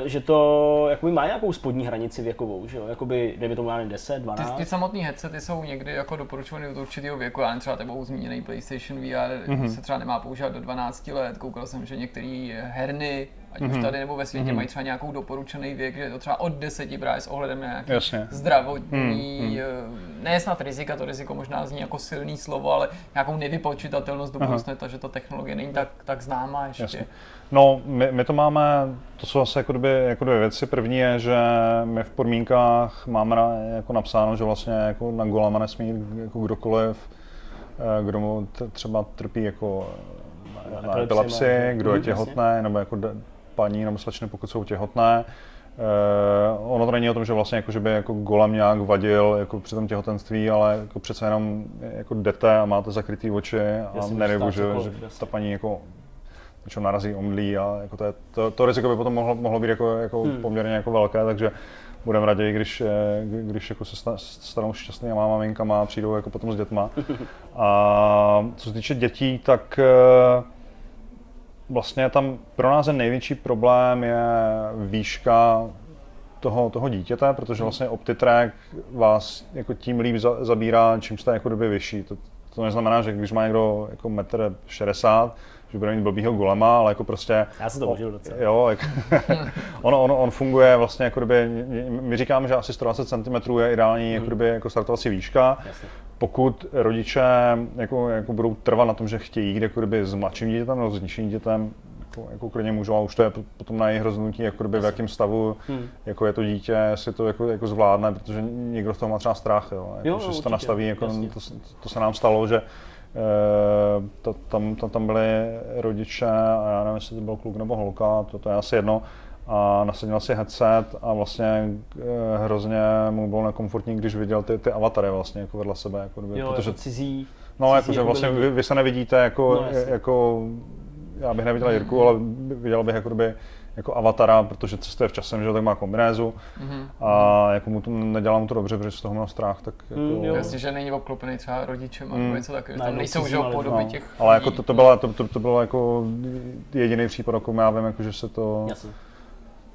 S3: uh, že to jakoby má nějakou spodní hranici věkovou, že jo? Jakoby, dejme tomu, já nevím, 10,
S1: Ty,
S3: 12.
S1: ty samotné headsety jsou někdy jako doporučované od určitého věku, já nevím, třeba tebou zmíněný PlayStation VR
S4: Mhm.
S1: mm-hmm. se třeba nemá používat do 12 let, koukal jsem, že některé herny, ať
S4: Mhm.
S1: už tady nebo ve světě, mají třeba nějakou doporučený věk, že je to třeba od 10 právě s ohledem na nějaký
S4: Jasně.
S1: zdravotní, mm, ne snad rizika, to riziko možná zní jako silný slovo, ale nějakou nevypočitatelnost do budoucna, že ta technologie není tak, tak známá ještě.
S4: Jasně. No, my, my to máme, to jsou asi jako dvě, jako dvě věci. První je, že my v podmínkách máme na, jako napsáno, že vlastně jako na golama nesmí jako kdokoliv, eh, kdo mu třeba trpí jako na,
S3: Epilepsii
S4: kdo je
S3: Mhm,
S4: těhotné, nebo jako paní nebo slečny, pokud jsou těhotné. Uh, ono to není o tom, že vlastně jako, že by jako golem nějak vadil jako při tom těhotenství, ale jako přece jenom jako jdete a máte zakrytý oči a nedej že
S3: cokoliv, jasně.
S4: ta paní jako něčeho narazí, omdlí a jako to, je, to, to riziko by potom mohlo, mohlo být jako, jako
S3: Hmm.
S4: poměrně jako velké, takže budeme raději, když, eh, když jako se sta- stanou maminkama a přijdou jako potom s dětma. A co se týče dětí, tak eh, vlastně tam pro nás ten největší problém je výška toho, toho dítěte, protože vlastně OptiTrack vás jako tím líp za, zabírá, čím jste jako doby vyšší. To, to neznamená, že když má někdo jako 1,60 m, že bude mít blbýho golema, ale jako prostě...
S3: Já jsem to užil docela.
S4: Jo, jak, ono, ono, on funguje vlastně jako kdyby, my říkáme, že asi 120 cm je ideální jako, kdyby, jako startovací výška.
S3: Jasně.
S4: Pokud rodiče jako, jako budou trvat na tom, že chtějí jít jako kdyby s mladším dítětem nebo s nižším dítětem, jako, jako klidně můžou, a už to je potom na jejich rozhodnutí, jako kdyby v jakém stavu
S3: Hmm.
S4: jako je to dítě, jestli to jako, jako zvládne, protože někdo z toho má třeba strach, jo, jako,
S3: Jo,
S4: že se to nastaví, jako,
S3: jasně.
S4: to, to, se nám stalo, že eh, to, tam, tam, tam byli rodiče, a já nevím, jestli to byl kluk nebo holka, to, to je asi jedno, a nasadil si headset a vlastně eh, hrozně mu bylo nekomfortní, když viděl ty, ty avatary vlastně jako vedle sebe, jako kdyby,
S3: Jo,
S4: protože
S3: jako cizí.
S4: No,
S3: cizí
S4: jakože
S3: jako
S4: vlastně vy, vy se nevidíte jako,
S3: No, jasně.
S4: jako, já bych neviděl Jirku, ale viděl bych jako, kdyby, jako avatara, protože cestuje v časem, že jo, tak má kombinézu
S1: Mhm.
S4: a jako mu to nedělá mu to dobře, protože z toho měl strach, tak jako,
S3: Mm, jo.
S1: Jasně, že není obklopený třeba rodičem a
S4: Mm.
S1: nebo něco takového. Tam nejsou že
S3: lidma,
S1: podoby
S3: no.
S1: těch
S4: ale jako to, to, byla, to, to, to bylo jako jediný případ, jako já vím, jako, že se to,
S3: Jasně.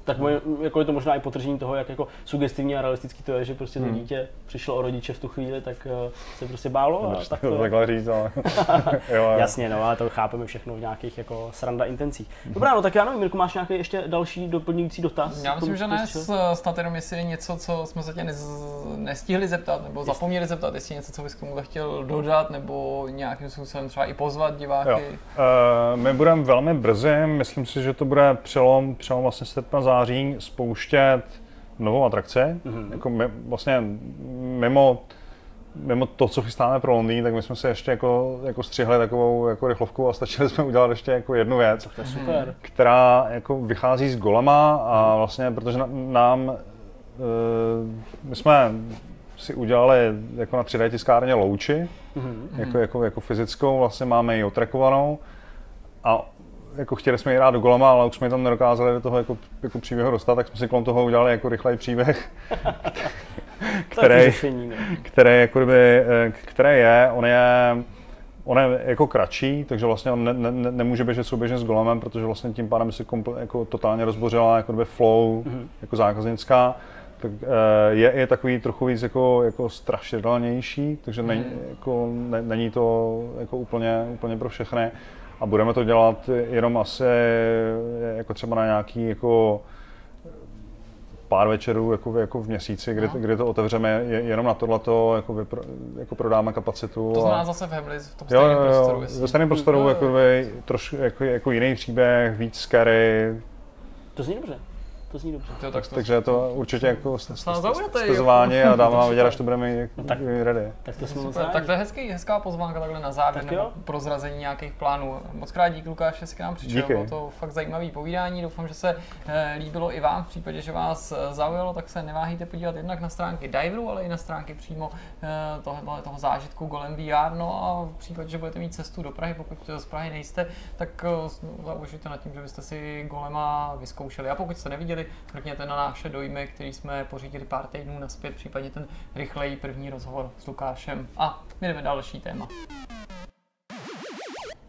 S3: Tak moje, jako je to možná i potržení toho, jak jako sugestivní a realistický to je, že prostě to
S4: Hmm.
S3: dítě přišlo o rodiče v tu chvíli, tak uh, se prostě bálo a
S4: Než
S3: tak
S4: to
S3: to,
S4: takhle říct, ale... jo.
S3: Jasně, no, ale to chápeme všechno v nějakých jako sranda intencích. Dobrá, no tak já nevím, Mirko, máš nějaký ještě další doplňující dotaz?
S1: Já myslím, že ne, s- snad jenom jestli je něco, co jsme se tě nez, nestihli zeptat, nebo zapomněli zeptat, jestli je něco, co bys k tomu chtěl dodat, nebo nějakým způsobem třeba i pozvat diváky.
S4: Jo. Uh, my budeme velmi brzy, myslím si, že to bude přelom, přelom vlastně srpna září, spouštět novou atrakci. Mm-hmm. Jako my, vlastně mimo, mimo to, co chystáme pro Londýn, tak my jsme se ještě jako, jako střihli takovou jako rychlovku a stačili jsme udělat ještě jako jednu věc
S3: To je super.
S4: která jako vychází z Golema a vlastně, protože nám, uh, my jsme si udělali jako na 3D tiskárně louči, jako, jako, jako fyzickou, vlastně máme ji otrekovanou a jako chtěli jsme ji dát do Golema, ale už jsme tam nedokázali do toho jako, jako příběhu dostat, tak jsme si kolem toho udělali jako rychlej příběh, který,
S3: řešení, no.
S4: které, jako kdyby, eh, které je, on je, on je jako kratší, takže vlastně on ne, ne, ne- nemůže běžet souběžně s golemem, protože vlastně tím pádem by si komple, jako totálně rozbořila jako kdyby flow mm-hmm. jako zákaznická. Tak eh, je, je takový trochu víc jako, jako strašidelnější, takže není, jako, ne, není to jako úplně, úplně pro všechny. A budeme to dělat jenom asi jako třeba na nějaký jako pár večerů jako, v- jako v měsíci, kdy,
S1: No.
S4: kdy to otevřeme je, jenom na tohleto, jako, vypro, jako prodáme kapacitu.
S1: To
S4: a-
S1: znamená zase v Hemli, v tom
S4: Jo,
S1: stejném
S4: jo,
S1: prostoru.
S4: jo,
S1: jestli-
S4: ve stejném prostoru, jako, by, trošku, jako, jako jiný příběh, víc scary,
S3: To zní dobře. To zní dobře.
S1: Jo, tak to-
S4: takže je to určitě jako
S1: jo.
S4: stezování a dáme vám vědět, až to budeme mít
S3: tak-
S4: ready.
S3: Tak to jsme
S1: Super, tak to je hezký, hezká pozvánka takhle na závěr,
S3: Tak
S1: nebo prozrazení nějakých plánů. Moc krát díky Lukáš, že jsi k nám přišel,
S4: Díky.
S1: bylo to fakt zajímavý povídání, doufám, že se eh, líbilo i vám, v případě, že vás eh, zaujalo, tak se neváhejte podívat jednak na stránky Diveru, ale i na stránky přímo eh, toho, toho zážitku Golem VR, no a v případě, že budete mít cestu do Prahy, pokud z Prahy nejste, tak zauvažujte nad tím, že byste si Golema vyzkoušeli. A pokud jste neviděli, mrkněte na naše dojmy, který jsme pořídili pár týdnů naspět, případně ten rychlej první rozhovor s Lukášem. A my jdeme další téma.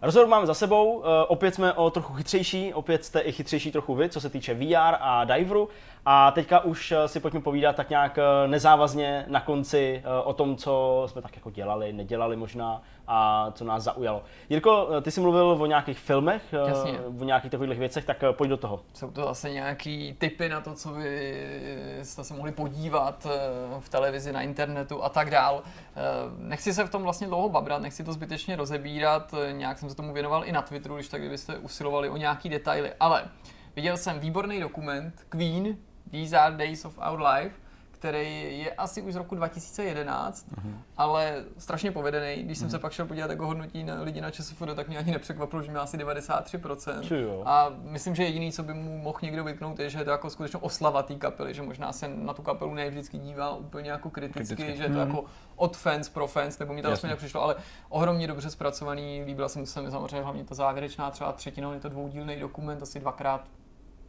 S3: Rozhovor máme za sebou, uh, opět jsme o trochu chytřejší, opět jste i chytřejší trochu vy, co se týče VR a Diveru. A teďka už eh, si pojďme povídat tak nějak eh, nezávazně na konci eh, o tom, co jsme tak jako dělali, nedělali možná a co nás zaujalo. Jirko, ty jsi mluvil o nějakých filmech,
S1: Jasně.
S3: o nějakých takových věcech, tak pojď do toho.
S1: Jsou to zase nějaký typy na to, co by jste se mohli podívat v televizi, na internetu a tak dál. Nechci se v tom vlastně dlouho babrat, nechci to zbytečně rozebírat, nějak jsem se tomu věnoval i na Twitteru, když tak kdybyste usilovali o nějaký detaily, ale viděl jsem výborný dokument Queen, These are Days of Our Life, který je asi už z roku 2011, ale strašně povedený. Když jsem se pak šel podívat, jak ho hodnotí na lidi na ČSFD, tak mě ani nepřekvapilo, že má asi 93%.
S3: Ty jo.
S1: A myslím, že jediný, co by mu mohl někdo vytknout, je, že je to jako skutečně oslava té kapely, že možná se na tu kapelu ne vždycky dívá úplně jako kriticky,
S2: Kriticky.
S1: že je to jako od fans pro fans, nebo mi to aspoň nepřišlo, ale ohromně dobře zpracovaný. Líbila se mi se mi samozřejmě hlavně ta závěrečná třeba třetina, je to dvoudílný dokument, asi dvakrát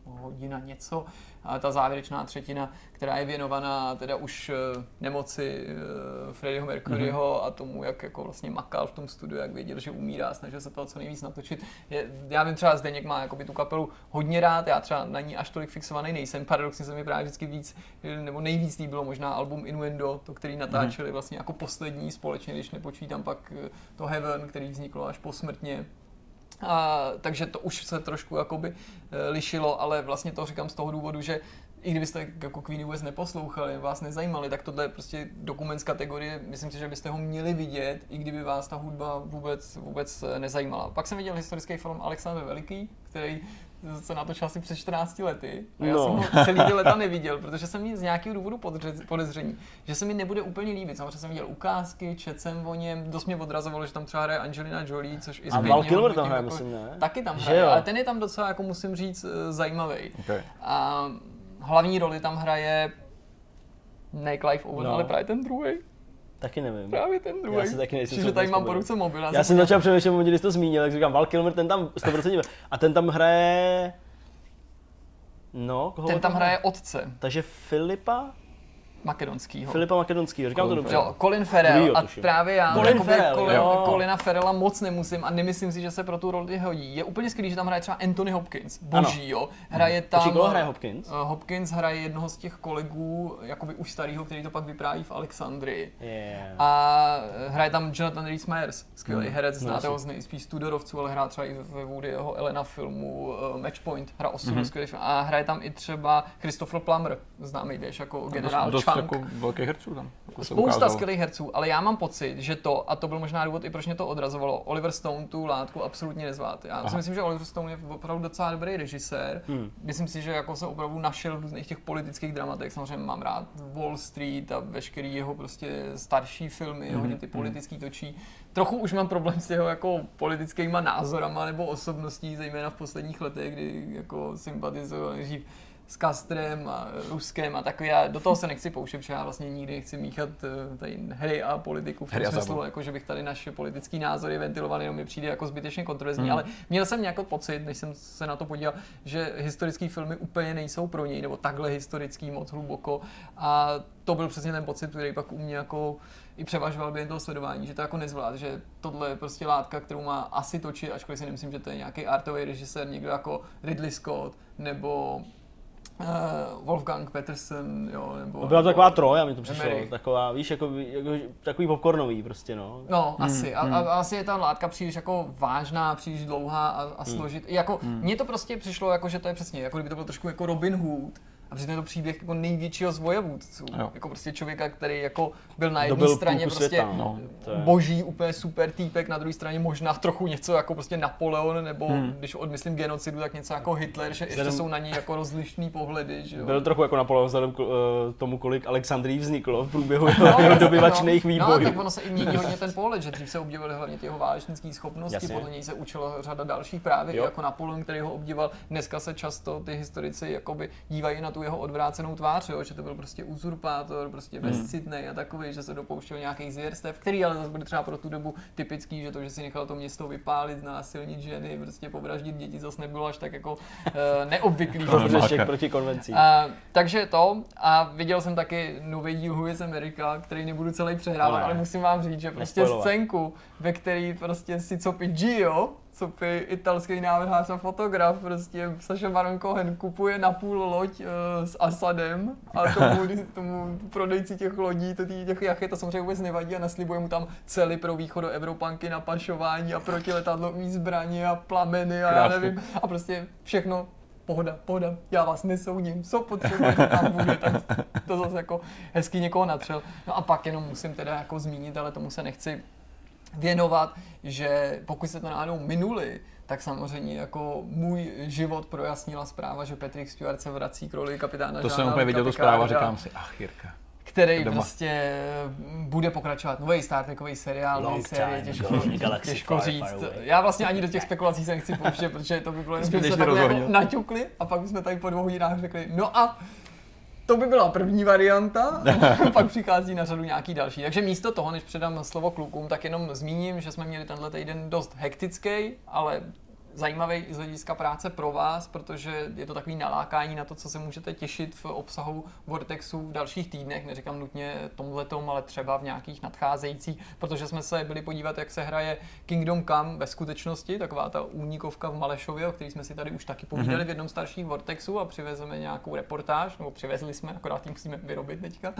S1: hodina něco a ta závěrečná třetina, která je věnovaná teda už eh, nemoci eh, Freddieho Mercuryho
S2: Mhm.
S1: a tomu, jak jako vlastně makal v tom studiu, jak věděl, že umírá, snažil se to co nejvíc natočit. Je, já vím třeba Zdeněk má jakoby tu kapelu hodně rád, já třeba na ní až tolik fixovaný nejsem, paradoxně se mi právě vždycky víc, nebo nejvíc líbilo možná album Innuendo, to, který natáčeli vlastně jako poslední společně, když nepočítám pak eh, to Heaven, který vzniklo až posmrtně, a, takže to už se trošku jakoby eh, lišilo, ale vlastně to říkám z toho důvodu, že i kdybyste jako Queen vůbec neposlouchali, vás nezajímali, tak tohle je prostě dokument z kategorie, myslím si, že byste ho měli vidět, i kdyby vás ta hudba vůbec, vůbec eh, nezajímala. Pak jsem viděl historický film Alexandr Veliký, který se natočil asi před 14 lety a já
S3: No.
S1: jsem ho celý ty leta neviděl, protože jsem měl z nějakého důvodu podezření, že se mi nebude úplně líbit. Samozřejmě jsem viděl ukázky, četl jsem o něm, dost mě odrazovalo, že tam třeba hraje Angelina Jolie, což i
S3: A Val Kilmer tam hraje,
S1: jako-
S3: myslím, ne?
S1: Taky tam
S3: Že
S1: hraje,
S3: jo?
S1: ale ten je tam docela, jako musím říct, eh, zajímavý.
S2: Okay.
S1: A hlavní roli tam hraje Make Life Over,
S3: No.
S1: ale právě ten druhý.
S3: Taky nevím.
S1: Právě ten druhý.
S3: Já si taky nejsem
S1: Že
S3: schopný
S1: tady mám po ruce mobil.
S3: Já jsem začal přemýšlet, když jsi to zmínil, tak říkám, Val Kilmer, ten tam 100% a ten tam hraje... No, koho
S1: Ten tam hraje otce.
S3: Takže Filipa?
S1: Makedonskýho.
S3: Filipa Makedonský, říkám to dobře.
S1: Jo, Colin Farrell
S3: Druhýho
S1: a
S3: tuším.
S1: právě já
S3: Colin
S1: jakoby
S3: Farrell,
S1: Colin,
S3: jo.
S1: Colina Farrella moc nemusím a nemyslím si, že se pro tu roli hodí. Je úplně skvělý, že tam hraje třeba Anthony Hopkins, boží jo. Hraje tam...
S3: Počkej, koho hraje Hopkins?
S1: Eh, Hopkins hraje jednoho z těch kolegů, jakoby už starého, který to pak vypráví v Alexandrii.
S3: Yeah.
S1: A hraje tam Jonathan Rhys Meyers, skvělý
S3: Hmm.
S1: herec,
S3: No,
S1: znáte ho z nejspíš Tudorovců, ale hrá třeba i ve Woodyho Elena filmu uh, Matchpoint, hra osudu,
S3: Mhm.
S1: skvělý film. A hraje tam i třeba Christopher Plummer, známý jdeš jako generál Chunk.
S2: jako velkých herců tam. Jako
S1: Spousta skvělých herců, ale já mám pocit, že to, a to byl možná důvod i proč mě to odrazovalo, Oliver Stone tu látku absolutně nezvlád. Já si
S2: Aha.
S1: myslím, že Oliver Stone je opravdu docela dobrý režisér.
S3: Hmm.
S1: Myslím si, že jako se opravdu našel v různých těch politických dramatech. Samozřejmě mám rád Wall Street a veškerý jeho prostě starší filmy,
S2: Mhm,
S1: hodně ty politický točí. Trochu už mám problém s jeho jako politickýma názorama nebo osobností, zejména v posledních letech, kdy jako sympatizoval nejdřív s Kastrem a Ruskem a takový. Já do toho se nechci pouštět, protože já vlastně nikdy nechci míchat eh, tady hry a politiku v tom smyslu, jako že bych tady naše politický názory ventiloval, jenom mi přijde jako zbytečně kontroverzní,
S2: Hmm.
S1: ale měl jsem nějaký pocit, než jsem se na to podíval, že historické filmy úplně nejsou pro něj, nebo takhle historický moc hluboko a to byl přesně ten pocit, který pak u mě jako i převažoval během toho sledování, že to jako nezvlád, že tohle je prostě látka, kterou má asi točit, ačkoliv si nemyslím, že to je nějaký artový režisér, někdo jako Ridley Scott nebo uh, Wolfgang Peterson, jo, nebo...
S3: No, byla to taková troja, mi to přišlo.
S1: Emmerich.
S3: Taková, víš, jako, jako takový popcornový prostě, no.
S1: No, asi. A, a, asi je ta látka příliš jako vážná, příliš dlouhá a, a složit. Jako, mně to prostě přišlo jako, že to je přesně, jako kdyby to byl trošku jako Robin Hood. A přitom je to příběh jako největšího z vojevůdců.
S2: Jo.
S1: Jako prostě člověka, který jako byl na jedné straně prostě
S3: světa, no.
S1: Boží, úplně super týpek, na druhé straně možná trochu něco jako prostě Napoleon, nebo když odmyslím genocidu, tak něco jako Hitler, že ještě
S3: Vzhledem-
S1: jsou na něj jako rozlišný pohledy, že jo.
S3: Byl trochu jako Napoleon vzhledem k eh, tomu, kolik Alexandrii vzniklo v průběhu
S1: No,
S3: jeho dobyvačných
S1: no. No,
S3: výbojů.
S1: tak ono se i mění hodně ten pohled, že dřív se obdivovaly hlavně ty jeho válečnické schopnosti,
S3: Jasně.
S1: podle něj se učilo řada dalších právě,
S3: Jo.
S1: jako Napoleon, který ho obdivoval. Dneska se často ty historici jakoby dívají na tu jeho odvrácenou tvář, jo, že to byl prostě uzurpátor, prostě
S3: Hmm.
S1: bezcitný a takový, že se dopouštěl nějakých zvěrstev, který ale zase byly třeba pro tu dobu typický, že to, že si nechal to město vypálit, znásilnit ženy, prostě povraždit děti, zase nebylo až tak jako uh, neobvyklý.
S2: Máka.
S3: proti konvencí.
S1: A, takže to a viděl jsem taky nový díl Who is America, který nebudu celý přehrávat,
S3: No ne.
S1: ale musím vám říct, že prostě
S3: Nespoilovat.
S1: scénku, ve který prostě si copy Gio, copy italský návrhář a fotograf, prostě Saša Baron Cohen kupuje na půl loď uh, s Asadem a tomu, tomu prodejci těch lodí, to tý, těch jachet, to samozřejmě vůbec nevadí a naslibuje mu tam cely pro východo Evropanky na pašování a protiletadlový zbraně a plameny a já
S2: Krásný.
S1: nevím a prostě všechno pohoda, pohoda, já vás nesoudím, co potřebujete, tam bude, tak to zase jako hezky někoho natřel. No a pak jenom musím teda jako zmínit, ale tomu se nechci věnovat, že pokud se to náhodou minuli, tak samozřejmě jako můj život projasnila zpráva, že Patrick Stewart se vrací k roli kapitána
S2: To jsem úplně viděl tu zprávu říkám si, ach Jirka.
S1: který
S2: Doma.
S1: prostě bude pokračovat. Nový Star Trekový seriál, nový série, těžko, těžko říct. Já vlastně ani do těch spekulací se nechci pouštět, protože to by bylo, že jsme se takhle jako naťukli a pak bychom tady po dvou hodinách řekli, no a to by byla první varianta, pak přichází na řadu nějaký další. Takže místo toho, než předám slovo klukům, tak jenom zmíním, že jsme měli tenhle týden dost hektický, ale zajímavý z hlediska práce pro vás, protože je to takový nalákání na to, co se můžete těšit v obsahu Vortexu v dalších týdnech, neříkám nutně tomhletom, ale třeba v nějakých nadcházejících, protože jsme se byli podívat, jak se hraje Kingdom Come ve skutečnosti, taková ta únikovka v Malešově, o který jsme si tady už taky povídali v jednom starších Vortexu a přivezeme nějakou reportáž, nebo přivezli jsme, akorát ji musíme vyrobit teďka.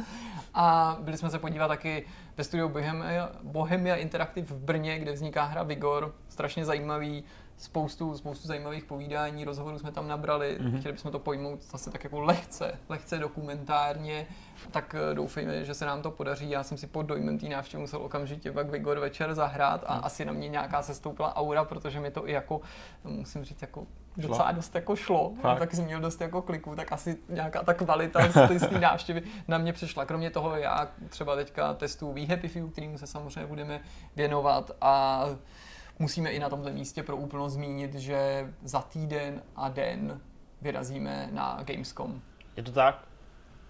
S1: A byli jsme se podívat taky ve studiu Bohemia, Bohemia Interactive v Brně, kde vzniká hra Vigor, strašně zajímavý, spoustu, spoustu zajímavých povídání, rozhovorů jsme tam nabrali, mm-hmm. chtěli bychom to pojmout zase tak jako lehce, lehce dokumentárně, tak eh, doufejme, že se nám to podaří. Já jsem si pod dojmem té návštěvy musel okamžitě pak Vigor večer zahrát a asi na mě nějaká sestoupila aura, protože mi to i jako, musím říct, jako docela dost jako šlo,
S2: Fakt?
S1: taky jsem měl dost jako kliků, tak asi nějaká ta kvalita z té- z té návštěvy na mě přišla. Kromě toho já třeba teďka testuju We Happy Few, kterým se samozřejmě budeme věnovat a musíme i na tomto místě pro úplnost zmínit, že za týden a den vyrazíme na Gamescom.
S3: Je to tak?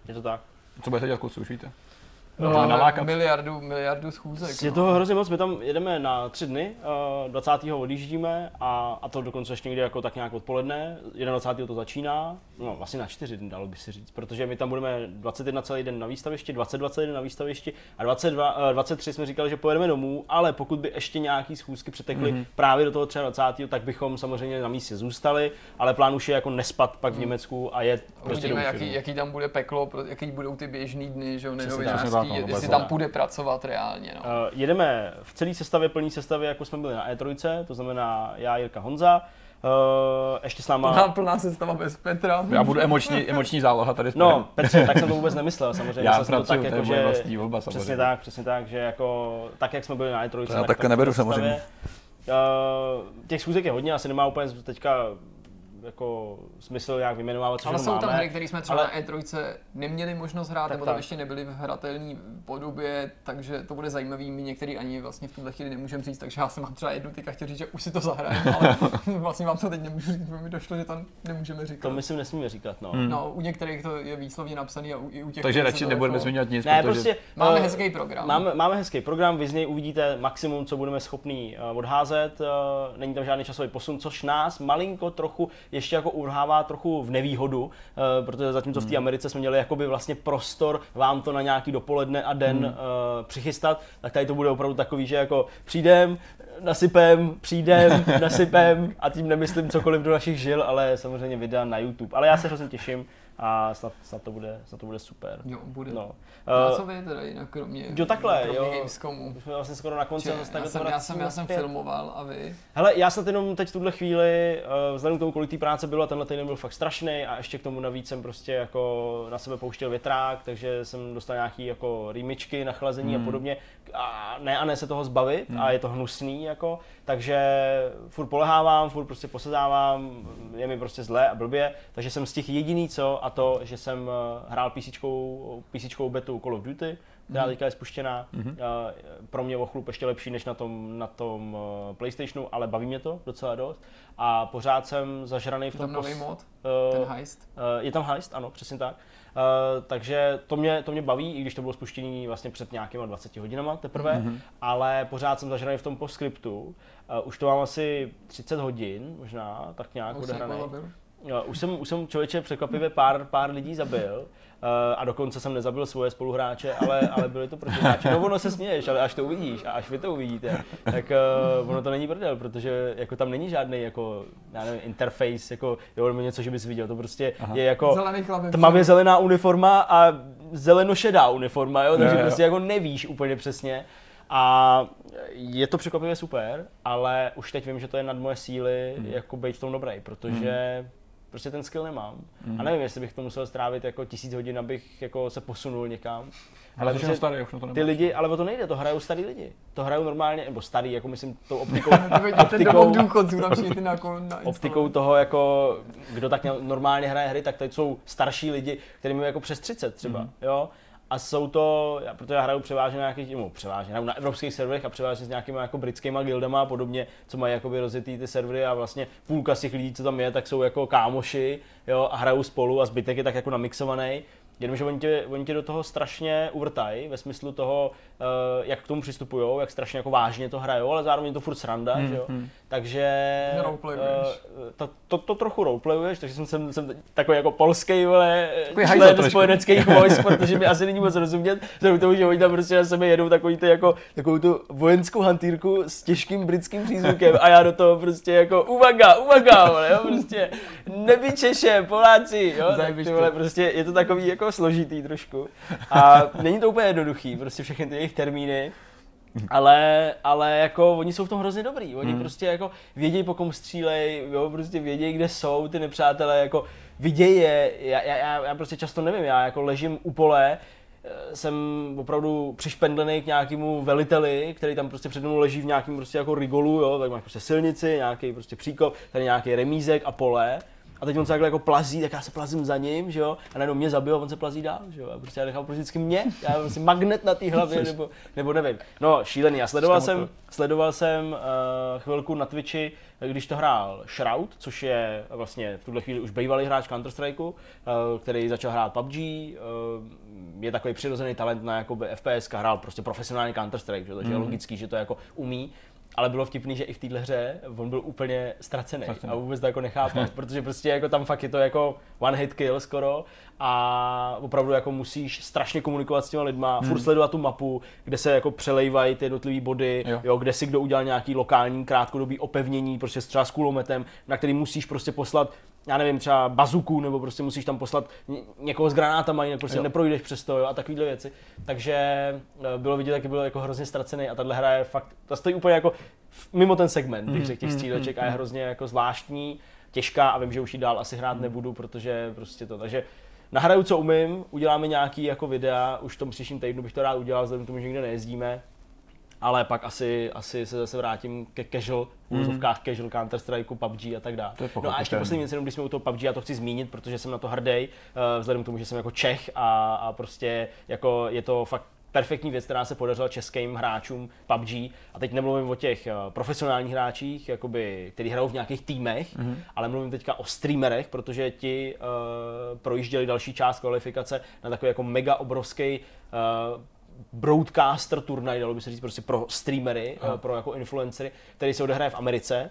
S3: Je to tak?
S2: Co budete dělat, kluci, už víte?
S1: No,
S2: máme nalákat.
S1: miliardu, miliardu schůzek.
S3: Je
S1: no.
S3: toho hrozně moc, my tam jedeme na tři dny, eh, 20. odjíždíme a, a to dokonce ještě někdy jako tak nějak odpoledne, 21. to začíná, no vlastně na čtyři dny dalo by se říct, protože my tam budeme 21 celý den na výstavišti, 22 celý den na výstavišti a 22, eh, 23 jsme říkali, že pojedeme domů, ale pokud by ještě nějaký schůzky přetekly mm-hmm. právě do toho 23. tak bychom samozřejmě na místě zůstali, ale plán už je jako nespat pak v Německu a je prostě
S1: Uvidíme, jaký, jaký tam bude peklo, jaký budou ty běžný dny, že jo,
S3: tak,
S2: přesně tak, no,
S1: jestli tam půjde pracovat reálně. No.
S3: Uh, jedeme v celé sestavě, plný sestavě, jako jsme byli na E3, to znamená já, Jirka, Honza. Uh, ještě s náma...
S1: Plná, plná sestava bez Petra.
S2: Já budu emoční, emoční záloha tady v
S3: No, Petře, tak jsem to vůbec nemyslel, samozřejmě.
S2: Já
S3: jsem to tak,
S2: to je
S3: jako, že...
S2: vlastní volba
S3: Přesně
S2: samozřejmě.
S3: tak, přesně tak, že jako, tak jak jsme byli na E3,
S2: To já
S3: tak,
S2: takhle
S3: tak
S2: neberu samozřejmě.
S3: Uh, těch schůzek je hodně, asi nemá úplně teďka jako smysl nějak vyjmenovávat, co
S1: Ale jsou tam
S3: máme.
S1: hry, které jsme třeba
S3: Ale-
S1: na E3 neměli možnost hrát,
S3: Tak
S1: nebo tam
S3: tak.
S1: ještě nebyly v hratelné podobě, takže to bude zajímavý. My některý ani vlastně v tuhle chvíli nemůžeme říct, takže já jsem mám třeba jednu teďka chtěl říct, že už si to zahrajeme, ale vlastně vám to teď nemůžu říct, protože mi došlo, že to nemůžeme říkat.
S3: To myslím nesmíme říkat, no.
S2: Hmm.
S1: No, u některých to je výslovně napsaný a u, i u těch
S2: Takže radši nebudeme
S1: jako-
S2: zmiňovat nic,
S3: Ne,
S2: protože
S3: prostě
S1: Máme
S3: eh,
S1: hezký program.
S3: Máme, máme hezký program, vy z něj uvidíte maximum, co budeme schopní uh, odházet. Uh, není tam žádný časový posun, což nás malinko trochu ještě jako urhává trochu v nevýhodu, uh, protože zatímco v té Americe jsme měli jakoby vlastně prostor vám to na nějaký dopoledne a den uh, přichystat, tak tady to bude opravdu takový, že jako přijdem, nasypem, přijdem, nasypem a tím nemyslím cokoliv do našich žil, ale samozřejmě videa na YouTube. Ale já se hrozně těším a snad, snad, to, bude, snad to bude super.
S1: Jo, bude.
S3: No.
S1: No, a
S3: Uh,
S1: co vy teda jinak kromě,
S3: Jo, takhle,
S1: kromě
S3: jo.
S1: Gamescomu?
S3: jsme vlastně skoro na konci.
S1: Če, já, jsem, já, jsem, já jsem filmoval a vy?
S3: Hele, já snad jenom teď v tuhle chvíli, uh, vzhledem k tomu, kolik té práce bylo, tenhle týden byl fakt strašný a ještě k tomu navíc jsem prostě jako na sebe pouštěl větrák, takže jsem dostal nějaký jako rýmičky, nachlazení
S2: Hmm.
S3: a podobně. A ne a ne se toho zbavit a je to hnusný jako, takže furt polehávám, furt prostě posedávám, je mi prostě zlé a blbě, takže jsem stihl jediný co a to, že jsem eh, hrál písíčkou betu Call of Duty, která teďka je spuštěná.
S2: Mhm.
S3: Eh, Pro mě o chlup ještě lepší než na tom, na tom eh, PlayStationu, ale baví mě to docela dost. A pořád jsem zažraný v
S1: Je
S3: tom...
S1: tam nový mod?
S3: eh,
S1: Ten heist?
S3: Eh, Je tam heist, ano, přesně tak. Eh, takže to mě, to mě baví, i když to bylo spuštění vlastně před nějakýma 20 hodinama teprve, mm-hmm. ale pořád jsem zažraný v tom postscriptu. Eh, už to mám asi 30 hodin, možná, tak nějak
S1: jsi
S3: odehraný. Už jsem, už jsem člověče překvapivě pár, pár lidí zabil uh, a dokonce jsem nezabil svoje spoluhráče, ale, ale byli to protihráči. No ono se směješ, ale až to uvidíš a až vy to uvidíte, tak uh, ono to není brdel, protože jako tam není žádný jako, já nevím, interface, jako jo, nebo něco, že bys viděl, to prostě Aha. je jako tmavě zelená uniforma a zelenošedá uniforma, jo, takže
S2: Jo, jo.
S3: prostě jako nevíš úplně přesně. A je to překvapivě super, ale už teď vím, že to je nad moje síly,
S2: Mhm.
S3: jako být v tom dobrý, protože prostě ten skill nemám. A nevím, jestli bych to musel strávit jako tisíc hodin, abych jako se posunul někam.
S2: ale to
S3: prostě
S2: starý, už na to
S3: ty
S2: nemáš.
S3: lidi, ale o to nejde, to hrajou starý lidi. To hrajou normálně, nebo starý, jako myslím tou optikou,
S1: Ty
S3: optikou,
S1: důchodců, tam ty na, na
S3: optikou toho, jako, kdo tak normálně hraje hry, tak to jsou starší lidi, kterým je jako přes 30 třeba, mm. jo. A jsou to, já, protože já hraju převážně na nějakých, no, převážně, na evropských serverech a převážně s nějakými jako britskými guildama a podobně, co mají jakoby rozjetý ty servery a vlastně půlka z těch lidí, co tam je, tak jsou jako kámoši, jo, a hrajou spolu a zbytek je tak jako namixovaný. Jenomže oni tě, oni tě do toho strašně uvrtají, ve smyslu toho, uh, jak k tomu přistupují, jak strašně jako vážně to hrajou, ale zároveň je to furt sranda,
S2: Hmm,
S3: že jo.
S2: hmm.
S3: Takže eh, to, to, to, trochu roleplayuješ, takže jsem, jsem, jsem takový jako polský, vole, člen spojeneckých vojsk, protože mi asi není moc rozumět, vzhledem tomu, že oni tam prostě na sebe jedou takový ty jako, takovou tu vojenskou hantýrku s těžkým britským přízvukem a já do toho prostě jako uvaga, uvaga, vole, jo, prostě nebí Češe, Poláci, jo, tak ty vole, prostě je to takový jako složitý trošku a není to úplně jednoduchý, prostě všechny ty jejich termíny, ale, ale jako oni jsou v tom hrozně dobrý. Oni hmm. prostě jako vědějí, po kom střílej, jo, prostě vědějí, kde jsou ty nepřátelé, jako vidějí je. Já, já, já, já prostě často nevím, já jako ležím u pole, eh, jsem opravdu přišpendlený k nějakému veliteli, který tam prostě před mnou leží v nějakém prostě jako rigolu, jo, tak máš prostě silnici, nějaký prostě příkop, tady nějaký remízek a pole. A teď on se takhle jako plazí, tak já se plazím za ním, že jo, a najednou mě zabil a on se plazí dál, že jo, a prostě já nechal prostě vždycky mě, já mám prostě magnet na té hlavě, nebo, nebo nevím. No, šílený, já sledoval jsem, sledoval jsem uh, chvilku na Twitchi, když to hrál Shroud, což je vlastně v tuhle chvíli už bývalý hráč Counter Strikeu, uh, který začal hrát PUBG, uh, je takový přirozený talent na jakoby FPS, hrál prostě profesionální Counter Strike, že? takže mm. je logický, že to jako umí ale bylo vtipný, že i v téhle hře on byl úplně ztracený a vůbec to jako nechápal, protože prostě jako tam fakt je to jako one hit kill skoro a opravdu jako musíš strašně komunikovat s těma lidma, hmm. furt sledovat tu mapu, kde se jako přelejvají ty jednotlivé body, jo. jo. kde si kdo udělal nějaký lokální krátkodobý opevnění, prostě třeba s kulometem, na který musíš prostě poslat já nevím, třeba bazuku, nebo prostě musíš tam poslat někoho s granátama, jinak prostě jo. neprojdeš přes to jo, a takovéhle věci. Takže eh, bylo vidět, jak byl jako hrozně ztracený a tahle hra je fakt, ta stojí úplně jako mimo ten segment, bych mm, řekl, těch mm, stříleček mm, a je hrozně jako zvláštní, těžká a vím, že už ji dál asi hrát nebudu, protože prostě to, takže nahraju, co umím, uděláme nějaký jako videa, už v tom příštím týdnu bych to rád udělal, vzhledem k tomu, že nikde nejezdíme, ale pak asi, asi se zase vrátím ke casual, v mm. casual Counter Strike, PUBG a tak dále. No a ještě poslední věc, když jsme u toho PUBG, já to chci zmínit, protože jsem na to hrdý, uh, vzhledem k tomu, že jsem jako Čech a, a prostě jako je to fakt perfektní věc, která se podařila českým hráčům PUBG. A teď nemluvím o těch uh, profesionálních hráčích, jakoby, kteří hrajou v nějakých týmech, mm-hmm. ale mluvím teďka o streamerech, protože ti uh, projížděli další část kvalifikace na takový jako mega obrovský uh, broadcaster turnaj, dalo by se říct prostě pro streamery, Aha. pro jako influencery, který se odehraje v Americe.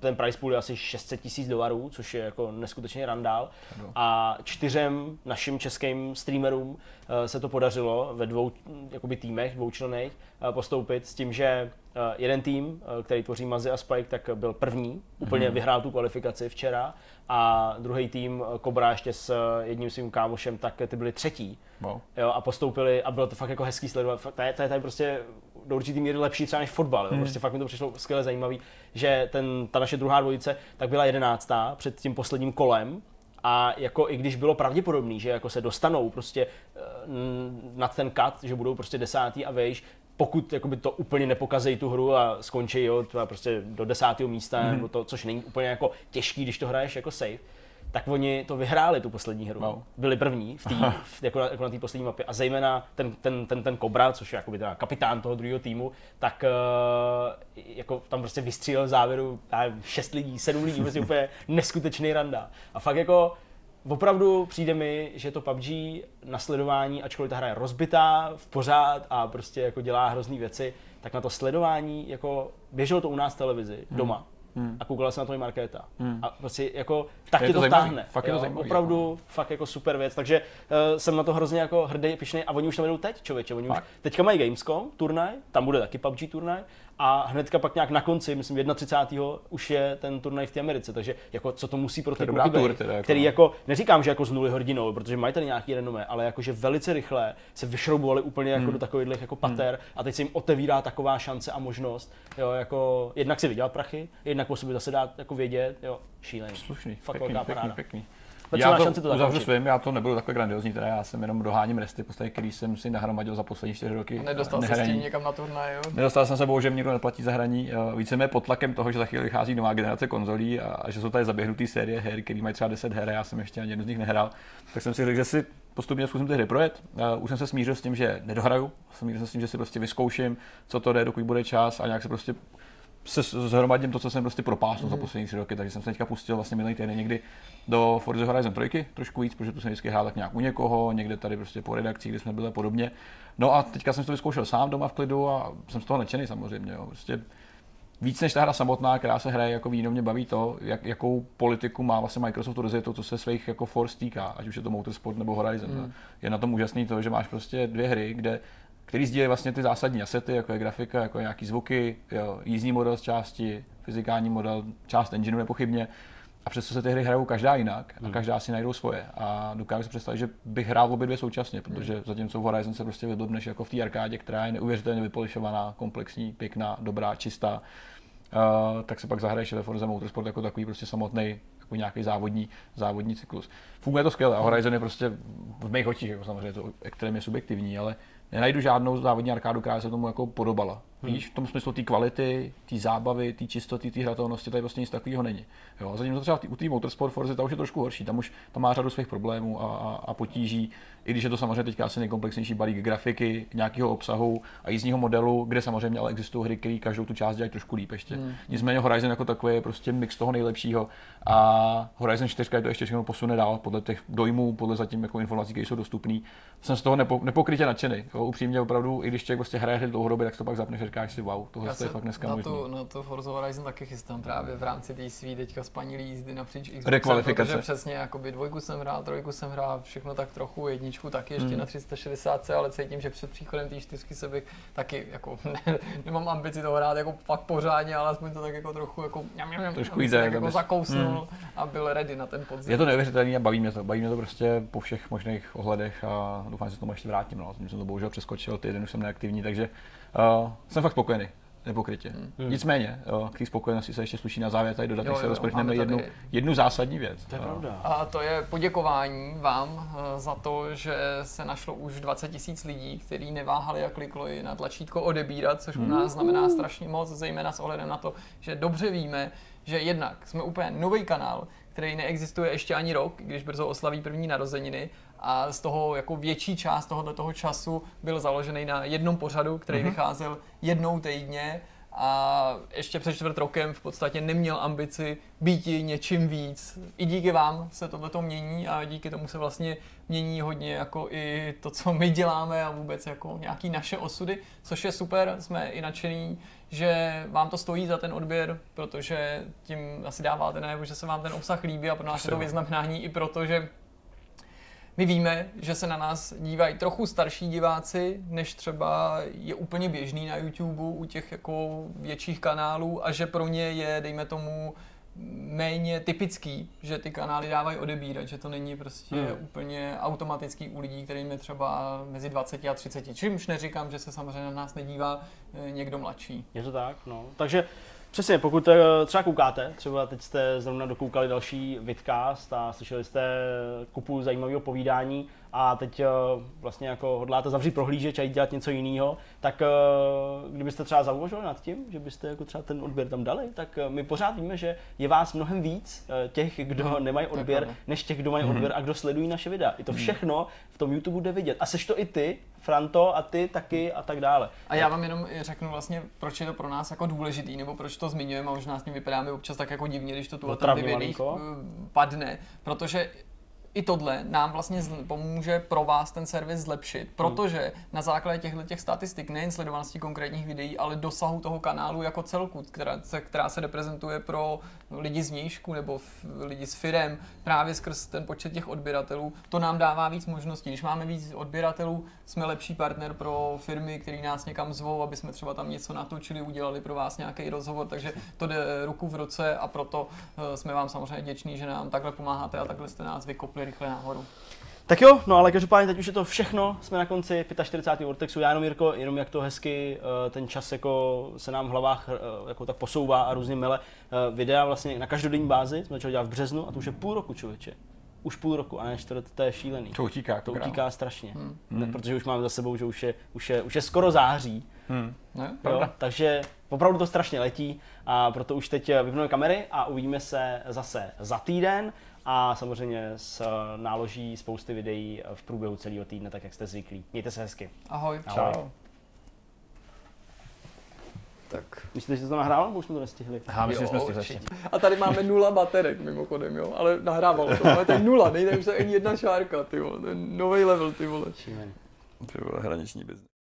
S3: Ten price pool je asi 600 tisíc dolarů, což je jako neskutečný randál. A čtyřem našim českým streamerům eh, se to podařilo ve dvou jakoby týmech, dvoučlených, eh, postoupit s tím, že Eh, jeden tým, eh, který tvoří Mazy a Spike, tak byl první, úplně mm-hmm. vyhrál tu kvalifikaci včera a druhý tým eh, Cobra ještě s jedním svým kámošem, tak ty byli třetí. Wow. Jo, a postoupili a bylo to fakt jako hezký sledovat. To je, to je tady prostě do určitý míry lepší třeba než fotbal. Jo. Mm. Prostě fakt mi to přišlo skvěle zajímavý, že ten, ta naše druhá dvojice tak byla jedenáctá před tím posledním kolem a jako i když bylo pravděpodobný, že jako se dostanou prostě nad ten kat, že budou prostě desátý a vejš, pokud jakoby to úplně nepokazejí tu hru a skončí jo, prostě do desátého místa, mm. nebo to, což není úplně jako těžký, když to hraješ jako safe, tak oni to vyhráli tu poslední hru. Wow. Byli první v tý, v, jako, na, jako na té poslední mapě. A zejména ten, ten, ten, ten Cobra, což je jakoby teda kapitán toho druhého týmu, tak uh, jako tam prostě vystřílel v závěru nevím, šest lidí, sedm lidí, prostě úplně neskutečný randa. A fakt jako opravdu přijde mi, že to PUBG na sledování, ačkoliv ta hra je rozbitá, v pořád a prostě jako dělá hrozný věci, tak na to sledování, jako běželo to u nás v televizi, hmm. doma, hmm. a koukala se na to i Markéta. Hmm. A prostě jako tak tě to, to táhne.
S2: Fakt je to zajímavý.
S3: Opravdu jako. fakt jako super věc. Takže uh, jsem na to hrozně jako hrdý, pišný a oni už tam jdou teď, člověče. Oni fakt. už teďka mají Gamescom turnaj, tam bude taky PUBG turnaj a hnedka pak nějak na konci, myslím 31. už je ten turnaj v té Americe, takže jako co to musí pro ty kluky teda, jako. který jako, neříkám, že jako z nuly hrdinou, protože mají tady nějaký renomé, ale jakože velice rychle se vyšroubovali úplně jako hmm. do takových jako pater hmm. a teď se jim otevírá taková šance a možnost, jo, jako jednak si vydělat prachy, jednak po sobě zase dát jako vědět, jo, šílený.
S2: Slušný,
S3: Fakt
S2: pěkný,
S3: velká
S2: pěkný, pěkný
S3: já to, šanci to
S2: uzavřu svým, já to nebudu takhle grandiozní, teda já jsem jenom doháním resty, podstatě, který jsem si nahromadil za poslední čtyři roky.
S1: Nedostal se s tím někam na turnaj, jo?
S2: Nedostal jsem se, bohužel někdo neplatí za hraní. Více pod tlakem toho, že za chvíli vychází nová generace konzolí a, že jsou tady zaběhnutý série her, které mají třeba 10 her, já jsem ještě ani jednu z nich nehrál, tak jsem si řekl, že si postupně zkusím ty hry projet. už jsem se smířil s tím, že nedohraju, smířil jsem s tím, že si prostě vyzkouším, co to jde, dokud bude čas a nějak se prostě se zhromadím to, co jsem prostě propásl mm. za mhm. poslední tři roky, takže jsem se teďka pustil vlastně minulý týden někdy do Forza Horizon 3, trošku víc, protože tu jsem vždycky hrál tak nějak u někoho, někde tady prostě po redakci, kde jsme byli podobně. No a teďka jsem to vyzkoušel sám doma v klidu a jsem z toho nadšený samozřejmě. Jo. Prostě víc než ta hra samotná, která se hraje jako víno, mě baví to, jak, jakou politiku má vlastně Microsoft rozjetou, co se svých jako Force týká, ať už je to Motorsport nebo Horizon. Mm. Je na tom úžasný to, že máš prostě dvě hry, kde který sdílí vlastně ty zásadní asety, jako je grafika, jako je nějaký zvuky, jo, jízdní model z části, fyzikální model, část engineu nepochybně. A přesto se ty hry hrajou každá jinak a hmm. každá si najdou svoje. A dokážu si představit, že bych hrál obě dvě současně, protože hmm. zatímco v Horizon se prostě vyblbneš jako v té arkádě, která je neuvěřitelně vypolišovaná, komplexní, pěkná, dobrá, čistá, uh, tak se pak zahraješ ve Forza Motorsport jako takový prostě samotný jako nějaký závodní, závodní cyklus. Funguje to skvěle a Horizon je prostě v mých očích, jako samozřejmě to extrémně subjektivní, ale nenajdu žádnou závodní arkádu, která se tomu jako podobala. Víš, v tom smyslu té kvality, té zábavy, té čistoty, té hratelnosti, tady prostě nic takového není. Jo, a zatímco třeba tý, u té Motorsport Forza ta už je trošku horší, tam už tam má řadu svých problémů a, a, a potíží, i když je to samozřejmě teďka asi nejkomplexnější balík grafiky, nějakého obsahu a jízdního modelu, kde samozřejmě ale existují hry, které každou tu část dělají trošku líp ještě. Hmm. Nicméně Horizon jako takový je prostě mix toho nejlepšího a Horizon 4 je to ještě všechno posune dál podle těch dojmů, podle zatím jako informací, které jsou dostupné. Jsem z toho nepo, nepokrytě nadšený. Jo, upřímně opravdu, i když člověk prostě hraje hry dlouhodobě, tak to pak zapneš říkáš si, wow, tohle je fakt dneska
S1: na
S2: možný.
S1: tu, na to Forza Horizon taky chystám právě v rámci té svý teďka spanilý jízdy napříč Xboxem,
S2: Rekvalifikace.
S1: protože přesně jakoby dvojku jsem hrál, trojku jsem hrál, všechno tak trochu, jedničku taky ještě
S2: Hmm.
S1: na 360, ale cítím, že před příchodem té čtyřky se bych taky jako ne, nemám ambici to hrát jako fakt pořádně, ale aspoň to tak jako trochu jako ňam, ňam, ňam,
S2: Trošku jde,
S1: jako zakousnul a byl ready na ten podzim.
S2: Je to neuvěřitelné a baví mě to. Baví mě to prostě po všech možných ohledech a doufám, že se k tomu ještě vrátím. No. Jsem to bohužel přeskočil, ty den už jsem neaktivní, takže uh, jsem fakt spokojený. Nepokrytě. Hmm. Nicméně, uh, k té spokojenosti se ještě sluší na závěr tady dodat,
S1: Jo,
S2: než se
S1: jo,
S2: rozprchneme jednu, jednu zásadní věc.
S3: To je
S2: Uh,
S3: pravda.
S1: A to je poděkování vám eh, za to, že se našlo už 20 tisíc lidí, kteří neváhali a klikli na tlačítko odebírat, což u nás znamená strašně moc, zejména s ohledem na to, že dobře víme, že jednak jsme úplně nový kanál, který neexistuje ještě ani rok, když brzo oslaví první narozeniny a z toho jako větší část tohoto toho času byl založený na jednom pořadu, který vycházel jednou týdně. A ještě před čtvrt rokem v podstatě neměl ambici být něčím víc. I díky vám se tohleto mění a díky tomu se vlastně mění hodně jako i to, co my děláme a vůbec jako nějaký naše osudy, což je super, jsme i nadšený, že vám to stojí za ten odběr, protože tím asi dáváte najevo, že se vám ten obsah líbí a pro nás je to vyznamenání i proto, že my víme, že se na nás dívají trochu starší diváci, než třeba je úplně běžný na YouTube u těch jako větších kanálů a že pro ně je, dejme tomu, méně typický, že ty kanály dávají odebírat, že to není prostě
S3: Hmm.
S1: úplně automatický u lidí, kterým je třeba mezi 20 a 30. Čímž neříkám, že se samozřejmě na nás nedívá eh, někdo mladší.
S3: Je to tak, no. Takže přesně, pokud eh, třeba koukáte, třeba teď jste zrovna dokoukali další vidcast a slyšeli jste kupu zajímavého povídání a teď eh, vlastně jako hodláte zavřít prohlížeč a jít dělat něco jiného, tak eh, kdybyste třeba zauvažovali nad tím, že byste jako třeba ten odběr tam dali, tak eh, my pořád víme, že je vás mnohem víc těch, kdo nemají
S1: to je
S3: odběr, než těch, kdo mají odběr a kdo sledují naše videa. I to všechno v tom YouTube jde vidět. A seš to i ty, Franto, a ty taky a tak dále.
S1: A já vám jenom řeknu vlastně, proč je to pro nás jako důležitý, nebo proč to zmiňujeme a možná s tím vypadáme občas tak jako divně, když to tu a tam padne, protože i tohle nám vlastně pomůže pro vás ten servis zlepšit, protože na základě těchto těch statistik, nejen sledovanosti konkrétních videí, ale dosahu toho kanálu jako celku, která se, která se reprezentuje pro lidi z vnějšku nebo lidi s firem, právě skrz ten počet těch odběratelů, to nám dává víc možností. Když máme víc odběratelů, jsme lepší partner pro firmy, které nás někam zvou, aby jsme třeba tam něco natočili, udělali pro vás nějaký rozhovor, takže to jde ruku v ruce a proto eh, jsme vám samozřejmě vděční, že nám takhle pomáháte a takhle jste nás vykopli rychle nahoru.
S3: Tak jo, no ale každopádně teď už je to všechno, jsme na konci 45. Vortexu, já jenom Jirko, jenom jak to hezky eh, ten čas jako se nám v hlavách eh, jako tak posouvá a různě mele eh, videa vlastně na každodenní bázi, jsme začali dělat v březnu a to už je půl roku člověče. Už půl roku a ne čtvrt, to je šílený.
S2: To utíká.
S3: To utíká strašně,
S1: Hmm.
S3: ne, protože už máme za sebou, že už je, už je, už je skoro září,
S2: Hmm.
S1: Ne?
S3: jo? Takže opravdu to strašně letí a proto už teď vypneme kamery a uvidíme se zase za týden a samozřejmě s eh, náloží spousty videí v průběhu celého týdne, tak jak jste zvyklí. Mějte se hezky.
S1: Ahoj.
S3: Ahoj.
S2: Čau.
S1: Tak.
S3: Myslíte, že jste to nahrál, nebo už jsme to nestihli?
S2: Aha, myslím, že jsme začali.
S1: A tady máme nula baterek mimochodem, jo, ale nahrávalo to. Ale to je nula, nejde už to ani jedna šárka, ty vole, to je nový level, ty vole.
S3: Šílený.
S2: To bylo hraniční biznes.